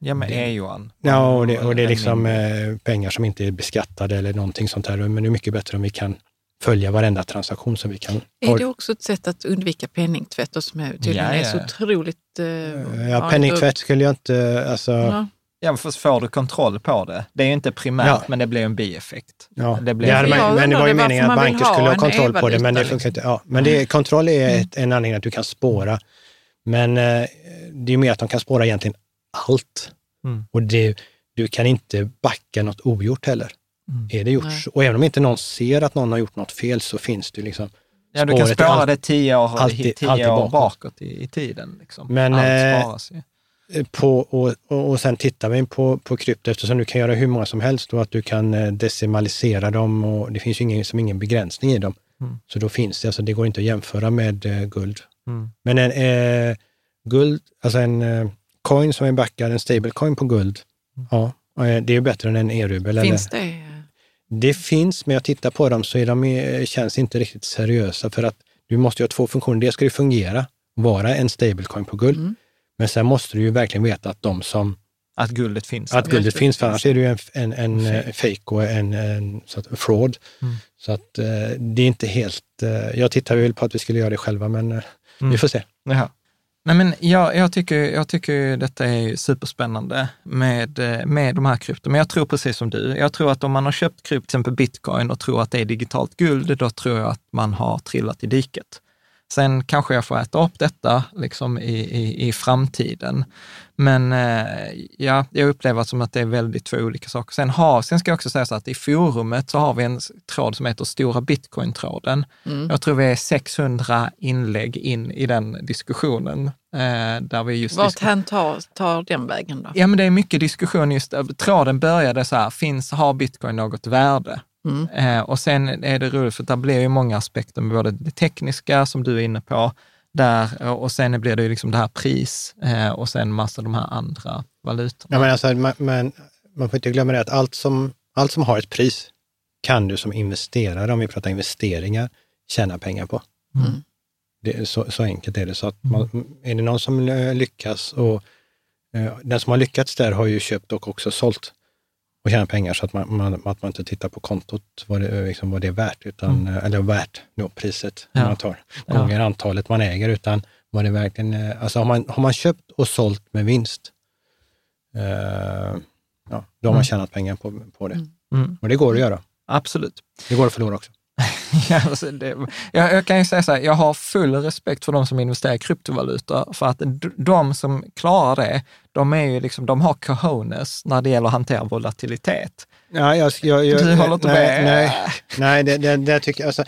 Speaker 4: Ja, men
Speaker 3: det-
Speaker 4: e-yuan.
Speaker 3: Ja, och det, och det är liksom eh, pengar som inte är beskattade eller någonting sånt här. Men det är mycket bättre om vi kan följa varenda transaktion så vi kan...
Speaker 5: är det också ett sätt att undvika penningtvätt och som är, tydligen
Speaker 4: Ja,
Speaker 5: är
Speaker 4: ja.
Speaker 5: så otroligt... Eh,
Speaker 3: ja, penningtvätt skulle jag inte... Alltså, ja.
Speaker 5: Ja.
Speaker 4: Ja, men först får du kontroll på det. Det är ju inte primärt,
Speaker 3: Ja.
Speaker 4: men det blir en bieffekt.
Speaker 3: Ja,
Speaker 4: Det blir-
Speaker 5: Jag
Speaker 3: man, men det var ju meningen att banker skulle ha kontroll på det, men det funkar inte. Ja, men det, kontroll är ett, en anledning att du kan spåra. Men eh, det är mer att de kan spåra egentligen allt.
Speaker 4: Mm.
Speaker 3: Och det, du kan inte backa något ogjort heller.
Speaker 4: Mm.
Speaker 3: Är det gjort?
Speaker 5: Nej.
Speaker 3: Och även om inte någon ser att någon har gjort något fel så finns det liksom
Speaker 4: Ja, du kan spåra
Speaker 3: all-
Speaker 4: det tio år,
Speaker 3: alltid-
Speaker 4: tio
Speaker 3: alltid
Speaker 4: år
Speaker 3: bakåt.
Speaker 4: bakåt, i, i tiden. Liksom.
Speaker 3: Men,
Speaker 4: Allt
Speaker 3: eh,
Speaker 4: sparas ju.
Speaker 3: På, och, och, och sen tittar vi på, på krypto eftersom du kan göra hur många som helst och att du kan eh, decimalisera dem och det finns ju ingen, som ingen begränsning i dem.
Speaker 4: Mm.
Speaker 3: Så då finns det, alltså det går inte att jämföra med eh, guld.
Speaker 4: Mm.
Speaker 3: Men en eh, guld, alltså en eh, coin som är backad, en stablecoin på guld, ja, eh, det är ju bättre än en e-rubel.
Speaker 5: Finns
Speaker 3: eller,
Speaker 5: det?
Speaker 3: Det finns, men jag tittar på dem så är de, eh, känns inte riktigt seriösa för att du måste ju ha två funktioner. Det ska ju fungera, vara en stablecoin på guld. Men sen måste du ju verkligen veta att de som
Speaker 4: Att guldet finns.
Speaker 3: att guldet finns, för annars är det ju en, en, en eh, fake och en, en så att, fraud.
Speaker 4: Mm.
Speaker 3: Så att eh, det är inte helt... Eh, jag tittar väl på att vi skulle göra det själva, men
Speaker 4: Mm.
Speaker 3: vi får se.
Speaker 4: Jaha. Nej, men jag, jag, tycker, jag tycker detta är superspännande med, med de här krypto. Men jag tror precis som du. Jag tror att om man har köpt krypto, till exempel bitcoin, och tror att det är digitalt guld, då tror jag att man har trillat i diket. Sen kanske jag får äta upp detta liksom i, i, i framtiden. Men eh, ja, jag upplever som att det är väldigt två olika saker. Sen, har, sen ska jag också säga så att i forumet så har vi en tråd som heter Stora Bitcoin-tråden.
Speaker 5: Mm.
Speaker 4: Jag tror vi är 600 inlägg in i den diskussionen. Eh, där vi just
Speaker 5: Vart hän tar, tar den vägen då?
Speaker 4: Ja, men det är mycket diskussion just, tråden började så här, finns, har bitcoin något värde?
Speaker 5: Mm.
Speaker 4: Eh, och sen är det roligt för det blir ju många aspekter med både det tekniska som du är inne på, där, och sen blir det ju liksom det här pris eh, och sen massa de här andra valutorna.
Speaker 3: Ja, men alltså, man, man får inte glömma det att allt som, allt som har ett pris kan du som investerare, om vi pratar investeringar, tjäna pengar på.
Speaker 4: Mm.
Speaker 3: Det, är så, så enkelt är det. Så att man, är det någon som eh, lyckas och eh, den som har lyckats där har ju köpt och också sålt och tjänat pengar så att man, man, att man inte tittar på kontot vad det, liksom, vad det är värt, utan, eh, eller värt då, priset
Speaker 4: Ja.
Speaker 3: man tar, gånger antalet man äger, utan vad det verkligen eh, alltså har man, har man köpt och sålt med vinst, eh, ja, då har man
Speaker 4: Mm.
Speaker 3: tjänat pengar på, på det.
Speaker 4: Mm,
Speaker 3: Och det går att göra.
Speaker 4: absolut.
Speaker 3: Det går att förlora också.
Speaker 4: Jag, jag kan ju säga så här, jag har full respekt för de som investerar i kryptovalutor, för att de som klarar det, de, är ju liksom, de har cojones när det gäller att hantera volatilitet.
Speaker 3: Ja, jag, jag, jag,
Speaker 4: Du håller inte
Speaker 3: nej,
Speaker 4: med?
Speaker 3: Nej, nej det, det, det tycker jag. Alltså,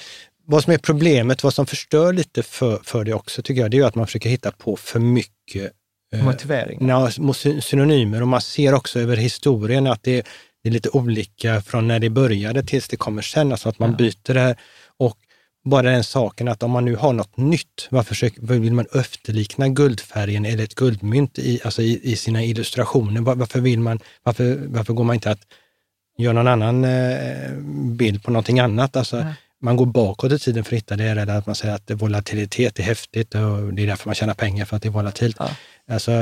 Speaker 3: vad som är problemet, vad som förstör lite för, för det också, tycker jag, det är att man försöker hitta på för mycket eh,
Speaker 4: Motivering.
Speaker 3: ja, sy- synonymer. Och man ser också över historien att det, det är lite olika från när det började tills det kommer sen. Alltså att man
Speaker 4: Ja.
Speaker 3: byter det här. Och bara den saken att om man nu har något nytt, varför försöker, vill man efterlikna guldfärgen eller ett guldmynt i, alltså i, i sina illustrationer? Var, varför, vill man, varför, varför går man inte att göra någon annan eh, bild på någonting annat? Alltså,
Speaker 4: Nej.
Speaker 3: man går bakåt i tiden för att hitta det, eller att man säger att volatilitet är häftigt och det är därför man tjänar pengar, för att det är volatilt.
Speaker 4: Ja.
Speaker 3: Alltså,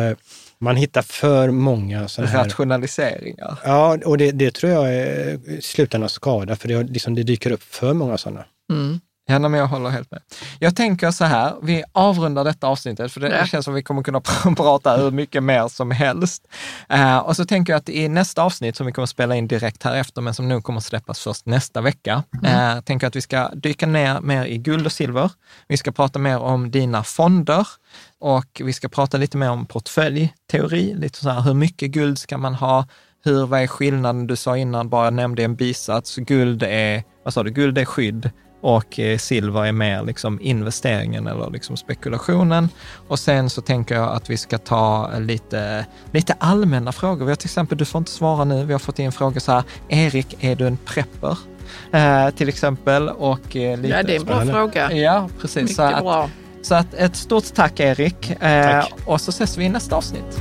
Speaker 3: man hittar för många sådana här...
Speaker 4: Rationaliseringar.
Speaker 3: Ja, och det, det tror jag är i slutändan skada, för det, liksom, det dyker upp för många sådana.
Speaker 5: Mm.
Speaker 4: Ja, nej, men jag håller helt med. Jag tänker så här, vi avrundar detta avsnittet, för det
Speaker 5: Ja.
Speaker 4: känns som vi kommer kunna pr- prata hur mycket mer som helst. Eh, och så tänker jag att i nästa avsnitt, som vi kommer spela in direkt här efter, men som nu kommer släppas först nästa vecka, eh, tänker jag att vi ska dyka ner mer i guld och silver. Vi ska prata mer om dina fonder och vi ska prata lite mer om portföljteori, lite så här, hur mycket guld ska man ha? Hur, vad är skillnaden? Du sa innan, bara nämnde en bisats, guld är, vad sa du, guld är skydd och eh, silver är mer liksom investeringen eller liksom spekulationen. Och sen så tänker jag att vi ska ta lite, lite allmänna frågor. Vi har till exempel, du får inte svara nu, vi har fått in frågor så här, Erik, är du en prepper? Eh, till exempel. Och, eh, lite,
Speaker 5: Ja, det är en bra
Speaker 3: Spännande.
Speaker 5: fråga.
Speaker 4: Ja, precis.
Speaker 5: Mycket
Speaker 4: Så att,
Speaker 5: bra.
Speaker 4: så att ett stort tack Erik. Eh,
Speaker 3: Tack.
Speaker 4: Och så ses vi i nästa avsnitt.